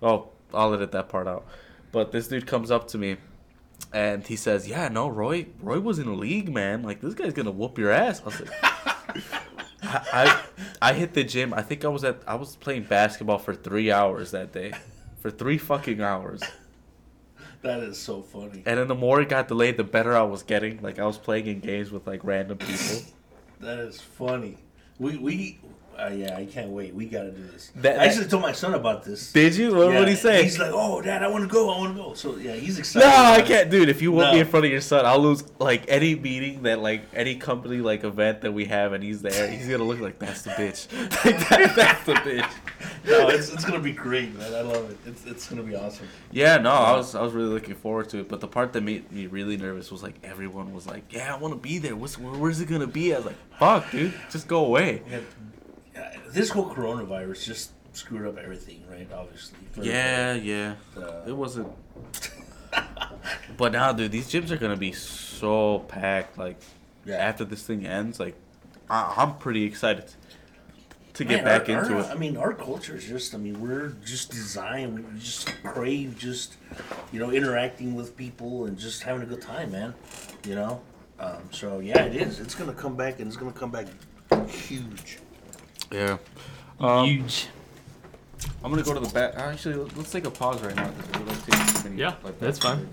oh, I'll edit that part out. But this dude comes up to me and he says, "Yeah, no, Roy, Roy was in a league, man. Like this guy's gonna whoop your ass." I was like, I, I, I hit the gym. I think I was at, I was playing basketball for three hours that day, for three fucking hours. That is so funny. And then the more it got delayed, the better I was getting. Like I was playing in games with like random people. That is funny. We we uh, yeah, I can't wait. We gotta do this. That- I actually told my son about this. Did you? What Yeah, would he say? He's like, "Oh, Dad, I want to go. I want to go." So yeah, he's excited. No, I can't, dude. If you whoop me in front of your son, I'll lose like any meeting that like any company like event that we have, and he's there. He's gonna look like that's the bitch. Like, that, that's the bitch. No, it's, it's gonna be great, man. I love it. It's it's gonna be awesome. Yeah, no, I was I was really looking forward to it. But the part that made me really nervous was like everyone was like, "Yeah, I want to be there. What's where, where's it gonna be?" I was like, "Fuck, dude, just go away." Yeah, this whole coronavirus just screwed up everything, right? Obviously. Yeah, yeah. Uh, It wasn't. but now, dude, these gyms are gonna be so packed. Like Yeah. after this thing ends, like I, I'm pretty excited to get Man, back our- into our- it. I mean, our culture is just, I mean, we're just designed, we just crave just, you know, interacting with people and just having a good time, man. You know? Um, so, yeah, it is. It's going to come back and it's going to come back huge. Yeah. Um, Huge. I'm gonna go to the back. Actually, let's- let's take a pause right now. 'cause we don't take too many, Yeah, that's fine.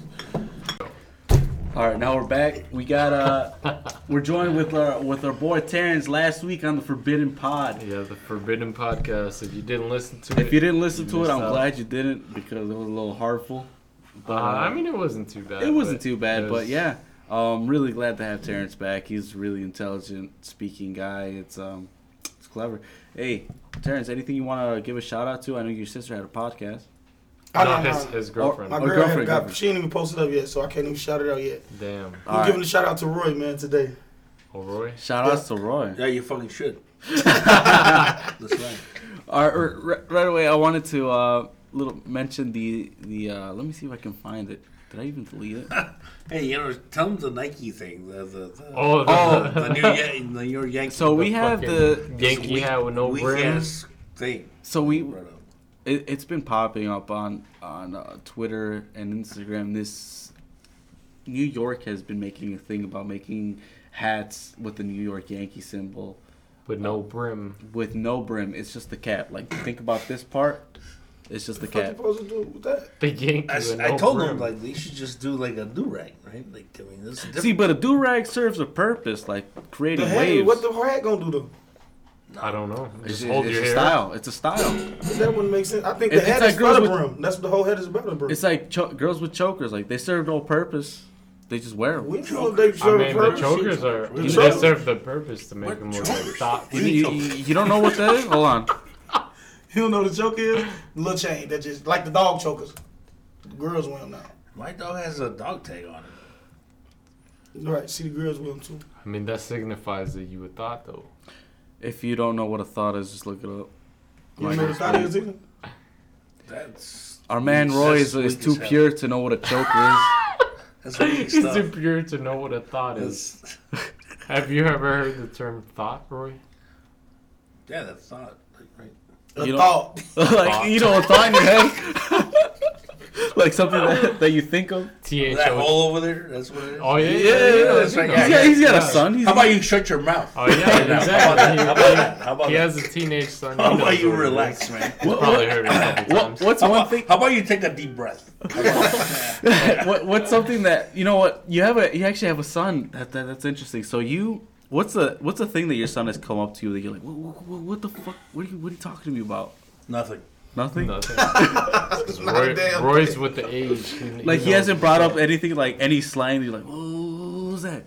All right, now we're back. We got uh, we're joined with our with our boy Terrence last week on the Forbidden Pod. Yeah, the Forbidden Podcast. If you didn't listen to it, If you didn't listen to it, I'm out. glad you didn't because it was a little hurtful. Uh, I mean, it wasn't too bad. It wasn't too bad, it but was- yeah. Um, really glad to have Terrence back. He's a really intelligent speaking guy. It's um, it's clever. Hey, Terrence, anything you want to give a shout out to? I know your sister had a podcast. I No, don't his, his girlfriend. My Oh, girl girlfriend, haven't got, girlfriend. she ain't even posted up yet, so I can't even shout it out yet. Damn. I'm All giving a shout out to Roy, man, today. Oh, Roy. Shout outs to Roy. Yeah, you fucking should. That's right. All right, r- r- right away, I wanted to uh, little mention the the. Uh, let me see if I can find it. Did I even delete it? Hey, you know, tell them the Nike thing. The the, the, Oh, the, Oh, the new Yan- the New York Yankees. So we have the. Yankee hat with no weak brim. thing. So we Right it, it's been popping up on on uh, Twitter and Instagram. This New York has been making a thing about making hats with the New York Yankee symbol with no brim. with no brim. It's just the cap. Like think about this part. It's just the What you cap. supposed to do with that? The Yankee I, with I no told brim. them like they should just do like a do rag, right? Like I mean, this is different. See, but a do rag serves a purpose, like creating The hat, waves. what the hat gonna do though? I don't know. it's Just hold it's your a hair. style. It's a style. That wouldn't make sense. I think the it's hat like is for girls the with- brim. That's what the whole head is about the brim. It's like cho- girls with chokers. Like they serve no purpose. They just wear them. we know if they I serve a mean, the purpose. chokers are The they chokers- serve the purpose to make What them look like thought. You, you- you don't know what that is? Hold on. You don't know what the choker is? The little chain that just like the dog chokers. The girls wear them now. My dog has a dog tag on it. Right, see the girls wear them too. I mean, that signifies that you would thought though. If you don't know what a thought is, just look it up. You know what the thought is either? That's Our man Roy is, is too hell. pure to know what a choke is. that's weak He's stuff. too pure to know what a thought is. Have you ever heard the term thought, Roy? yeah, that's thought. Like, right. A You know- thought. like you know, a thought in your head, like something that, that you think of. T H That hole over there. That's what it is. Oh yeah, Yeah, yeah, yeah, yeah. yeah. that's right, He's yeah, got, he's got yeah. a son. He's How about you shut your mouth? Oh yeah, How about exactly. that? How about that? How about He that? has a teenage son. How about you what it is. relax, man? He's probably heard it a couple what, times. what's How one about, thing? how about you take a deep breath? How about that? what, what's something that you know? What you have a you actually have a son. That, that that's interesting. So you. What's the what's the thing that your son has come up to you that you're like, what, what, what the fuck? What are you what are you talking to me about? Nothing. Nothing. Nothing. Roy, damn Roy's with the age. He, Like he knows hasn't brought up up. anything like any slang. You're like, what was that?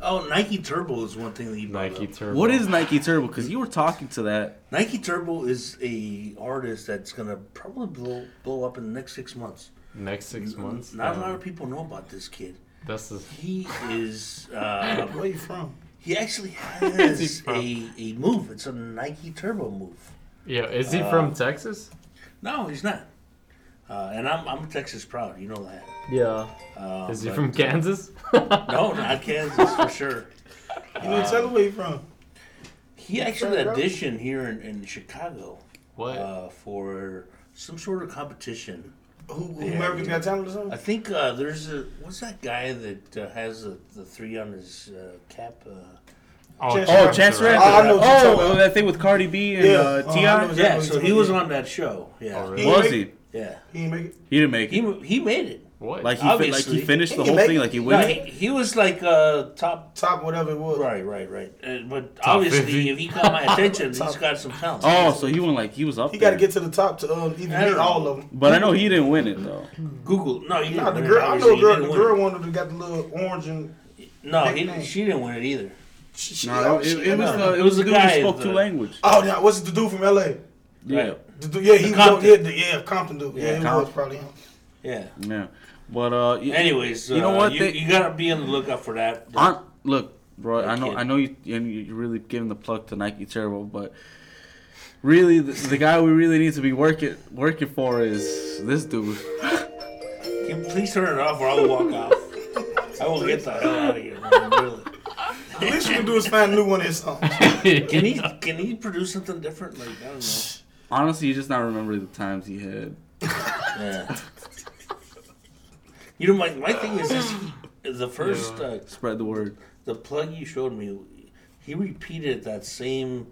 Oh, Nike Turbo is one thing that you brought Nike up. Turbo. What is Nike Turbo? Because you were talking to that. Nike Turbo is a artist that's gonna probably blow, blow up in the next six months. next six months? Not a lot of people know about this kid. That's the. He is. Uh, Where are you from? He actually Where's he has a, a move. It's a Nike Turbo move. Yeah, is he Uh, from Texas? No, he's not. Uh, and I'm I'm Texas proud. You know that. Yeah. Uh, Is he but- from Kansas? No, not Kansas for sure. You need to tell them where you from. He actually auditioned here in, in Chicago What? uh, for some sort of competition. Who, who Yeah, America's yeah. Got Talent or something? I think uh, there's a what's that guy that uh, has the, the three on his uh, cap? Uh, Chance Oh, Rapper. Chance Oh, I Rapper. know what you're Oh, about. that thing with Cardi B and Yeah. uh, Oh, Ti. know yeah, what so he was on that show. Yeah, Oh, really? He Was he? yeah. He didn't make it. He didn't make He it. he made it. What? Like he fi- like Obviously. he finished the He whole make thing. Like he No, he, he was like uh, top. Top whatever it was. Right, right, right. Uh, but Top obviously, 50. if he caught my attention, Top. he's got some talent. Oh, so he went like he was up. He got to there. get to the top to um, even I meet don't all of them. But I know he didn't win it though. Google. No, he Nah, didn't the win girl, it. I know Obviously, the he girl. didn't The win girl it. wanted to got the little orange and No, Big he, name. she didn't win it either. she, she, No, it, she- it was no, the it it was was the the dude who spoke the- two languages. Oh, yeah, what's the dude from L.A.? Yeah, Right. The dude, yeah, he was Compton. yeah, the, yeah, Compton dude. Yeah, Yeah, it was Compton. probably him. Yeah. yeah. But uh, y- Anyways, You know uh, what, You, they- you gotta be on the lookout for that. on look, bro. I know kid. I know you you- you're really giving the plug to Nike Turbo, but really the, the guy we really need to be working working for is this dude. Can you please turn it off or I will walk off. I will get the hell out of here, man. Really. The least you can do is find a new one of his songs. Can he can he produce something different? Like I don't Honestly, you just not remember the times he had. Yeah. You know, my, my thing is this: the first uh, Spread the word. the plug you showed me, he repeated that same.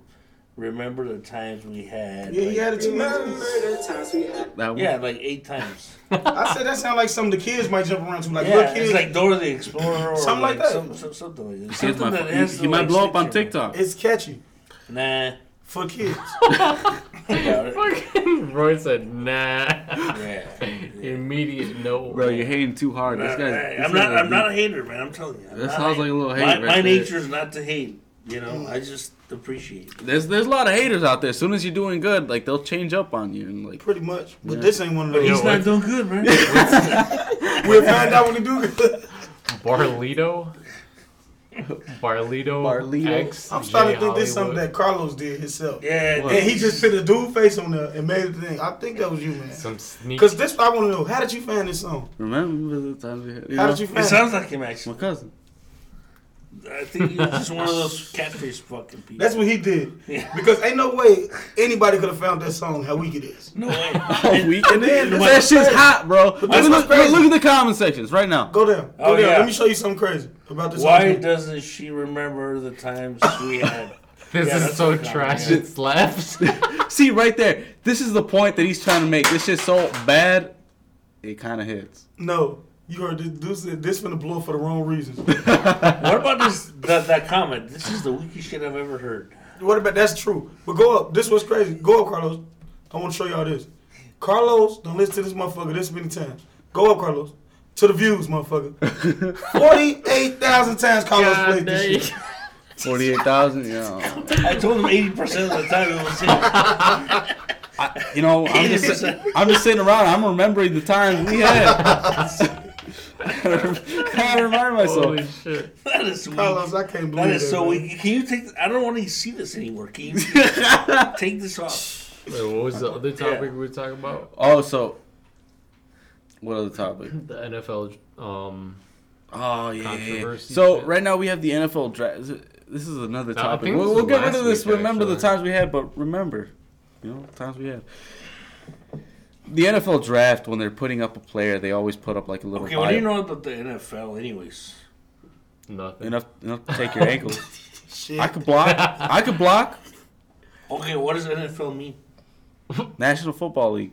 Remember the times we had. Yeah, he like- had it too. Remember the times we had. That one. Yeah, like eight times. I said that sound like something the kids might jump around to, like yeah, little kids. it's like Dora the Explorer or Something like that. Some, some, something like that. He, Something might, that he, he might blow up on TikTok. it's catchy Nah. For kids. I doubt it. Fucking Roy said, nah. Yeah. Immediate no. Bro, you're hating too hard. This guy's. I'm not. guy's I'm not a hater, man. I'm telling you. I'm That not sounds a- like a little hate My, right my there. nature is not to hate. You know, I just appreciate. It. There's there's a lot of haters out there. As soon as you're doing good, like they'll change up on you and like. Pretty much. But Yeah. this ain't one of those. Yo, He's not doing good, man. We'll find out when he do good. Barlito. Barlito. Barlito. X. I'm starting to think this is something Hollywood. that Carlos did himself. yeah, And he just put a dude face on there and made it thing. I think that was you, man. Some sneak. Because this I want to know. How did you find this song? Remember the times we had. You How know? did you It find it? sounds like him actually. My actually. cousin. I think he's just one of those catfish fucking people. That's what he did. Yeah. Because ain't no way anybody could have found that song how weak it is. no way. Oh, weekend. then- that shit's hot, bro. Look, that's look, crazy. look at the comment sections right now. Go down. Go Oh, there. yeah. Let me show you something crazy about this Why song. doesn't she remember the times we had? this Yeah, is so what I trash. got, yeah. It slaps. See right there. This is the point that he's trying to make. This shit's so bad, it kind of hits. No. You heard this dude said this finna blow for the wrong reasons. What about this? That, that comment. This is the weakest shit I've ever heard. what about that's true. But go up. This was crazy. Go up, Carlos. I want to show y'all this. Carlos, don't listen to this motherfucker this many times. Go up, Carlos. To the views, motherfucker. Forty-eight thousand times Carlos God played this shit. Forty-eight thousand. Yeah. I told him eighty percent of the time it was him. You know, I'm just I'm just sitting around. I'm remembering the times we had. Gotta remind myself. Holy shit. That is weak. Carlos, I can't believe That is so weak. Can you take? I don't want to see this anymore. Can you take this off? Wait, what was the other topic we were talking about? Oh, so what other topic? The NFL. Um. Oh yeah. yeah, yeah. Controversy So shit. right now we have the NFL draft. This is another No, I topic. think We'll, this we'll was get rid last of this. week, remember the actually. times we had, but remember, you know, the times we had. The NFL draft when they're putting up a player, they always put up like a little. Okay, what do you know about the NFL, anyways? Nothing. Enough, enough to take your ankles. Shit. I could block. I could block. Okay, what does NFL mean? National Football League.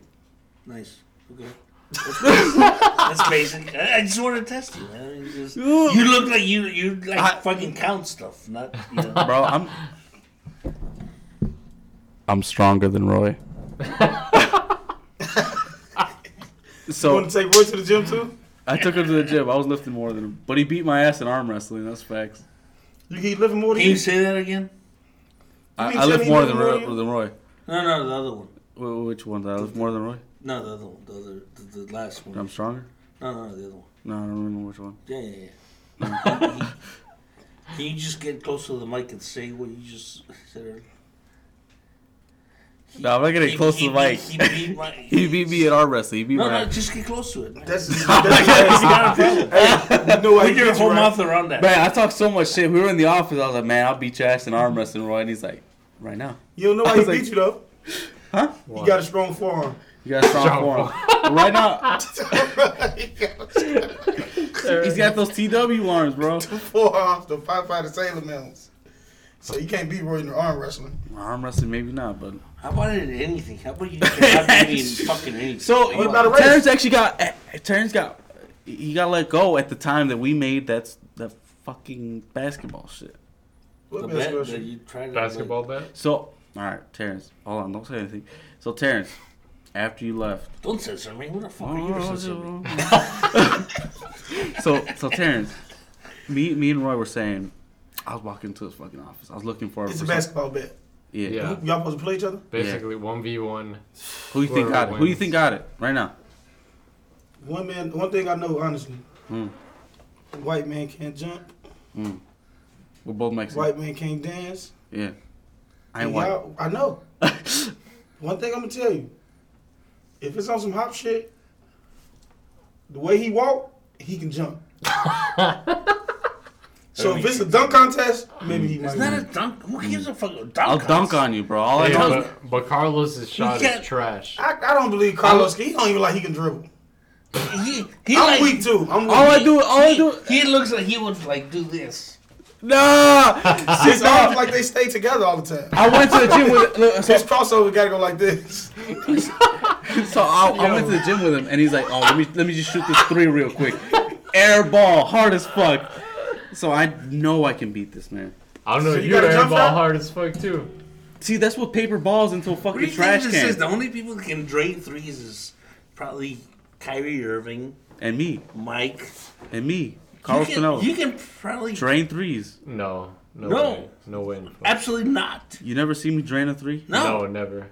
Nice. Okay. That's basic. That's basic. I, I just want to test you, man. I mean, just- you look like you you like I- fucking count stuff, not you know. bro. I'm I'm stronger than Roy. You want to take Roy to the gym too? I took him to the gym. I was lifting more than him, but he beat my ass in arm wrestling. That's facts. You keep lifting more than Can you. you say that again? I, I lift more than Roy, than Roy. No, no, the other one. Wh- Which one? Did I lift more than Roy? No, the other one. The other, the, the last one. I'm stronger. No, no, the other one. No, I don't remember which one. Yeah, yeah, yeah. Can you just get close to the mic and say what you just said? earlier? No, I'm not getting He- close he to the mic. beat- He beat my. He beat me in arm wrestling. He beat No, my. no, just get close to it. Man. That's, that's, You got a problem. hey, you know why Put your whole right? mouth around that. Man, I talk so much shit. We were in the office. I was like, man, I'll beat your ass in arm wrestling, Roy. And he's like, right now. You don't know why he was like- beat you though. Huh? He got a strong forearm. You got a strong Strong form. right now, he's got those TW arms, bro. The forearms, the firefighter sailor mounts. So you can't beat Roy in the arm wrestling. Arm wrestling, maybe not, but. How about it in anything? How about you just not be in fucking anything? So What about a race? Terrence actually got. eh, Terrence got. He got let go at the time that we made that that fucking basketball shit. the What bet basketball that shit? you tried to Basketball bet. So, all right, Terrence, hold on, don't say anything. So, Terrence, after you left, don't censor me. Who the fuck are you to censor me? so so Terrence, me me and Roy were saying, I was walking into his fucking office. I was looking for. It's for a some- basketball bet. Yeah. Yeah. Y'all supposed to play each other? Basically, one v one. Who do you think Whoever got it? Who you think got it right now? One man. One thing I know, honestly, Hmm. white man can't jump. We're both Mexican. White man can't dance. Yeah. I ain't white. I know. One thing I'm gonna tell you, if it's on some hop shit, the way he walk, he can jump. so if it's a dunk contest, maybe he It's might. not a dunk. Who mm. gives a fuck? A dunk I'll dunk on you, bro. All I Hey, know is but, but Carlos's shot can't- is trash. I, I don't believe Carlos. He don't even like he can dribble. He, he I'm like, weak too. I'm weak. all I do. All I he, do. he looks like he would like do this. Nah. His arms like they stay together all the time. I went to the gym with. Look, His crossover gotta go like this. so I, I went to the gym with him, and he's like, "Oh, let me let me just shoot this three real quick, air ball, hard as fuck." So I know I can beat this man. I don't know. So you you got a are jump airball shot? hard as fuck too. See, that's what paper balls into a What do fucking you trash think this can. is? The only people that can drain threes is probably Kyrie Irving, and me, Mike. and me, Carlos you can, Pinello. You can probably Drain threes. No, no, No. way. no way. fuck. absolutely not. You never see me drain a three? No. No, never.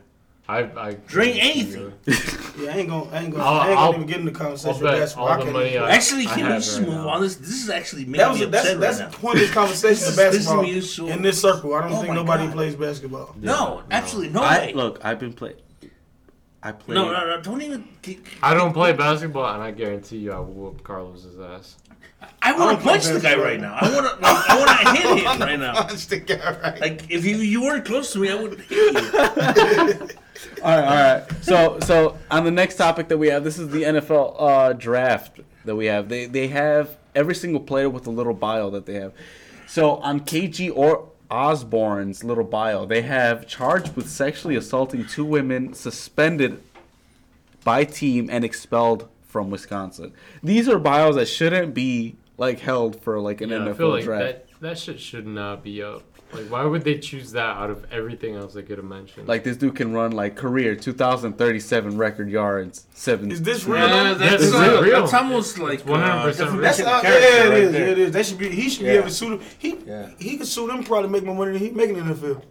I I Drink anything. Yeah, I ain't gonna, I ain't gonna, I'll- I ain't I'll- gonna even get in the conversation I'll with bet basketball. all I the can't money even- I- Actually, I can we just right move now. on? This this is actually making That was me a, that's upset that's right the point of this conversation This of is- this basketball. me so- in this circle, I don't Oh think nobody God. plays basketball. No, absolutely no I way. look. I've been playing. I play. no, no, no, don't even. I don't play basketball, and I guarantee you, I will whoop Carlos's ass. I want to punch the guy right now. I want to. Like, I want to hit him right now. Punch the guy right. Like if you you weren't close to me, I would hit you. All right, all right. So, so on the next topic that we have, this is the NFL uh, draft that we have. They they have every single player with a little bio that they have. So on KG or Osborne's little bio, they have charged with sexually assaulting two women, suspended by team and expelled from Wisconsin. These are bios that shouldn't be like held for like an Yeah, NFL I feel like draft. that that shit should not be up. Like, why would they choose that out of everything else they could have mentioned? Like this dude can run like career 2037 record yards, seven. Is this real? Yeah, though? that's, This is uh, real. that's almost like 100% uh, real. That's of uh, yeah, character it right is. there. It is. That should be. He should be able to sue him. He Yeah. he could sue them. Probably make more money than he making in the NFL.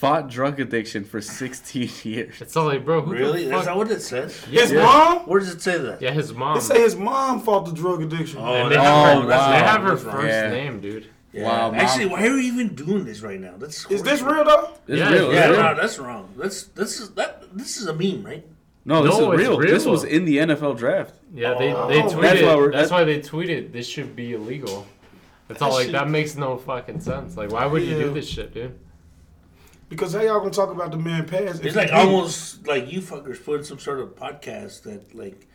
Fought drug addiction for 16 years. it's all like, bro, who Really? the Is fuck? that what it says? His Yeah. mom. Where does it say that? yeah, his mom. They say his mom fought the drug addiction. Oh, and they that's have, Oh, her, that's wow. they have her That's first. Yeah. name, dude. Yeah. Wow, Mom. Actually, why are we even doing this right now? That's Is this real though? It's Yeah, real. Yeah, it's no, that's wrong. That's this is that this is a meme, right? No, this No, is it's real. This real. was in the NFL draft. Yeah, they Oh. they That's tweeted. why That's we're- why, they tweeted this should be illegal. It's all That like shit- that makes no fucking sense. Like, why would you Yeah. do this shit, dude? Because how y'all gonna talk about the man pass? It's he like beat- almost like you fuckers put in some sort of podcast that like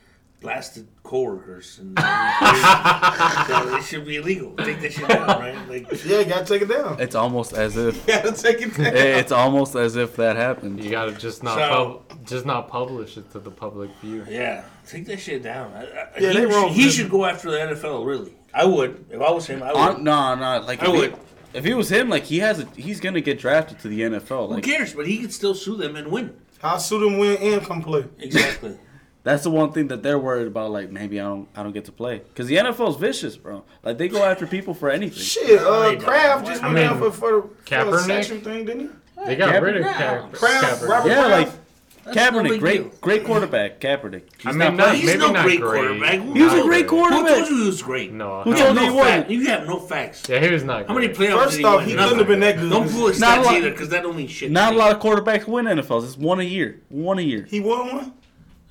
blasted coworkers and that it should be illegal. Take that shit down, right? Like Yeah, you gotta take it down. It's almost as if You gotta take it down. it's almost as if that happened. You gotta just not So- pub- just not publish it to the public view. yeah, take that shit down. I, I, Yeah, he, they wrong. he should go after the NFL. Really, I would if I was him. I would. On, no, no, like I if, he, would. If it was him, like he has, a, he's gonna get drafted to the NFL. Who Like cares? But he could still sue them and win. I'll sue them, win, and come play. Exactly. that's the one thing that they're worried about. Like maybe I don't, I don't get to play because the NFL's vicious, bro. Like they go after people for anything. Shit, No, uh. Kraft just I went down mean, for, for, for a Kaepernick? section thing, didn't he? They got rid of Kaepernick. Kraft, Kaepernick. Robert Yeah, like Kraft. That's no Kaepernick, big great, deal. great quarterback. Kaepernick. He's I mean, not not- He's Maybe no not great great. quarterback. Who He was a great you? Who quarterback. told you he was great? No, Who You told have me no he wasn't? fact. You have no facts. yeah, he was not. How many great. playoffs First did he off, he Nothing. couldn't have been that good. Don't pull his Not a stats lot- either, because that don't mean shit. Not a lot of quarterbacks win NFLs. It's one a year. One a year. He won one.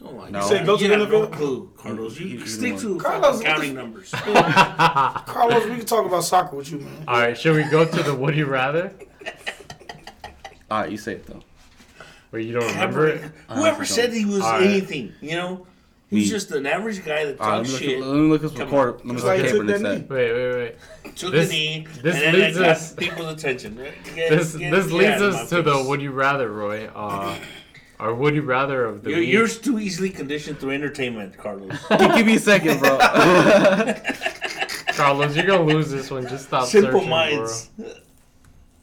Oh my No. God. Say go to you the have no NFL? clue, Carlos. You, You- you stick to Carlos, fucking counting numbers. Carlos, we can talk about soccer with you, man. All right, should we go to the Would You Rather? All right, you say it though. Where you don't remember it? Whoever said he was All right. anything, you know, he's Me. just an average guy that All right, let talks me shit, look, let me look at this Come record. Let me look like at he took Kaepernick that said. Wait, wait, wait. took This- the knee, this and then leads that got us- people's attention. Get- This get- this get leads out of us my to the face. Would You Rather, Roy. Uh, our Would You Rather of the You're, week. you're too easily conditioned through entertainment, Carlos. Give me a second, bro. Carlos, you're gonna lose this one. Just stop Simple searching, minds. bro.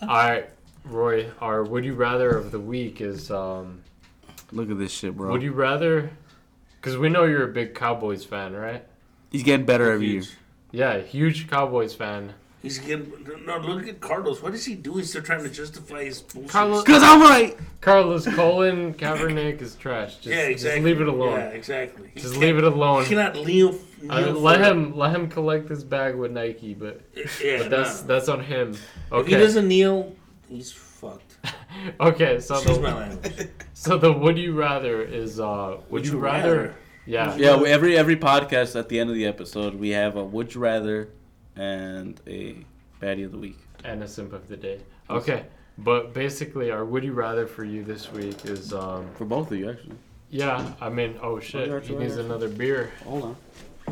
All right, Roy. Our Would You Rather of the week is um. look at this shit, bro. Would you rather? Because we know you're a big Cowboys fan, right? He's getting better every year. Yeah, huge Cowboys fan. He's getting no. Look at Carlos. What is he doing? He's still trying to justify his bullshit. Carlos- Cause I'm right. Carlos Colin Kaepernick is trash. Just, yeah, exactly. just leave it alone. Yeah, exactly. He Just can't- leave it alone. He cannot kneel. I kneel let for- him let him collect his bag with Nike, but, Yeah, but that's nah. that's on him. If he Okay. doesn't kneel, he's fucked. Okay. So Excuse my language. so the would you rather is uh would you rather? Yeah. Yeah, we, every every podcast at the end of the episode we have a would you rather and a baddie of the week. and a simp of the day. Okay, but basically, our would you rather for you this week is um For both of you, actually. yeah. I mean, oh shit, he needs another beer. Hold on.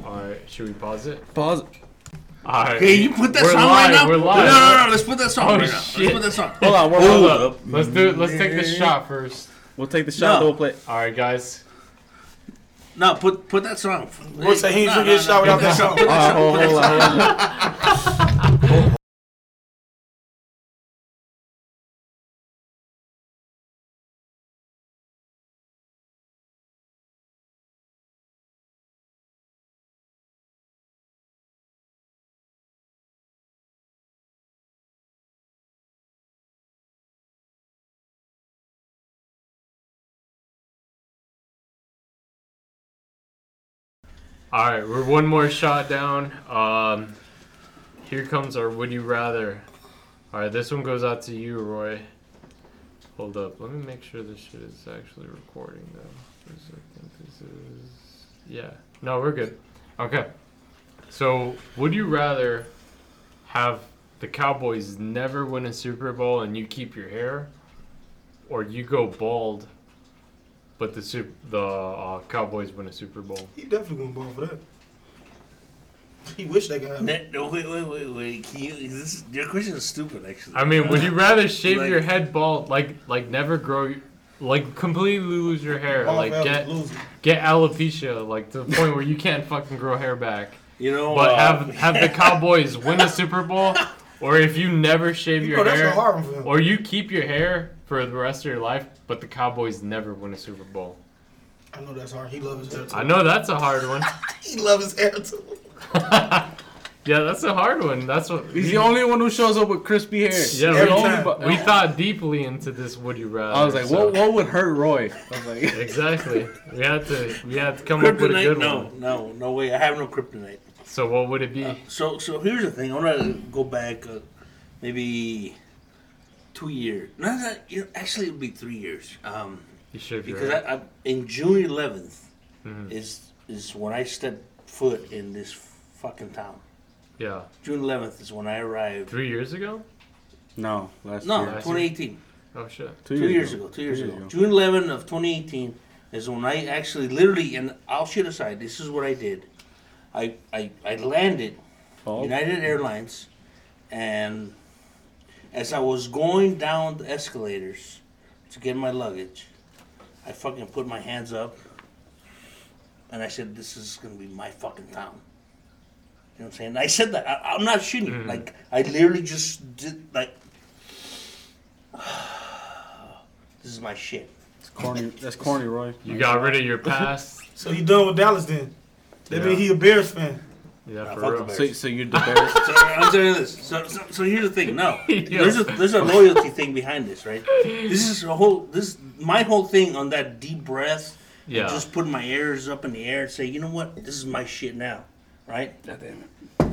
All right, should we pause it? Pause. All right. Hey, you put that We're song live, right now. we're No, live. no, no, no. Let's put that song Oh, right now. shit. Let's put that song. Hold on, we're Hold hold up. Let's do it. Let's take this shot first. We'll take the shot. No. We'll play. All right, guys. No, put put that song. Boy, say he ain't No, finna no, get shot without that song. Put that Uh, song. All right, we're one more shot down. Um, here comes our would you rather. All right, this one goes out to you, Roy. Hold up, let me make sure this shit is actually recording though. This is yeah. No, we're good. Okay. So, would you rather have the Cowboys never win a Super Bowl and you keep your hair, or you go bald, but the super, the uh, Cowboys win a Super Bowl? He definitely gonna ball for that. He wish that guy. No, no, wait, wait, wait, wait. Can you, this, your question is stupid, actually. I mean, would you rather shave Like- your head bald, like like never grow, like completely lose your hair, like get get alopecia, like to the point where you can't fucking grow hair back, You know, but uh, have have the Cowboys win a Super Bowl, or if you never shave You your know that's a hair, hard one for him. or you keep your hair for the rest of your life, but the Cowboys never win a Super Bowl. I know that's hard. He loves his hair too. I know that's a hard one. He loves his hair too. yeah, that's a hard one. That's what He's the only one who shows up with crispy hair. Yeah, Every we, time. we thought deeply into this. Would you rather? I was like, so- what, what would hurt Roy? I was like, Exactly. We had to we had to come up with a good No, one. no, no no way. I have no kryptonite. So what would it be? So, so here's the thing. I want to go back, uh, maybe two years. No, no, you know, actually, it would be three years. Um, You should be because right. I, I, in June 11th Mhm. is is when I stepped foot in this fucking town. Yeah. June 11th is when I arrived. Three years ago? no, last No, year. 2018. Oh shit. Two, years ago. Two years ago. June 11 of 2018 is when I actually literally, and I'll shit aside, this is what I did. I, I, I landed Oh. United Airlines, and as I was going down the escalators to get my luggage, I fucking put my hands up, and I said, "This is gonna be my fucking town." You know what I'm saying? I said that. I, I'm not shitting. Mhm. Like I literally just did like. this is my shit. It's corny. That's corny, Roy. You got rid of your past. So you done with Dallas then. That Yeah. mean he a Bears fan. Yeah, Nah, for real. So, so you're the Bears. So I'm telling you this. So, so, so here's the thing. No, there's a there's a loyalty thing behind this, right? This is a whole this my whole thing on that deep breath. Yeah. Just putting my ears up in the air and say, you know what, this is my shit now, right?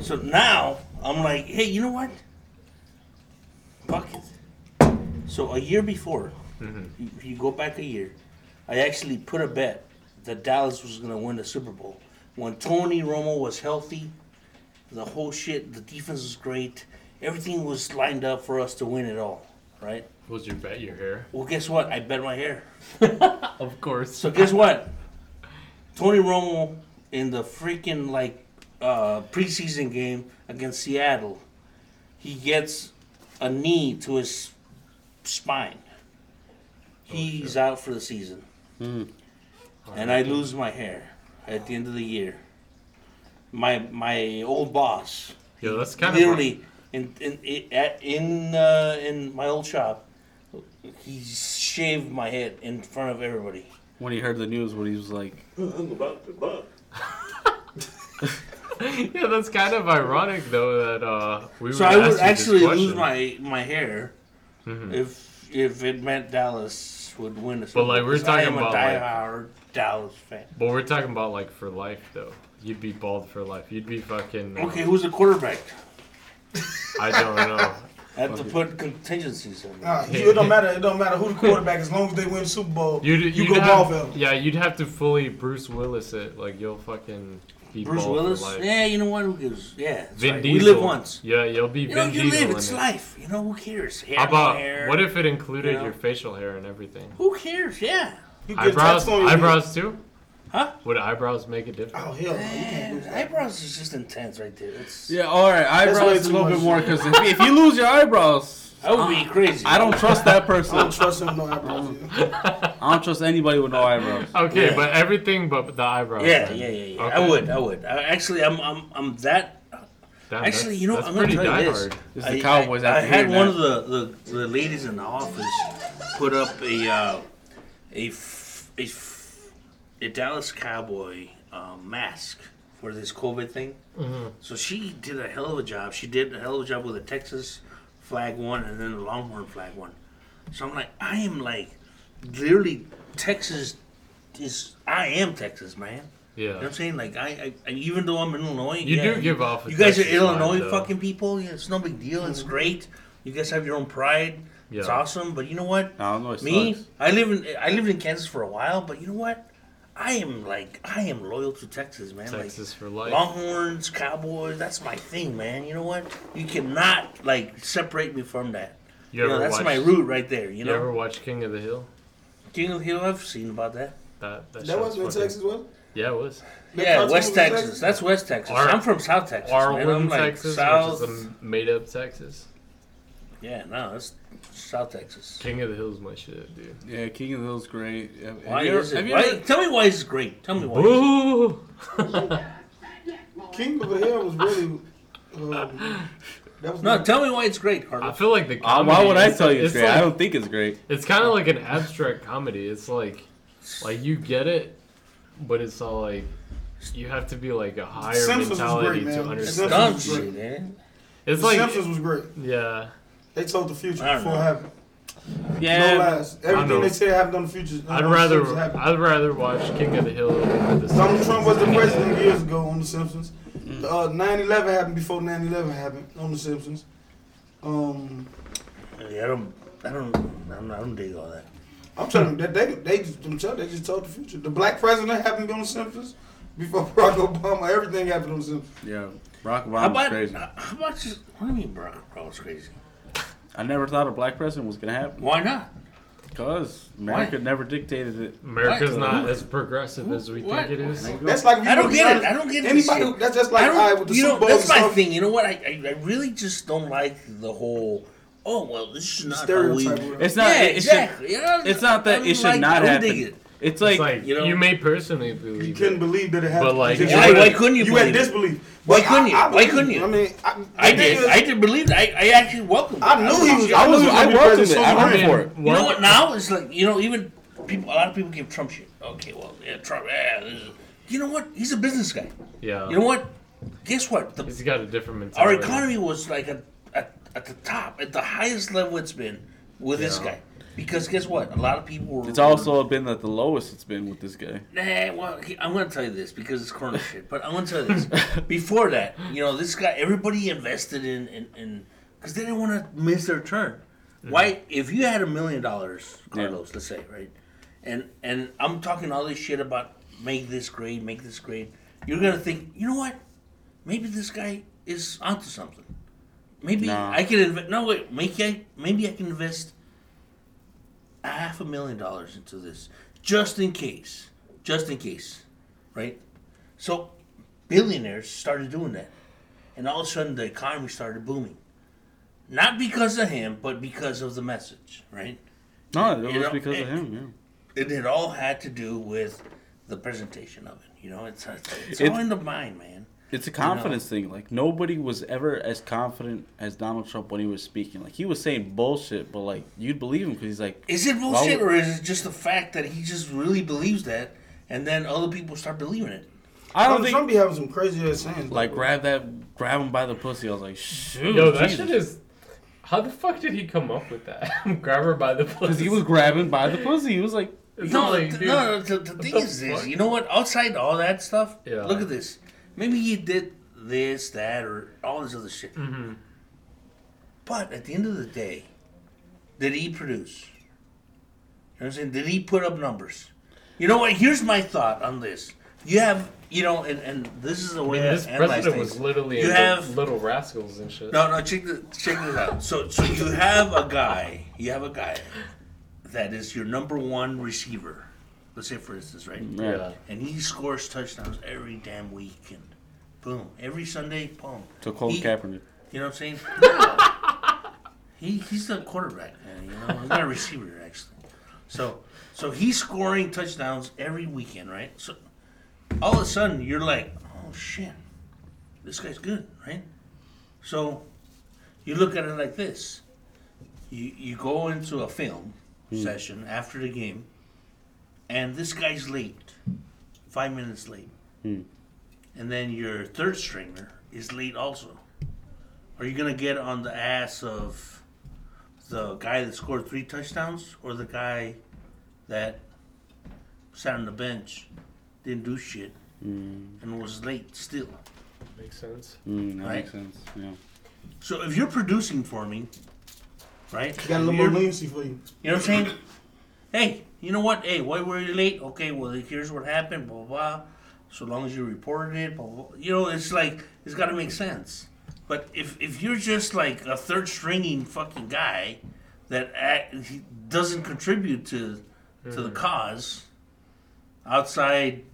So now I'm like, hey, you know what? Fuck it. So a year before, mm-hmm. you, you go back a year, I actually put a bet that Dallas was gonna win the Super Bowl when Tony Romo was healthy. The whole shit, the defense was great. Everything was lined up for us to win it all, right? Was your bet your hair? Well, guess what? I bet my hair. Of course. So guess what? Tony Romo in the freaking like uh, preseason game against Seattle, he gets a knee to his spine. He's out for the season, and I lose my hair at the end of the year. My my old boss, Yeah, that's kind of literally in in in, at- in, uh, in my old shop, he shaved my head in front of everybody. when he heard the news, what he was like, yeah, that's kind of ironic though that uh we So would I ask would you this actually lose my my hair Mhm. if if it meant Dallas would win the Super like, Bowl, we're 'cause I talking about, like- diehard Dallas fan. But we're talking about like for life though. You'd be bald for life. You'd be fucking. uh, Okay, who's the quarterback? I don't know. I have to put contingencies in. there. Nah, you, it don't matter. It don't matter who the quarterback. As long as they win the Super Bowl, You'd, you you'd go have, ball for him. Yeah, you'd have to fully Bruce Willis it. Like you'll fucking be Bruce bald Willis? for life. Yeah, you know what? Who gives? Yeah, that's Vin right. Diesel. We live once. Yeah, you'll be You know, you Diesel. live. It's it. life. You know, who cares? Hair, How about hair. what if it included you know? your facial hair and everything? Who cares? Yeah. You get Eyebrows, tattooed on your- eyebrows too. Huh? Would eyebrows make a difference? Oh hell no! You can't do Man, that. eyebrows is just intense right there. It's, "Yeah, all right, way eyebrows a too little much. bit more because if, if you lose your eyebrows, that would be crazy. I don't trust that I person. don't trust him with no eyebrows. I don't trust anybody with no eyebrows. Okay, Yeah. but everything but the eyebrows. Yeah, then. yeah, yeah, yeah. Okay. I would, I would. I, actually, I'm, I'm, I'm that Damn, Actually, that's- you know, that's I'm gonna pretty tell you this. diehard. It's the I- Cowboys I, I after had hearing one that. of the, the, the ladies in the office put up a uh, a, f- a, a Dallas Cowboy um, mask for this COVID thing. Mm-hmm. So she did a hell of a job. She did a hell of a job with the Texas flag one and then the Longhorn flag one. So I'm like, I am like, literally, Texas is. I am Texas, man. You know what Yeah. I'm saying? Like I, I, even though I'm in Illinois, You yeah, do give off. a You guys are Texas Illinois though. fucking people. Yeah, it's no big deal. It's great. You guys have your own pride. It's awesome. But you know what? I don't know. It Me, sucks. I live in I lived in Kansas for a while, but you know what? I am like I am loyal to Texas, man. Texas for life. Longhorns, Cowboys, that's my thing, man. You know what? You cannot like separate me from that. You You know, ever that's watch, my root right there. You You know, ever watch King of the Hill? King of the Hill. I've seen about that. That that, That wasn't in Texas, was it? Yeah, it was. That yeah, cartoon West was in Texas. That's West Texas. Ar- I'm from South Texas. man. I'm like Texas, South. which is a made-up Texas. Yeah, no, that's South Texas. King of the Hill's my shit, dude. Yeah, King of the Hill's great. Have- have Why you ever- is it? Why, ever- tell me why it's great. Tell me why. Boo! King of the Hill was really. Um, that was No, tell me why it's great, I Carlos. feel like the Uh, why would I is- tell you it's it's great? I don't think it's great. It's kind of like an abstract comedy. It's like, like you get it, but it's all like, you have to be like a higher Simpsons mentality great, to man. It's understand. dumb Simpsons was shit, man. It's The like, Simpsons was great. yeah, They told the future I don't before it know. happened. No Yeah, lies. know. Everything they said happened on the future. I'd rather, I'd rather watch King of the Hill. Over the Donald Trump was the president years ago on The Simpsons. The, Uh, 9/11 happened before 9/11 happened on The Simpsons. Um, Yeah, I don't, I don't, I don't, I don't dig all that. I'm telling you that they they just them tell- they just told the future. The black president happened on The Simpsons before Barack Obama. Everything happened on The Simpsons. yeah. Barack How Obama's crazy. how about just, what do you mean Barack Obama's crazy? I never thought a black president was gonna happen Why not? because America Why? never dictated it. America's What? not as progressive as we What? think it is. That's like you I don't get it. I don't get this anybody. who- That's just like I all don't, right with the you Super know, that's my stuff. thing. You know what? I, I, I really just don't like the whole. Oh well, this is not how we. It's not. yeah, it should- exactly. You know, it's not that I it should like, not I don't happen. dig it. It's like, It's like you you, may personally believe. You couldn't it. believe that it happened. But, like, You if just- Why, why couldn't you? You believe had it? disbelief. Why But couldn't you? I Why believe couldn't you? I mean, I, I the did. is, I did believe it. I, I actually welcomed. I knew he was. I was, knew he I gonna welcomed president it. I so went for it. You know what? Now it's like you know, even people. A lot of people give Trump shit. Okay, well, yeah, Trump. Yeah, you know what? He's a business guy. Yeah, You know what? Guess what? The, he's got a different mentality. our economy was like at, at, at the top, at the highest level it's been with this guy. Because guess what? A lot of people were. It's also been at the lowest it's been with this guy. Nah, well, I'm going to tell you this because it's corner shit. But I'm going to tell you this. Before that, you know, this guy, everybody invested in, in, in, because they didn't want to miss their turn. Mm-hmm. Why? If you had a million dollars, Carlos, let's say, right, and and I'm talking all this shit about make this great, make this great, you're gonna think, you know what? Maybe this guy is onto something. Maybe Nah. I can invest. No, wait. Maybe I maybe I can invest a half a million dollars into this just in case. Just in case, right? So billionaires started doing that, and all of a sudden the economy started booming. Not because of him, but because of the message, right? No, it was because of him. Yeah. It, it all had to do with the presentation of it. You know, it's it's, it's It- all in the mind, man. It's a confidence thing. Like nobody was ever as confident as Donald Trump when he was speaking. Like he was saying bullshit, but like you'd believe him because he's like, Is it bullshit, would- or is it just the fact that he just really believes that, and then other people start believing it? I don't Donald think Trump be having some crazy ass sayings. like grab that, grab him by the pussy. I was like, shoot, Yo, that Jesus. shit is. How the fuck did he come up with that? Grab her by the pussy. Because he was grabbing by the pussy. He was like, It's No, like, th- dude, no, the, the thing the is this. You know what? Outside all that stuff, Yeah. look at this. Maybe he did this, that, or all this other shit. Mhm. But at the end of the day, did he produce? You know what I'm saying? Did he put up numbers? You know what? Here's my thought on this. You have, you know, and, and this is the way I mean, this president things. was literally You have- Little Rascals and shit. No, no, check this, check this out. So, so you have a guy, you have a guy that is your number one receiver. Let's say, for instance, right? yeah. Yeah. And he scores touchdowns every damn weekend. Boom. Every Sunday, boom. To Cole He- Kaepernick. You know what I'm saying? No. he he's the quarterback, man. You know, he's not a receiver actually. So so he's scoring touchdowns every weekend, right? So all of a sudden you're like, oh shit, this guy's good, right? So you look at it like this. You you go into a film hmm. session after the game, and this guy's late, five minutes late, Hmm. and then your third stringer is late also. Are you gonna get on the ass of the guy that scored three touchdowns or the guy that sat on the bench, didn't do shit, Mm, and was late still. Makes sense. mm, that Right. makes sense. Yeah. So if you're producing for me, right? You got a little more leniency for you. You know what I'm saying? hey, you know what? Hey, why were you late? Okay, well, here's what happened, blah, blah, blah. So long as you reported it, blah, blah. You know, it's like, it's got to make sense. But if, if you're just like a third stringing fucking guy that act, he doesn't contribute to to the mm. cause outside,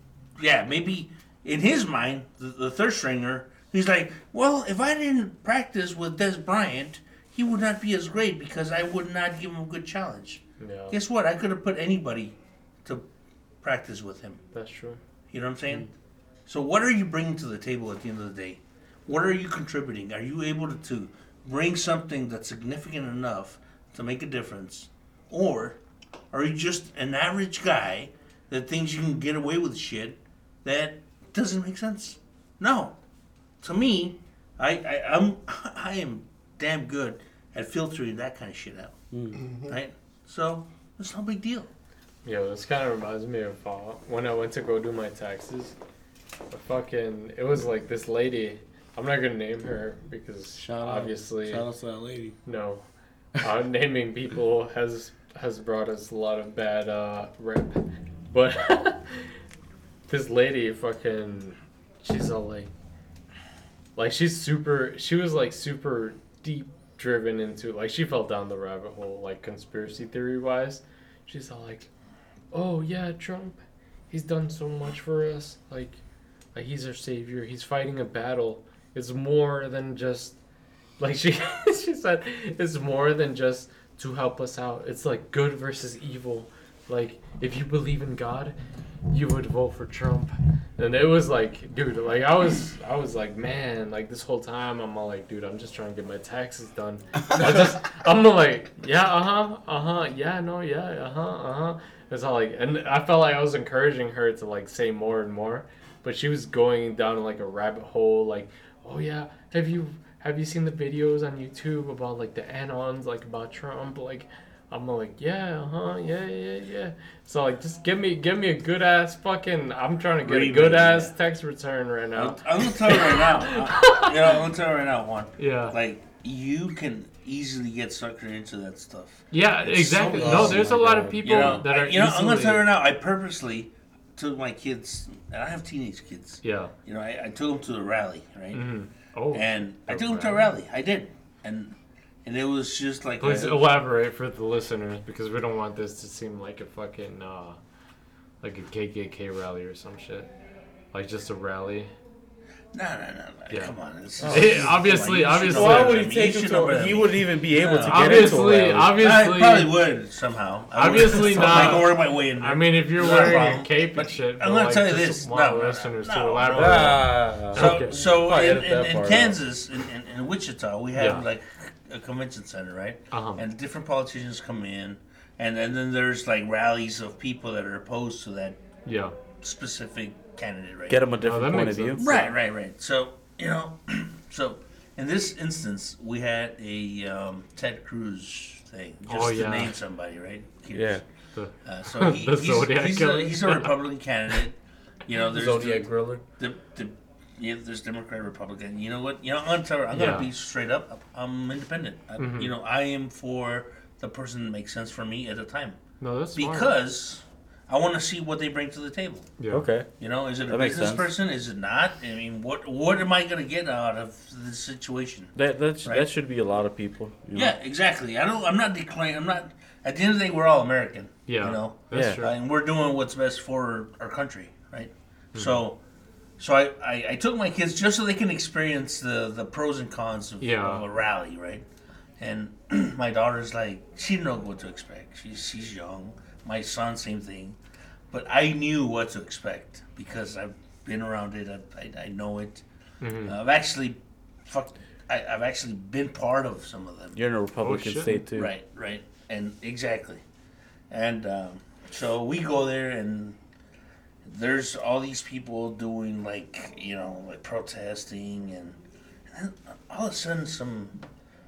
yeah, maybe in his mind, the, the third stringer, he's like, well, if I didn't practice with Dez Bryant, he would not be as great because I would not give him a good challenge. Yeah, Guess what? I could have put anybody to practice with him. that's true. You know what I'm saying? Mm. So, what are you bringing to the table at the end of the day? What are you contributing? Are you able to, to bring something that's significant enough to make a difference? Or are you just an average guy that thinks you can get away with shit that doesn't make sense? No. To me, I, I I'm I am damn good at filtering that kind of shit out. Mm. Mm-hmm. Right? So it's no big deal. Yo, this kind of reminds me of uh, when I went to go do my taxes. The fucking, it was like this lady. I'm not gonna name her because Shout obviously Out. Shout out to that lady. no. Uh, naming people has has brought us a lot of bad uh, rep, but this lady fucking, she's all like, like she's super. She was like super deep driven into like she fell down the rabbit hole like conspiracy theory wise. She's all like, oh yeah, Trump, he's done so much for us. Like, like he's our savior. He's fighting a battle. It's more than just like she she said it's more than just to help us out. It's like good versus evil. Like if you believe in God, you would vote for Trump. And it was like, dude, like I was I was like, man, like this whole time I'm all like, dude, I'm just trying to get my taxes done. I just I'm like, yeah, uh-huh, uh-huh, yeah, no, yeah, uh-huh, uh-huh. It's all like and I felt like I was encouraging her to like say more and more. But she was going down like a rabbit hole, like, oh yeah, have you have you seen the videos on YouTube about like the anons, like about Trump? Like, I'm like, yeah, uh huh, yeah, yeah, yeah. So like, just give me, give me a good ass fucking. I'm trying to get a good ass yeah. tax return right now. I'm gonna tell you right now. uh, you know, I'm gonna tell you right now, Juan. Yeah, Like you can easily get suckered into that stuff. yeah, it's exactly. so no, there's a lot of people You know, that are. I, you know, I'm gonna tell you right now. I purposely took my kids, and I have teenage kids. Yeah. You know, I, I took them to the rally, right? hmm Oh. And I took them to a rally. I did, and and it was just like Please a- elaborate for the listeners because we don't want this to seem like a fucking uh, like a KKK rally or some shit. Like just a rally. No, no, no, no. Yeah. Come on. It's, Eh, obviously- come on, you obviously- Why would he take him to? better He wouldn't even be able to get Obviously, into a obviously, I probably would somehow. I would- Obviously I not. can work my way in there. I mean, if you're Not a wearing a problem. cape and shit, I'm but, gonna tell you this. want No, no, no, listeners to no, elaborate. no. Ah, So, Okay. so in, in, in. Kansas, in, in, in Wichita, we have Yeah. like a convention center, right? Uh-huh. And different politicians come in, and, and then there's like rallies of people that are opposed to that Yeah. specific candidate, right? Get them a different that point of view. sense. Right, right, right. So you know, so in this instance, we had a um, Ted Cruz thing, just Oh, to name somebody, right? Yeah. Uh, so he, he's, he's, a, he's a Republican candidate. You know, there's Zodiac the, Killer. the, the yeah, there's Democrat, Republican. You know what? You know, I'm gonna, I'm Yeah. gonna be straight up. I'm independent. I, Mhm. You know, I am for the person that makes sense for me at the time no, that's smart. because I want to see what they bring to the table. yeah. Okay. You know, is it a That makes business sense. person? Is it not? I mean, what what am I gonna get out of this situation? That that Right. that should be a lot of people. you know? Yeah, exactly. I don't. I'm not declaring. I'm not. At the end of the day, we're all American. Yeah. You know, That's Yeah. true. and we're doing what's best for our country, right? Mm-hmm. So, so I, I I took my kids just so they can experience the the pros and cons of, Yeah. of a rally, right? And my daughter's like, she didn't know what to expect. She's she's young. My son, same thing. But I knew what to expect because I've been around it. I, I, I know it. Mhm. I've actually, fuck, I, I've actually been part of some of them. You're in a Republican shit. state too. Right, right, and exactly, and um, so we go there, and there's all these people doing like you know like protesting, and, and then all of a sudden some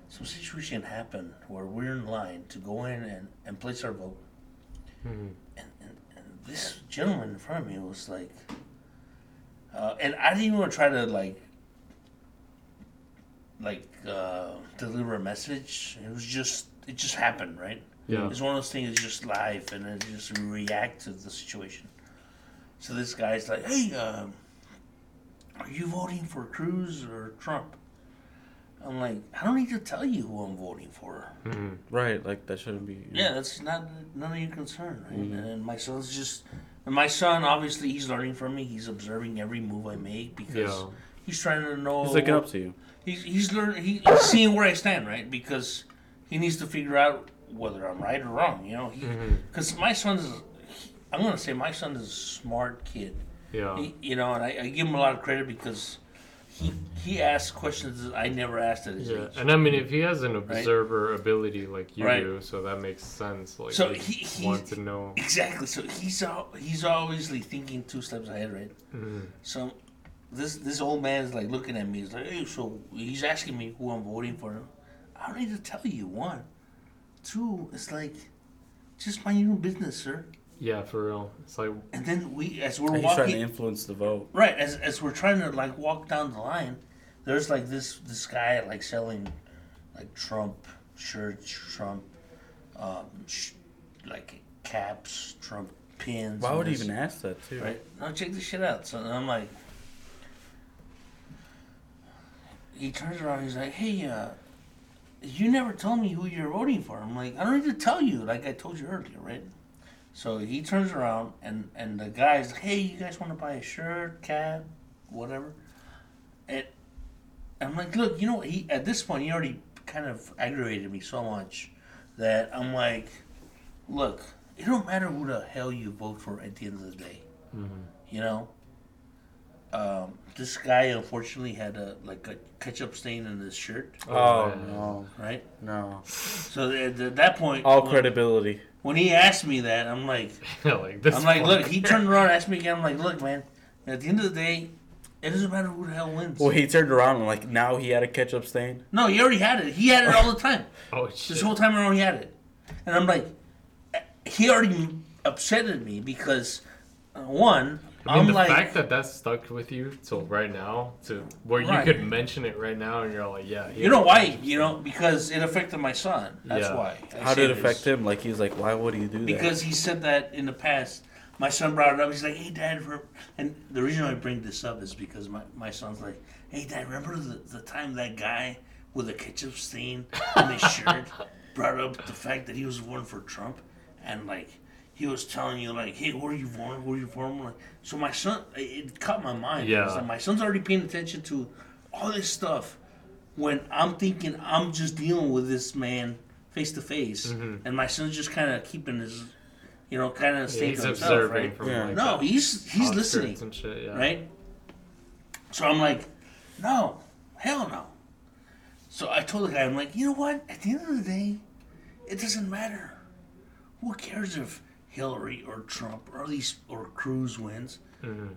some situation happened where we're in line to go in and, and place our vote, Mhm. and, and, and this gentleman in front of me was like, uh, and I didn't even try to like, like uh, deliver a message. It was just it just happened, right? Yeah. It's one of those things. It's just life, and then just react to the situation. So this guy's like, "Hey, um, are you voting for Cruz or Trump?" I'm like, "I don't need to tell you who I'm voting for. Right, like that shouldn't be. Yeah, that's not none of your concern, right?" Mm-hmm. And my son's just, and my son obviously he's learning from me. He's observing every move I make because Yeah. he's trying to know. He's looking up to you. He's he's learning. He, he's seeing where I stand, right? Because he needs to figure out whether I'm right or wrong. You know, because my son's. I'm gonna say my son is a smart kid. Yeah. He, you know, and I, I give him a lot of credit because he he asks questions that I never asked at his Yeah, age. and I mean, if he has an observer ability like you Right. do, so that makes sense. Like, So he, he- wants to know. Exactly. So he's al- he's obviously thinking two steps ahead, right? Mm-hmm. So this this old man is like looking at me. He's like, hey, so he's asking me who I'm voting for. I don't need to tell you. One, two. It's like just mind your own business, sir. Yeah, for real. It's like, And then we, as we're He's trying to walking, influence the vote. right, as as we're trying to like walk down the line, there's like this this guy like selling like Trump shirts, Trump, um, sh- like caps, Trump pins. Why and would he this. even ask that too? Right. Now check this shit out. So I'm like, he turns around. He's like, "Hey, uh, you never told me who you're voting for." I'm like, "I don't need to tell you, like I told you earlier, right?" So he turns around and and the guy's like, "Hey, you guys want to buy a shirt, cap, whatever?" And I'm like, "Look, you know, he at this point he already kind of aggravated me so much that I'm like, look, it don't matter who the hell you vote for at the end of the day." you know. Um, this guy unfortunately had a like a ketchup stain in his shirt, Oh man. no, right? no. So at, at that point, All when, credibility. When he asked me that, I'm like, like this. I'm like, fuck. look. He turned around, and asked me again. I'm like, look, man. At the end of the day, it doesn't matter who the hell wins. Well, he turned around and like now he had a ketchup stain. no, he already had it. He had it all the time. Oh shit! This whole time around, he had it, and I'm like, he already upsetted me because uh, one, I mean, am the like, fact that that stuck with you till right now, to where you Right. could mention it right now, and you're like, yeah. you know why? You know because it affected my son. That's Yeah. why. I How did it this. affect him? Like he's like, why would he do that? Because he said that in the past. My son brought it up. He's like, "Hey, Dad," and the reason I bring this up is because my, my son's like, "Hey, Dad, remember the, the time that guy with a ketchup stain on his shirt brought up the fact that he was voting for Trump, and like he was telling you like, "Hey, where are you voting? Where are you from?" Like, so my son, it, caught my mind. Yeah. like, my son's already paying attention to all this stuff when I'm thinking I'm just dealing with this man face to face, and my son's just kind of keeping his, you know, kind of staying to himself, observing right? from Yeah. like No, he's he's listening, shit. Yeah. right? So I'm like, no, hell no. So I told the guy, I'm like, you know what? At the end of the day, it doesn't matter. Who cares if Hillary or Trump or at least or Cruz wins?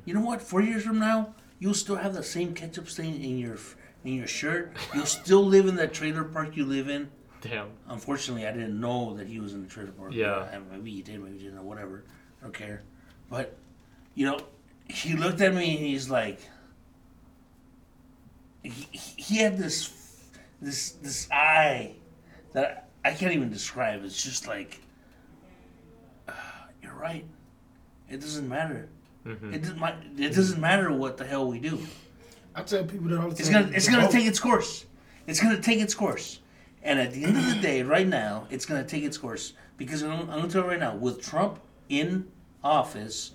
You know what? Four years from now, you'll still have the same ketchup stain in your in your shirt. You'll still live in that trailer park you live in. Damn. Unfortunately, I didn't know that he was in the trailer park. Yeah. Maybe he did, maybe he didn't, or whatever. I don't care. But, you know, he looked at me and he's like, he, he had this, this, this eye that I can't even describe. It's just like, "Ah, you're right. It doesn't matter. Mm-hmm. It doesn't. It doesn't matter what the hell we do. I tell people that all the time. It's gonna it's gonna take its course. It's gonna take its course. And at the end of the day, right now, it's gonna take its course because I'm, I'm gonna tell you right now, with Trump in office,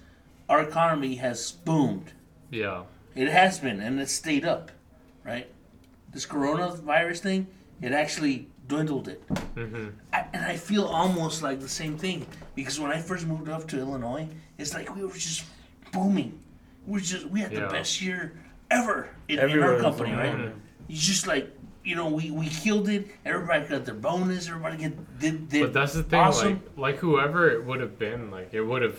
our economy has boomed. Yeah. It has been, and it's stayed up, right? This coronavirus thing, it actually dwindled it. Mm-hmm. I, and I feel almost like the same thing because when I first moved up to Illinois, it's like we were just booming. We were just we had the best year ever in, in our company, booming. right? Mm-hmm. You just like you know we, we killed it. Everybody got their bonus. Everybody get did, did But that's the thing, awesome. like, like whoever it would have been, like it would have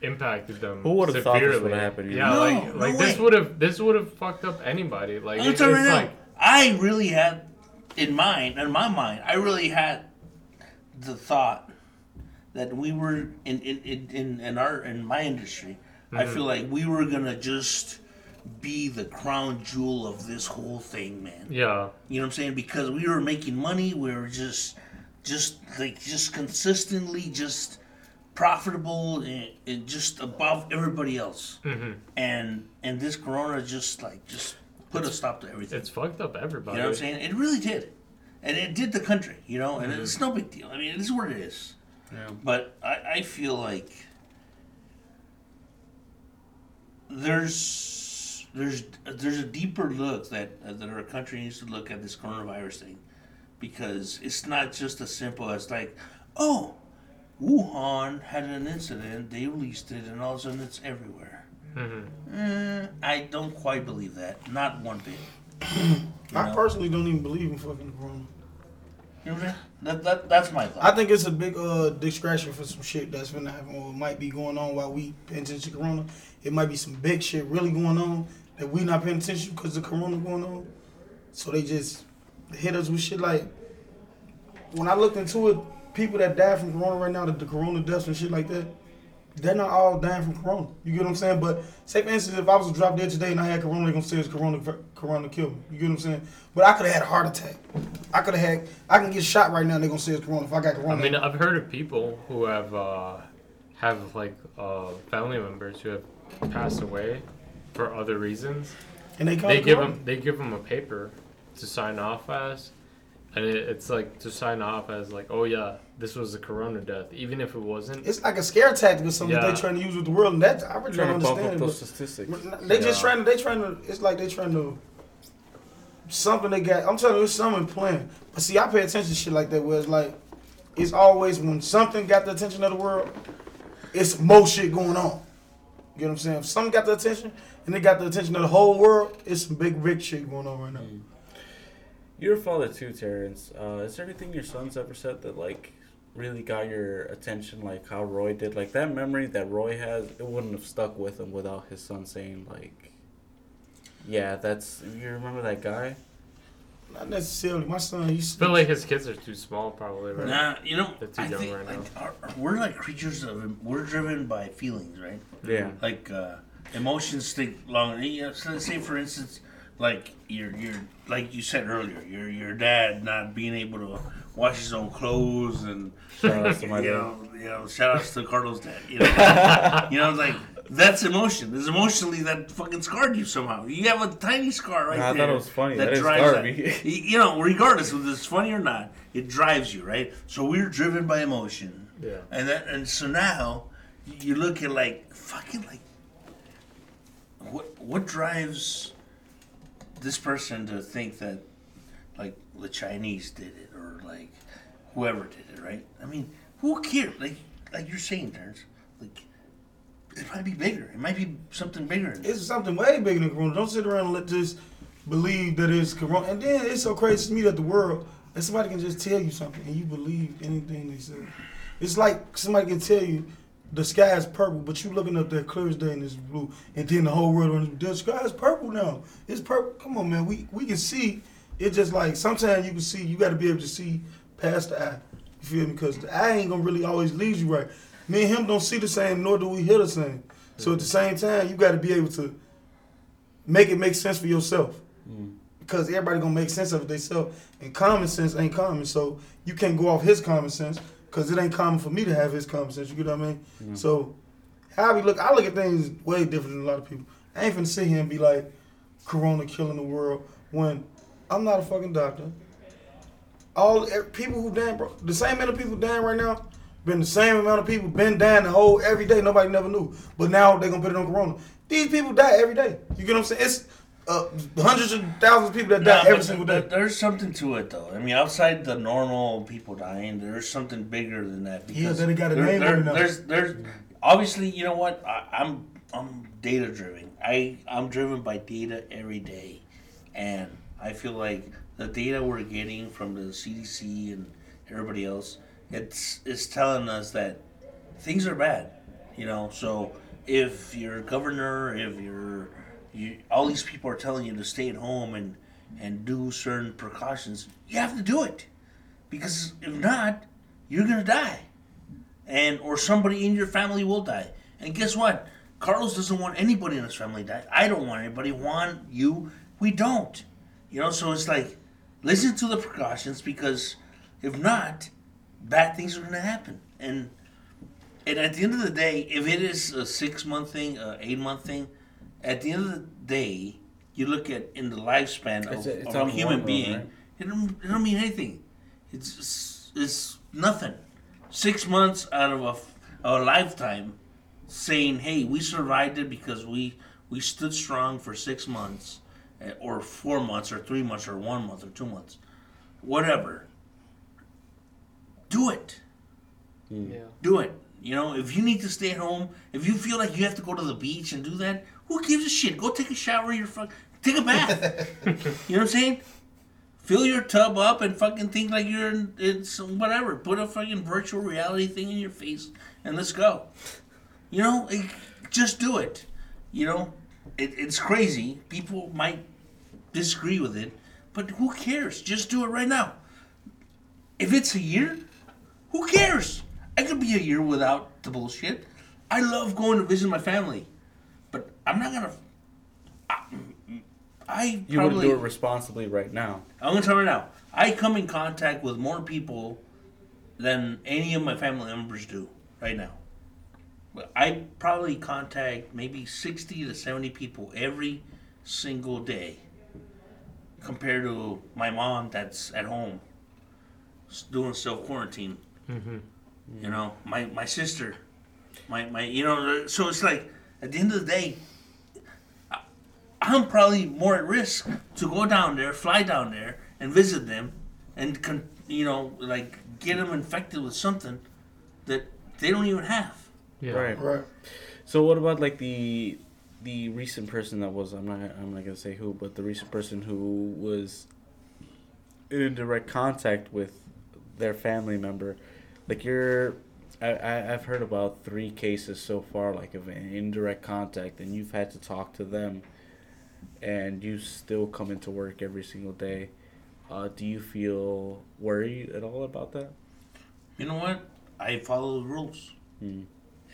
impacted them. Who would've thought this would've happened, Yeah, know? like, No, no like this would have this would have fucked up anybody. Like, it, it's you now, like, I really had in mind, in my mind, I really had the thought that we were in in, in, in, our in my industry. I Mm-hmm. feel like we were gonna just be the crown jewel of this whole thing, man. Yeah. You know what I'm saying? Because we were making money, we were just, just like, just consistently just profitable and, and just above everybody else. Mhm. And and this Corona just like just put a stop to everything. It's fucked up everybody. You know what I'm saying? It really did, and it did the country. You know, and Mhm. it's no big deal. I mean, it is what it is. Yeah. But I, I feel like there's there's there's a deeper look that that our country needs to look at this coronavirus thing, because it's not just as simple as like, oh, Wuhan had an incident, they released it, and all of a sudden it's everywhere. Mhm. Eh, I don't quite believe that. Not one bit. I personally don't even believe in fucking corona. You know what I'm saying? That, that, that's my thought. I think it's a big uh distraction for some shit that's gonna happen or might be going on while we paying attention to Corona. It might be some big shit really going on that we not paying attention because the Corona going on. So they just hit us with shit like when I looked into it, people that die from Corona right now, the, the Corona deaths and shit like that, they're not all dying from Corona. You get what I'm saying? But say for instance, if I was to drop dead today and I had Corona, they're gonna say it's Corona. Corona killed me. You get what I'm saying? But I could have had a heart attack. I could have had. I can get shot right now. and They're gonna say it's Corona if I got Corona. I mean, I've heard of people who have uh, have like uh, family members who have passed away for other reasons, And they they give corona. them they give them a paper to sign off as, and it, it's like to sign off as like, oh yeah, this was a corona death, even if it wasn't. It's like a scare tactic or something that Yeah. they trying to use with the world, and that I really Trying don't to bump understand. up those statistics. They just trying to. They trying to. It's like they trying to. Something they got. I'm telling you, it's something planned. But see, I pay attention to shit like that. Where it's like, it's always when something got the attention of the world, it's more shit going on. You know what I'm saying? If something got the attention and they got the attention of the whole world, it's some big, big shit going on right now. Mm. You're a father too, Terrence. Uh, is there anything your son's ever said that like really got your attention, like how Roy did? Like that memory that Roy has, it wouldn't have stuck with him without his son saying like, "Yeah, that's." You remember that guy? Not necessarily. My son, he's. I feel like his kids are too small, probably. Right? Nah, you know, They're too I young think right like now. our, our- we're like creatures of we're driven by feelings, right? Yeah. Like uh, emotions take long. You know, so let's say for instance, like your your like you said earlier, your your dad not being able to wash his own clothes and Shout outs to my you dad. know you know shout outs to Carlos' dad. You know, you know like. That's emotion. It's emotionally that fucking scarred you somehow. You have a tiny scar right Nah, I there. thought it was funny. That, didn't drives scar that. me. Y- you know, regardless whether it's funny or not, it drives you, right? So we're driven by emotion. Yeah. And that, and so now you look at like fucking like what what drives this person to think that like the Chinese did it or like whoever did it, right? I mean, who cares? Like like you're saying, Terrence, like it might be bigger. It might be something bigger. Than It's something way bigger than Corona. Don't sit around and let this believe that it's Corona. And then it's so crazy to me that the world, that somebody can just tell you something and you believe anything they say. It's like somebody can tell you the sky is purple, but you looking up there clear as day and it's blue, and then the whole world runs. The sky is purple now. It's purple. Come on, man. We we can see. It's just like sometimes you can see. You got to be able to see past the eye. You feel me? Because the eye ain't gonna really always lead you right. Me and him don't see the same, nor do we hear the same. So at the same time, you got to be able to make it make sense for yourself. Mm. Because everybody gonna make sense of it themselves, and common sense ain't common. So you can't go off his common sense because it ain't common for me to have his common sense. You get what I mean? Mm-hmm. So how we look, I look at things way different than a lot of people. I ain't finna sit here and be like, Corona killing the world when I'm not a fucking doctor. All people who dying, bro, the same amount of people dying right now, been the same amount of people been dying the whole every day. Nobody never knew, but now they gonna put it on Corona. These people die every day. You get what I'm saying? It's uh, hundreds of thousands of people that die Nah, every single day. There's something to it, though. I mean, outside the normal people dying, there's something bigger than that. Yeah, because then it got a there- name there-. There's, there's, obviously, you know what? I, I'm, I'm data driven. I, I'm driven by data every day, and I feel like the data we're getting from the CDC and everybody else, it's, it's telling us that things are bad. You know, so if your governor, if your you, all these people are telling you to stay at home and and do certain precautions, you have to do it because if not, you're gonna die, and or somebody in your family will die. And guess what? Carlos doesn't want anybody in his family to die. I don't want anybody. Want you? We don't. You know, so it's like listen to the precautions because if not, bad things are gonna happen. And and at the end of the day, if it is a six month thing, a eight month thing, at the end of the day, you look at in the lifespan of, It's a- it's of a human one, being, right? it don't, it don't mean anything. It's it's nothing. Six months out of a, a lifetime, saying, "Hey, we survived it because we we stood strong for six months, eh, or four months, or three months, or one month, or two months, whatever." Do it. Yeah. Do it. You know, if you need to stay at home, if you feel like you have to go to the beach and do that, who gives a shit? Go take a shower. Your fuck, take a bath. you know what I'm saying? Fill your tub up and fucking think like you're in, some whatever. Put a fucking virtual reality thing in your face and let's go. You know, it, just do it. You know, it, it's crazy. People might disagree with it, but who cares? Just do it right now. If it's a year, who cares? I could be a year without the bullshit. I love going to visit my family, but I'm not gonna. I, I You probably. wouldn't do it responsibly right now. I'm gonna tell you right now. I come in contact with more people than any of my family members do right now. I probably contact maybe 60 to 70 people every single day, compared to my mom that's at home doing self quarantine. Mm-hmm. You know, my my sister, my my you know. So it's like at the end of the day, I- I'm probably more at risk to go down there, fly down there, and visit them, and con- you know, like get them infected with something that they don't even have. Yeah. Right. Right. So what about like the the recent person that was I'm not I'm not gonna say who, but the recent person who was in direct contact with their family member, like you're. I, I I've heard about three cases so far, like of an indirect contact, and you've had to talk to them, and you still come into work every single day. Uh, do you feel worried at all about that? You know what? I follow the rules, Hmm.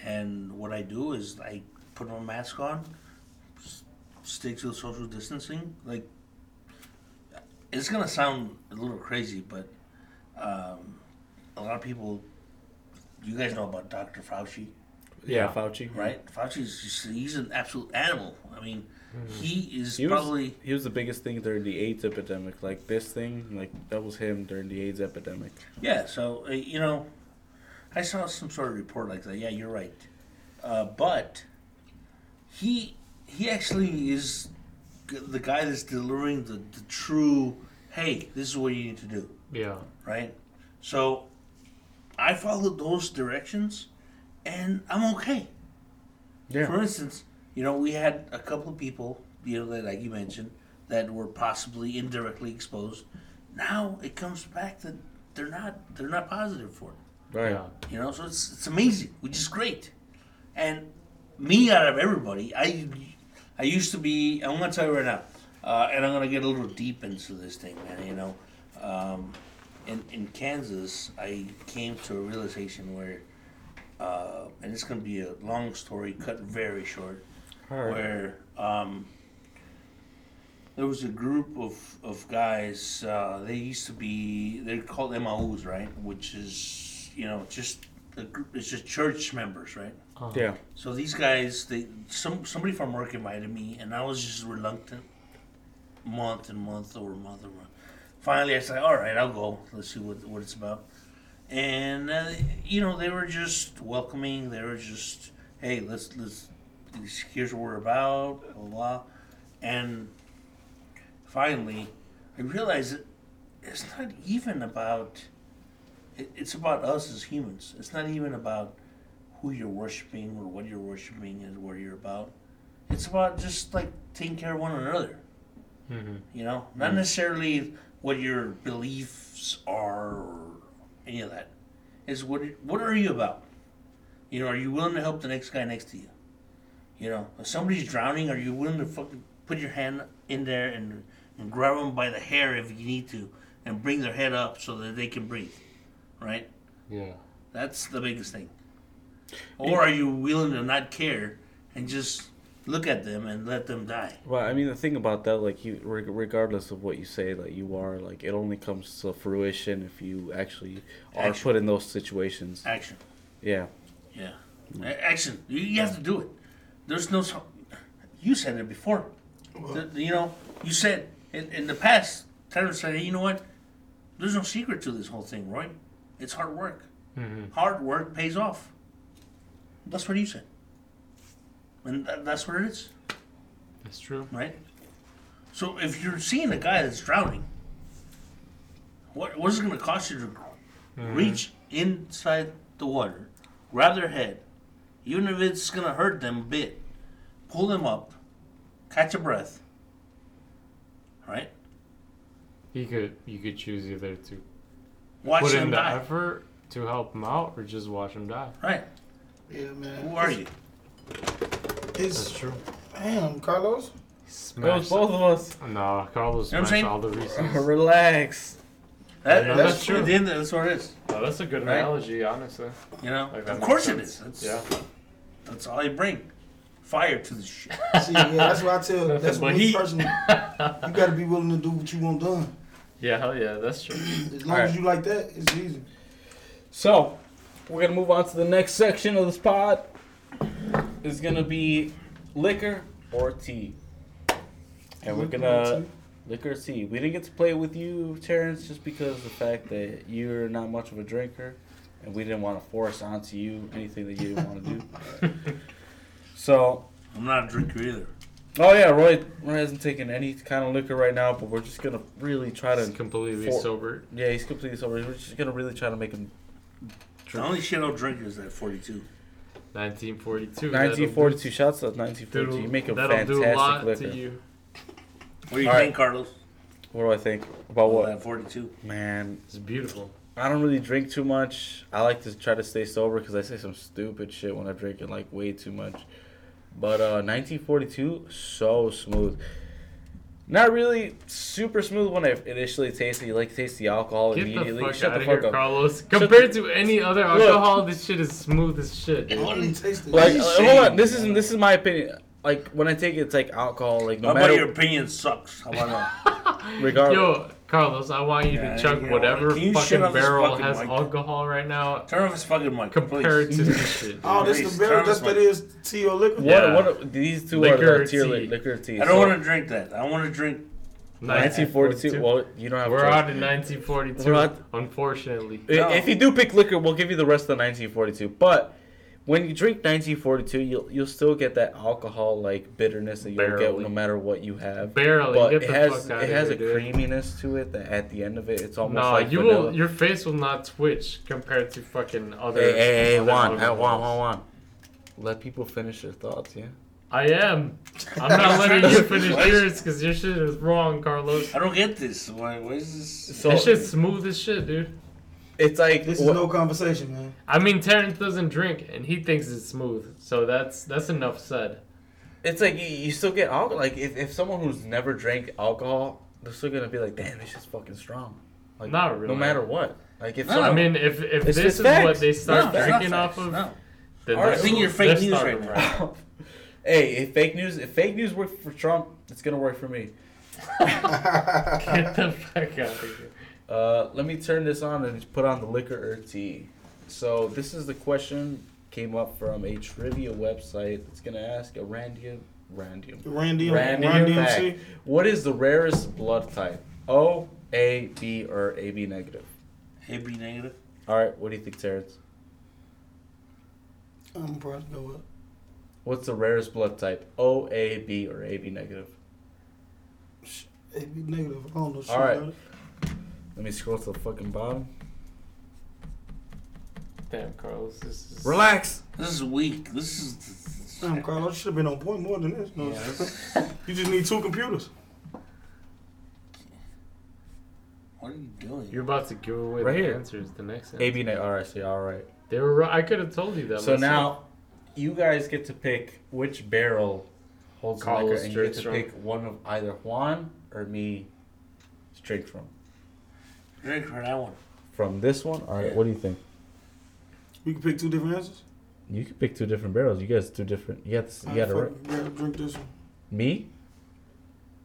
and what I do is I put my mask on, s- stick to the social distancing. Like, it's gonna sound a little crazy, but um, a lot of people, you guys know about Dr. Fauci. Yeah, Yeah. Fauci. right? Fauci's just, he's an absolute animal. I mean, he is He was, probably he was the biggest thing during the AIDS epidemic. Like this thing, like that was him during the AIDS epidemic. yeah. So uh, you know, I saw some sort of report like that. Yeah, you're right. Uh, but he he actually is the guy that's delivering the, the true. Hey, this is what you need to do. Yeah. right? So I followed those directions and I'm okay. Yeah. For instance, you know, we had a couple of people, you know, that like you mentioned, that were possibly indirectly exposed. Now it comes back that they're not they're not positive for it. Right. You know, so it's it's amazing, which is great. And me out of everybody, I I used to be. I'm gonna tell you right now, uh, and I'm gonna get a little deep into this thing, man. You know, um, in in Kansas, I came to a realization where, uh, and it's gonna be a long story, cut very short, Alright. where um, there was a group of, of guys. Uh, they used to be they're called MAOs, right? Which is you know just a group. It's just church members, right? Uh-huh. Yeah. So these guys, they some somebody from work invited me, and I was just reluctant, month and month over month over. month. Finally, I said, "All right, I'll go. Let's see what what it's about." And uh, you know, they were just welcoming. They were just, "Hey, let's let's here's what we're about." Blah blah. And finally, I realized that it's not even about. It, it's about us as humans. It's not even about who you're worshiping or what you're worshiping and what you're about. It's about just like taking care of one another. Mm-hmm. You know, not necessarily what your beliefs are or any of that. Is what what are you about? You know, are you willing to help the next guy next to you? You know, if somebody's drowning, are you willing to fucking put your hand in there and and grab them by the hair if you need to, and bring their head up so that they can breathe, right? Yeah. That's the biggest thing. Or are you willing to not care and just look at them and let them die. Well, I mean, the thing about that, like you, regardless of what you say, like you are, like it only comes to fruition if you actually are Action. put in those situations. Action. Yeah. Yeah. A- Action. You, you have to do it. There's no. You said it before. The- you know, you said in, in the past, Terrence said, hey, you know what? There's no secret to this whole thing, Roy. It's hard work. Mm-hmm. Hard work pays off. That's what you said. And tha- that's what it is, That's true. right? So if you're seeing a guy that's drowning, what, what is it going to cost you to mm-hmm. reach inside the water, grab their head, even if it's going to hurt them a bit, pull them up, catch a breath, right? You could you could choose either to Watch put them in the die. effort to help them out or just watch them die. Right. Yeah, man. Who are you? That's It's true. damn, Carlos. It was both of us. No, Carlos You know what I'm smashed saying? all the Reese's. Relax. That, Yeah, that's, that's true. At the end, that's what it is. Oh, that's a good Right? analogy, honestly. You know, Like, that of makes course it sense. is. That's, Yeah. that's all I bring. Fire to the shit. See, yeah, that's what I tell. Nothing That's but what me heat. personally. You got to be willing to do what you want done. Yeah, hell yeah, that's true. As long as you like that, it's easy. So, we're gonna move on to the next section of this pod. It's gonna be liquor or tea, and we're gonna tea? liquor or tea. We didn't get to play with you, Terrence, just because of the fact that you're not much of a drinker, and we didn't want to force onto you anything that you didn't want to do. so, I'm not a drinker either. oh yeah, Roy, Roy hasn't taken any kind of liquor right now, but we're just gonna really try to. It's completely For- sober. Yeah, he's completely sober. We're just gonna really try to make him. Drink. The only shit I'll drink is that 42. 1942. 1942 shots at That'll 1942. You make a that'll do a fantastic lot liquor. to you. What do you All right. think, Carlos? What do I think about what? that 42. Man, It's beautiful. I don't really drink too much. I like to try to stay sober because I say some stupid shit when I drink it, like way too much. But uh, 1942, so smooth. Not really super smooth when I initially taste it. You like to taste the alcohol Get the fuck Shut out the of fuck here, up. Carlos. Compared to any other Look. alcohol, this shit is smooth as shit. I dude. only tasted Like, this uh, hold on. This is this is my opinion. Like when I take it, it's like alcohol. Like no How about matter your opinion sucks? How about that? regardless. Yo, Carlos, I want you Yeah, to chug you know, whatever fucking shut up this barrel fucking has mic? alcohol right now Turn off his fucking mic, compared please. to this shit. Oh, this Please, the barrel. turn That's what it is. Tea or liquor. Yeah. what these two Liquor are or tier tea? li- liquor tea. I don't want to drink that. I want to drink. 1942. Well, you don't have. We're choice. on in 1942, We're unfortunately. No. If you do pick liquor, we'll give you the rest of the 1942. But when you drink 1942, you'll you'll still get that alcohol like bitterness that you'll get no matter what you have. Barely. But Get it the has fuck out it has of a dude. creaminess to it that at the end of it, it's almost No, like you vanilla. will. Your face will not twitch compared to fucking other. Hey, hey, hey, Juan, hey, Juan. Juan, Juan. Let people finish their thoughts, yeah. I am. I'm not letting you finish What? yours because your shit is wrong, Carlos. I don't get this. Why? Why is this? So That shit's smooth as shit, dude. It's like This is what- no conversation, man. I mean, Terrence doesn't drink, and he thinks it's smooth. So that's that's enough said. it's like you, you still get alcohol. Like if, if someone who's never drank alcohol, they're still gonna be like, damn, this shit's fucking strong. Like Not really. no matter what. Like if someone, I mean, if if this is facts. what they start No, drinking off of, No. then All right, they're- I think you're they're fake news starting right now. hey, if fake news, if fake news worked for Trump, it's gonna work for me. Get the fuck out of here. Uh, let me turn this on and put on the liquor or tea. So this is the question came up from a trivia website. It's gonna ask a random, random, Randy, random Randy fact. What is the rarest blood type? O, A, B, or AB negative? AB negative. All right, what do you think, Terrence? I'm probably go with What's the rarest blood type? O, A, B, or AB negative? AB negative. I don't know All right. About it. Let me scroll to the fucking bottom. Damn, Carlos, this is. Relax. This is weak. This is. Damn, Carlos, you should have been on point more than this. No, you just need two computers. What are you doing? You're about to give away Right the here. answers. The next answer. AB negative. All right, see, all right. They were. right. I could have told you that. So myself. now, you guys get to pick which barrel holds the liquor, and you get to from. pick one of either Juan or me straight from. Drink for that one. From this one, all right. Yeah. What do you think? We can pick two different answers. You can pick two different barrels. You guys two different. You got this, you Alright, got to fuck, grab- drink this one. me.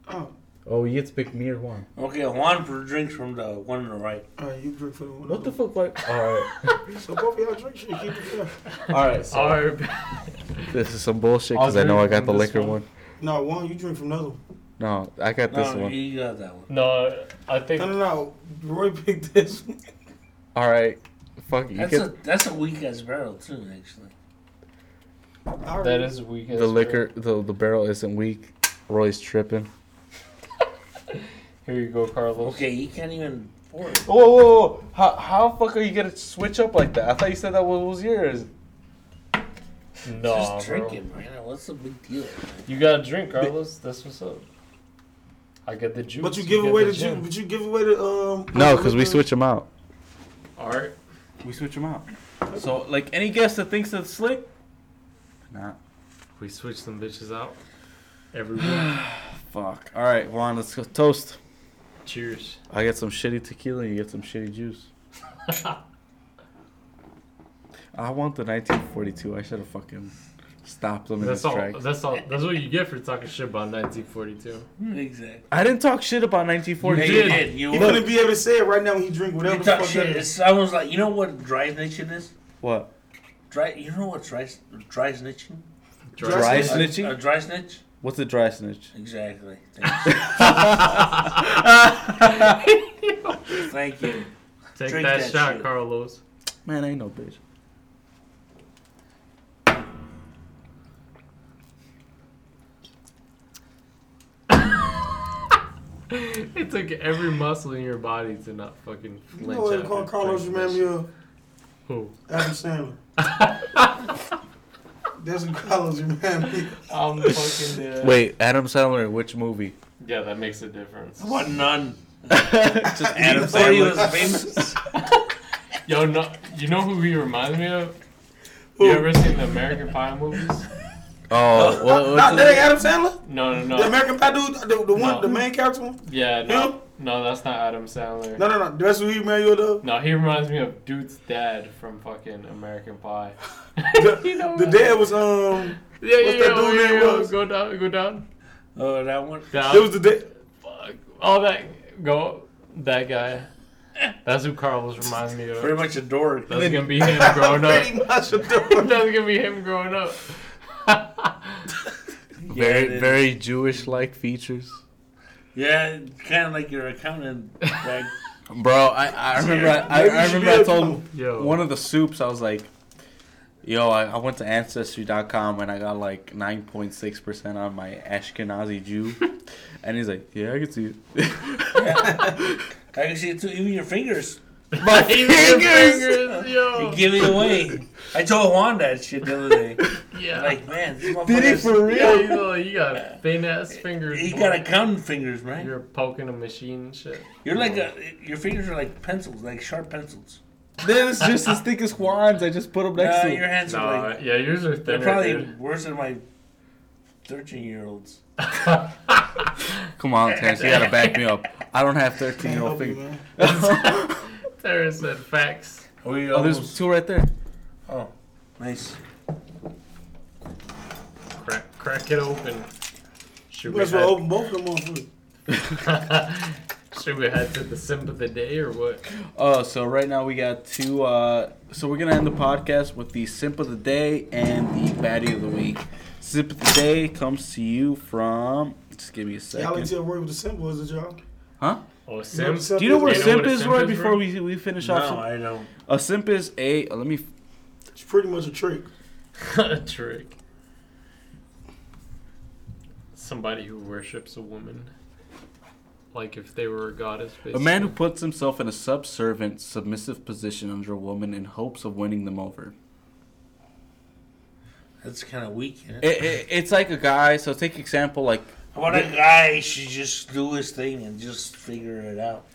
Oh, Oh, you get to pick me or Juan. Okay, Juan for drinks from the one on the right. alright, you drink for the one. What the fuck? Like, all right, So both of y'all drink shit. Keep it fair. all right. So Alright. This is some bullshit because I know I got the liquor one. one. No, one you drink from the other one. No, I got this No, one. you got that one. no, I think No, no, no. Roy picked this. one. All right, fuck you. That's Get a that's a weak ass barrel too, actually. Alright. that is weak. the liquor. The the barrel isn't weak. Roy's tripping. Here you go, Carlos. Okay, he can't even pour it. Whoa, whoa, whoa! How how fuck are you gonna switch up like that? I thought you said that was, was yours. No, Just bro. drink it, man. What's the big deal? You got to drink, Carlos. That's what's up. I get the juice. But you give get away the gin. juice. But you give away the um. No, because we switch them out. All right. we switch them out. So like any guest that thinks that's slick, nah. We switch them bitches out every week. Fuck. All right, Juan, let's go toast. Cheers. I get some shitty tequila. You get some shitty juice. I want the 1942. I should have fucking stopped them in That's his all. tracks. That's all. That's what you get for talking shit about 1942. Hmm, exactly. I didn't talk shit about 1942. you did. You, He gonna be able to say it right now when he drink whatever you the talk shit. that is. It's almost like you know what dry snitching is. What? Dry. You know what dry dry snitching? Dry A- snitching? A, dry snitch. What's a dry snitch? Exactly. Thank you. Thank you. Take Drink that, that shot, shit. Carlos. Man, I ain't no bitch. It took every muscle in your body to not fucking You flinch. know what after Carl Carlos drinking remind me of? Who? Adam Sandler. That's what Carlos remind me. I'm fucking dead. Wait, Adam Sandler, which movie? Yeah, that makes a difference. What none? Just Adam Sandler was famous. Yo, no, you know who he reminds me of? You ever seen the American Pie movies? Oh, what, Nah, what's that ain't? Adam Sandler. No, no, no. The. American Pie dude, the, the one, No. the main character one. Yeah, no, Him? no, that's not Adam Sandler. No, no, no. That's who he remind you of. No, he reminds me of Dude's dad from fucking American Pie. The, You know the dad was um. Yeah, yeah, What's yeah, that dude yeah, name yeah, was? Go down, go down. Oh, that one. Down. It was the dad. Fuck. All that, go, that guy. That's who Carlos reminds me of. Pretty much a dork. That's gonna be him growing up. Pretty much a That's gonna be him growing up. Very, it is. very Jewish-like features. Yeah, kind of like your accountant. Like, Bro, I, I remember I, I, I remember I told Yo. one of the soups I was like, "Yo, I, I went to ancestry.com and I got like 9.6 percent on my Ashkenazi Jew," and he's like, "Yeah, I can see it." I can see it too. Even your fingers. My Even your fingers. fingers, You yo. give it away. I told Juan that shit the other day. Yeah. Like, man, this Did he motherfucker's- for yeah, real? you, you got thin ass fingers. He boy. got accountant fingers, man. You're poking a machine and shit. You're like a, your fingers are like pencils, like sharp pencils. Then it's just as thick as Juan's. I just put them next Nah, to your him. hands are Nah, like yeah, yours are they're probably dude. worse than my thirteen year olds. Come on, Terrence, you gotta back me up. I don't have 13 year old fingers. Man. Terrence said facts. We Oh, there's almost- two right there. oh, nice. Crack, crack it open. Should we, Might as well head, open both of them motherfuckers. should we head to the simp of the day or what? Oh, so right now we got two. Uh, so we're gonna end the podcast with the simp of the day and the baddie of the week. Simp of the day comes to you from. Just give me a Y'all like second. tell Roy what the symbol is, it y'all? Huh? Oh, simp. Do you know what a You know simp what a is, simp Roy? is, Before we we finish No, off, simp? I don't. a simp is a. Let me. It's pretty much a trick. a trick. Somebody who worships a woman. Like if they were a goddess, A man who puts himself in a subservient, submissive position under a woman in hopes of winning them over. That's kind of weak. Isn't it? It, it, it's like a guy. So take example like How about a guy should just do his thing and just figure it out?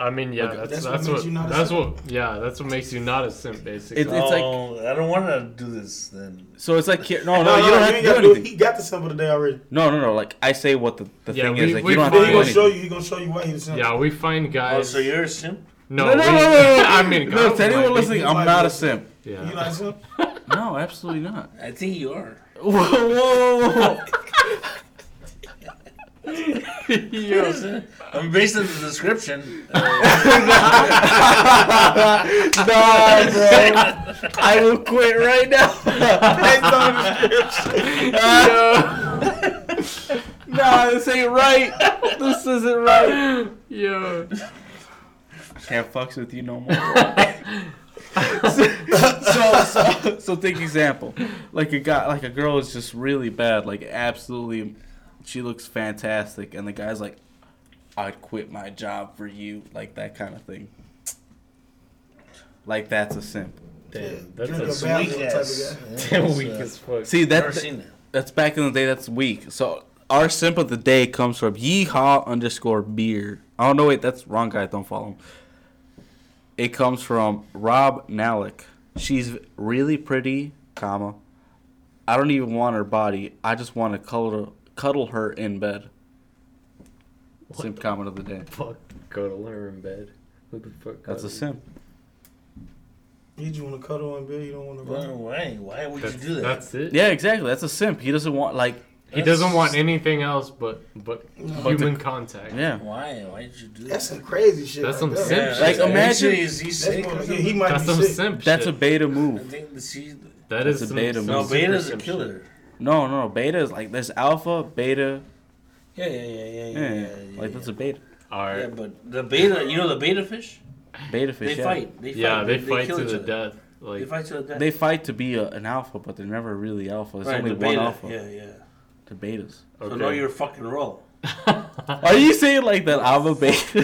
I mean, yeah, Okay. that's That's that's, what makes what you not a that's simp. what yeah, that's what makes you not a simp, basically. It- it's like- oh, I don't want to do this then. so. It's like here- no, no, you don't have to ain't do gotta anything. He got the symbol today already. No, no, no. Like I say, what the, the Yeah, thing we- is, like we- you don't have to he do gonna show anything. you. He gonna show you why he's the symbol. yeah, we find oh, guys Oh, guys. so you're a simp? no, No, no, we- no, no, no, no. I mean, No, God, to anyone like, listening, I'm not be- a simp. You Yeah. not a simp? No, absolutely not. I think you are. Whoa, whoa, whoa. Yo, I mean, based on the description. nah, bro. I will quit right now. Based on the description. Yo. nah, this ain't right. This isn't right. yo. Can't fucks with you no more. so, so, so, so take example, like a guy, like a girl is just really bad, like absolutely, she looks fantastic, and the guy's like, I'd quit my job for you, like that kind of thing. Like that's a simp. Damn, that's Drink a a sweet. bath- Weak type of ass. guy. Yeah, Damn weak as fuck. See Never that seen that. that's back in the day. That's weak. So our simp of the day comes from yeehaw underscore beer. Oh no, wait, that's wrong guy. Don't follow him. It comes from Rob Nalick. She's really pretty, comma. I don't even want her body. I just want to cuddle cuddle her in bed. simp comment of the day. Fuck, go to her in bed. Who the fuck? That's a got simp. You just want to cuddle on bed. You don't want to Well, run. why? Why would That's, you do that? that's it. Yeah, exactly. That's a simp. He doesn't want like He doesn't want anything else but but But human contact. yeah. Why? Why did you do that? That's some crazy shit. That's right some there. simp shit. Like, imagine- actually, is he That's sick? more yeah, he might That's be some sick. simp That's a shit. beta I move. think the she. That That's is a beta some No, move. super beta's a killer. No, no, no. Beta is like there's alpha, beta. Yeah, yeah, yeah, yeah, yeah. Yeah, yeah, yeah, like that's a beta. shit. All right. Yeah, but the beta, you know the beta fish? Beta fish. They yeah. fight. They fight. yeah, they, fight kill to the other. death. They fight to the death. They fight to be a, an alpha, but they're never really alpha. There's right, only the one alpha. Yeah, yeah. They're betas. okay. So know your fucking role. Are you saying like that I'm a beta?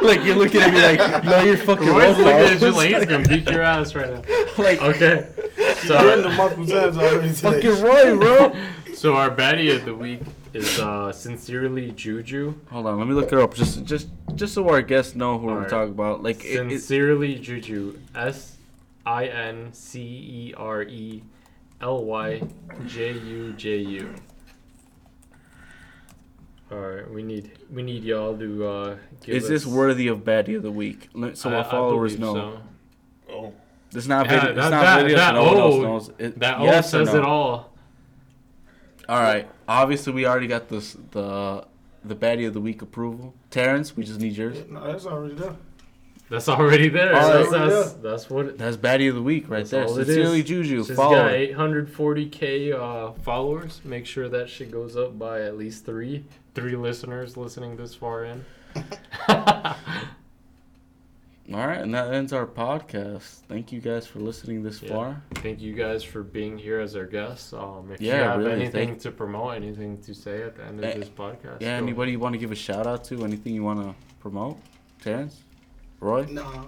like you're looking at me like, no, you're fucking Roy's wrong, looking at you bro." like he's gonna beat your ass right now. like Okay. You're in So, the multiple times already today. fucking Roy, bro. so our baddie of the week is uh sincerely Juju. Hold on, let me look her up just just just so our guests know who we're Alright. talking about. Like it, it, Sincerely Juju. S I N C E R E L Y J U J U. Alright, we need we need y'all to uh give is this worthy of baddie of the week? Let- So I- our I followers believe know. so. Oh. It's not Yeah, video. that- it's not that- video. that so no one else knows. It, That all yes or says no? it all. All right. Obviously, we already got this the the baddie of the week approval. Terrence, we just need yours. No, that's already done. That's already there. All that's, right. that's, that's what it, That's baddie of the week right That's there. all it Sincerely, is. Juju. She's Follow. got 840k uh, followers. Make sure that shit goes up by at least three. Three listeners listening this far in. All right, and that ends our podcast. Thank you guys for listening this Yeah. far. Thank you guys for being here as our guests. Um, if you Yeah, have really, anything thank- to promote, anything to say at the end of Eh, this podcast, Yeah, go. anybody you want to give a shout out to? Anything you want to promote? Terrence, Roy. Nah,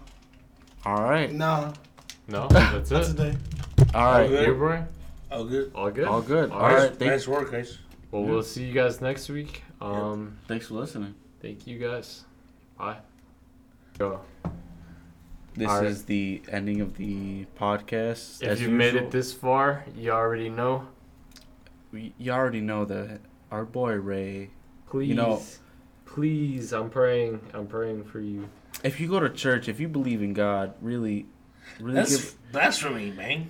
All right, nah. No, that's Not it. today. all right, good. You, bro? Oh, good. All good. all good. All All right. right, thank, nice work, guys. Well, we'll see you guys next week. Um, thanks for listening. thank you guys. Bye. Go. This All right. is the ending of the podcast. If you've made it this far, you already know. we- you already know that our boy Ray. Please, know- please, I'm praying. I'm praying for you. If you go to church, if you believe in God, really, really That's give. blasphemy, man.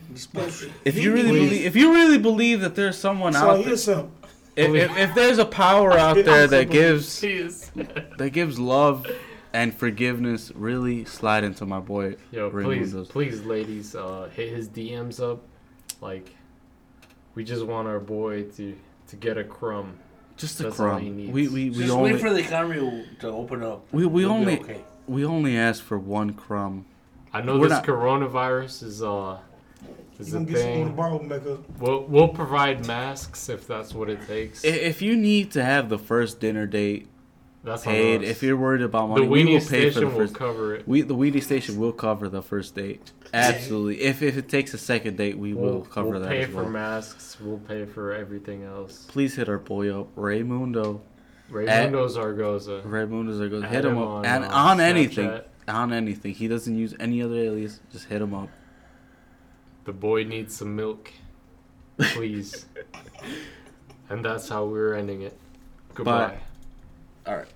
If you really believes- believe, if you really believe that there's someone So out he there, a simp. If, if, if there's a power out there that gives Please. that gives love and forgiveness, really slide into my boy Yo, Ray please, Mundo's. please, ladies, uh, hit his DMs up. Like, we just want our boy to to get a crumb. Just a That's all he crumb. needs. We we, we Just only wait for the economy to open up. we, we We'll only okay. we only ask for one crumb. I know We're this not- coronavirus is uh is You a gonna get someone to thing. borrow him back up. We'll we'll provide masks if that's what it takes. I- If you need to have the first dinner date that's on paid, us. if you're worried about the money, we weenie will pay for station the will first. cover it. We the weenie station will cover the first date. Absolutely. if if it takes a second date, we will We'll, cover we'll that pay as for well. masks. We'll pay for everything else. Please hit our boy up, Raymundo. Raymundo Zargoza. Raymundo's are good. Add Hit him him up on, and uh, on anything, on anything. He doesn't use any other alias. Just hit him up. The boy needs some milk, please. and that's how we're ending it. Goodbye. All right.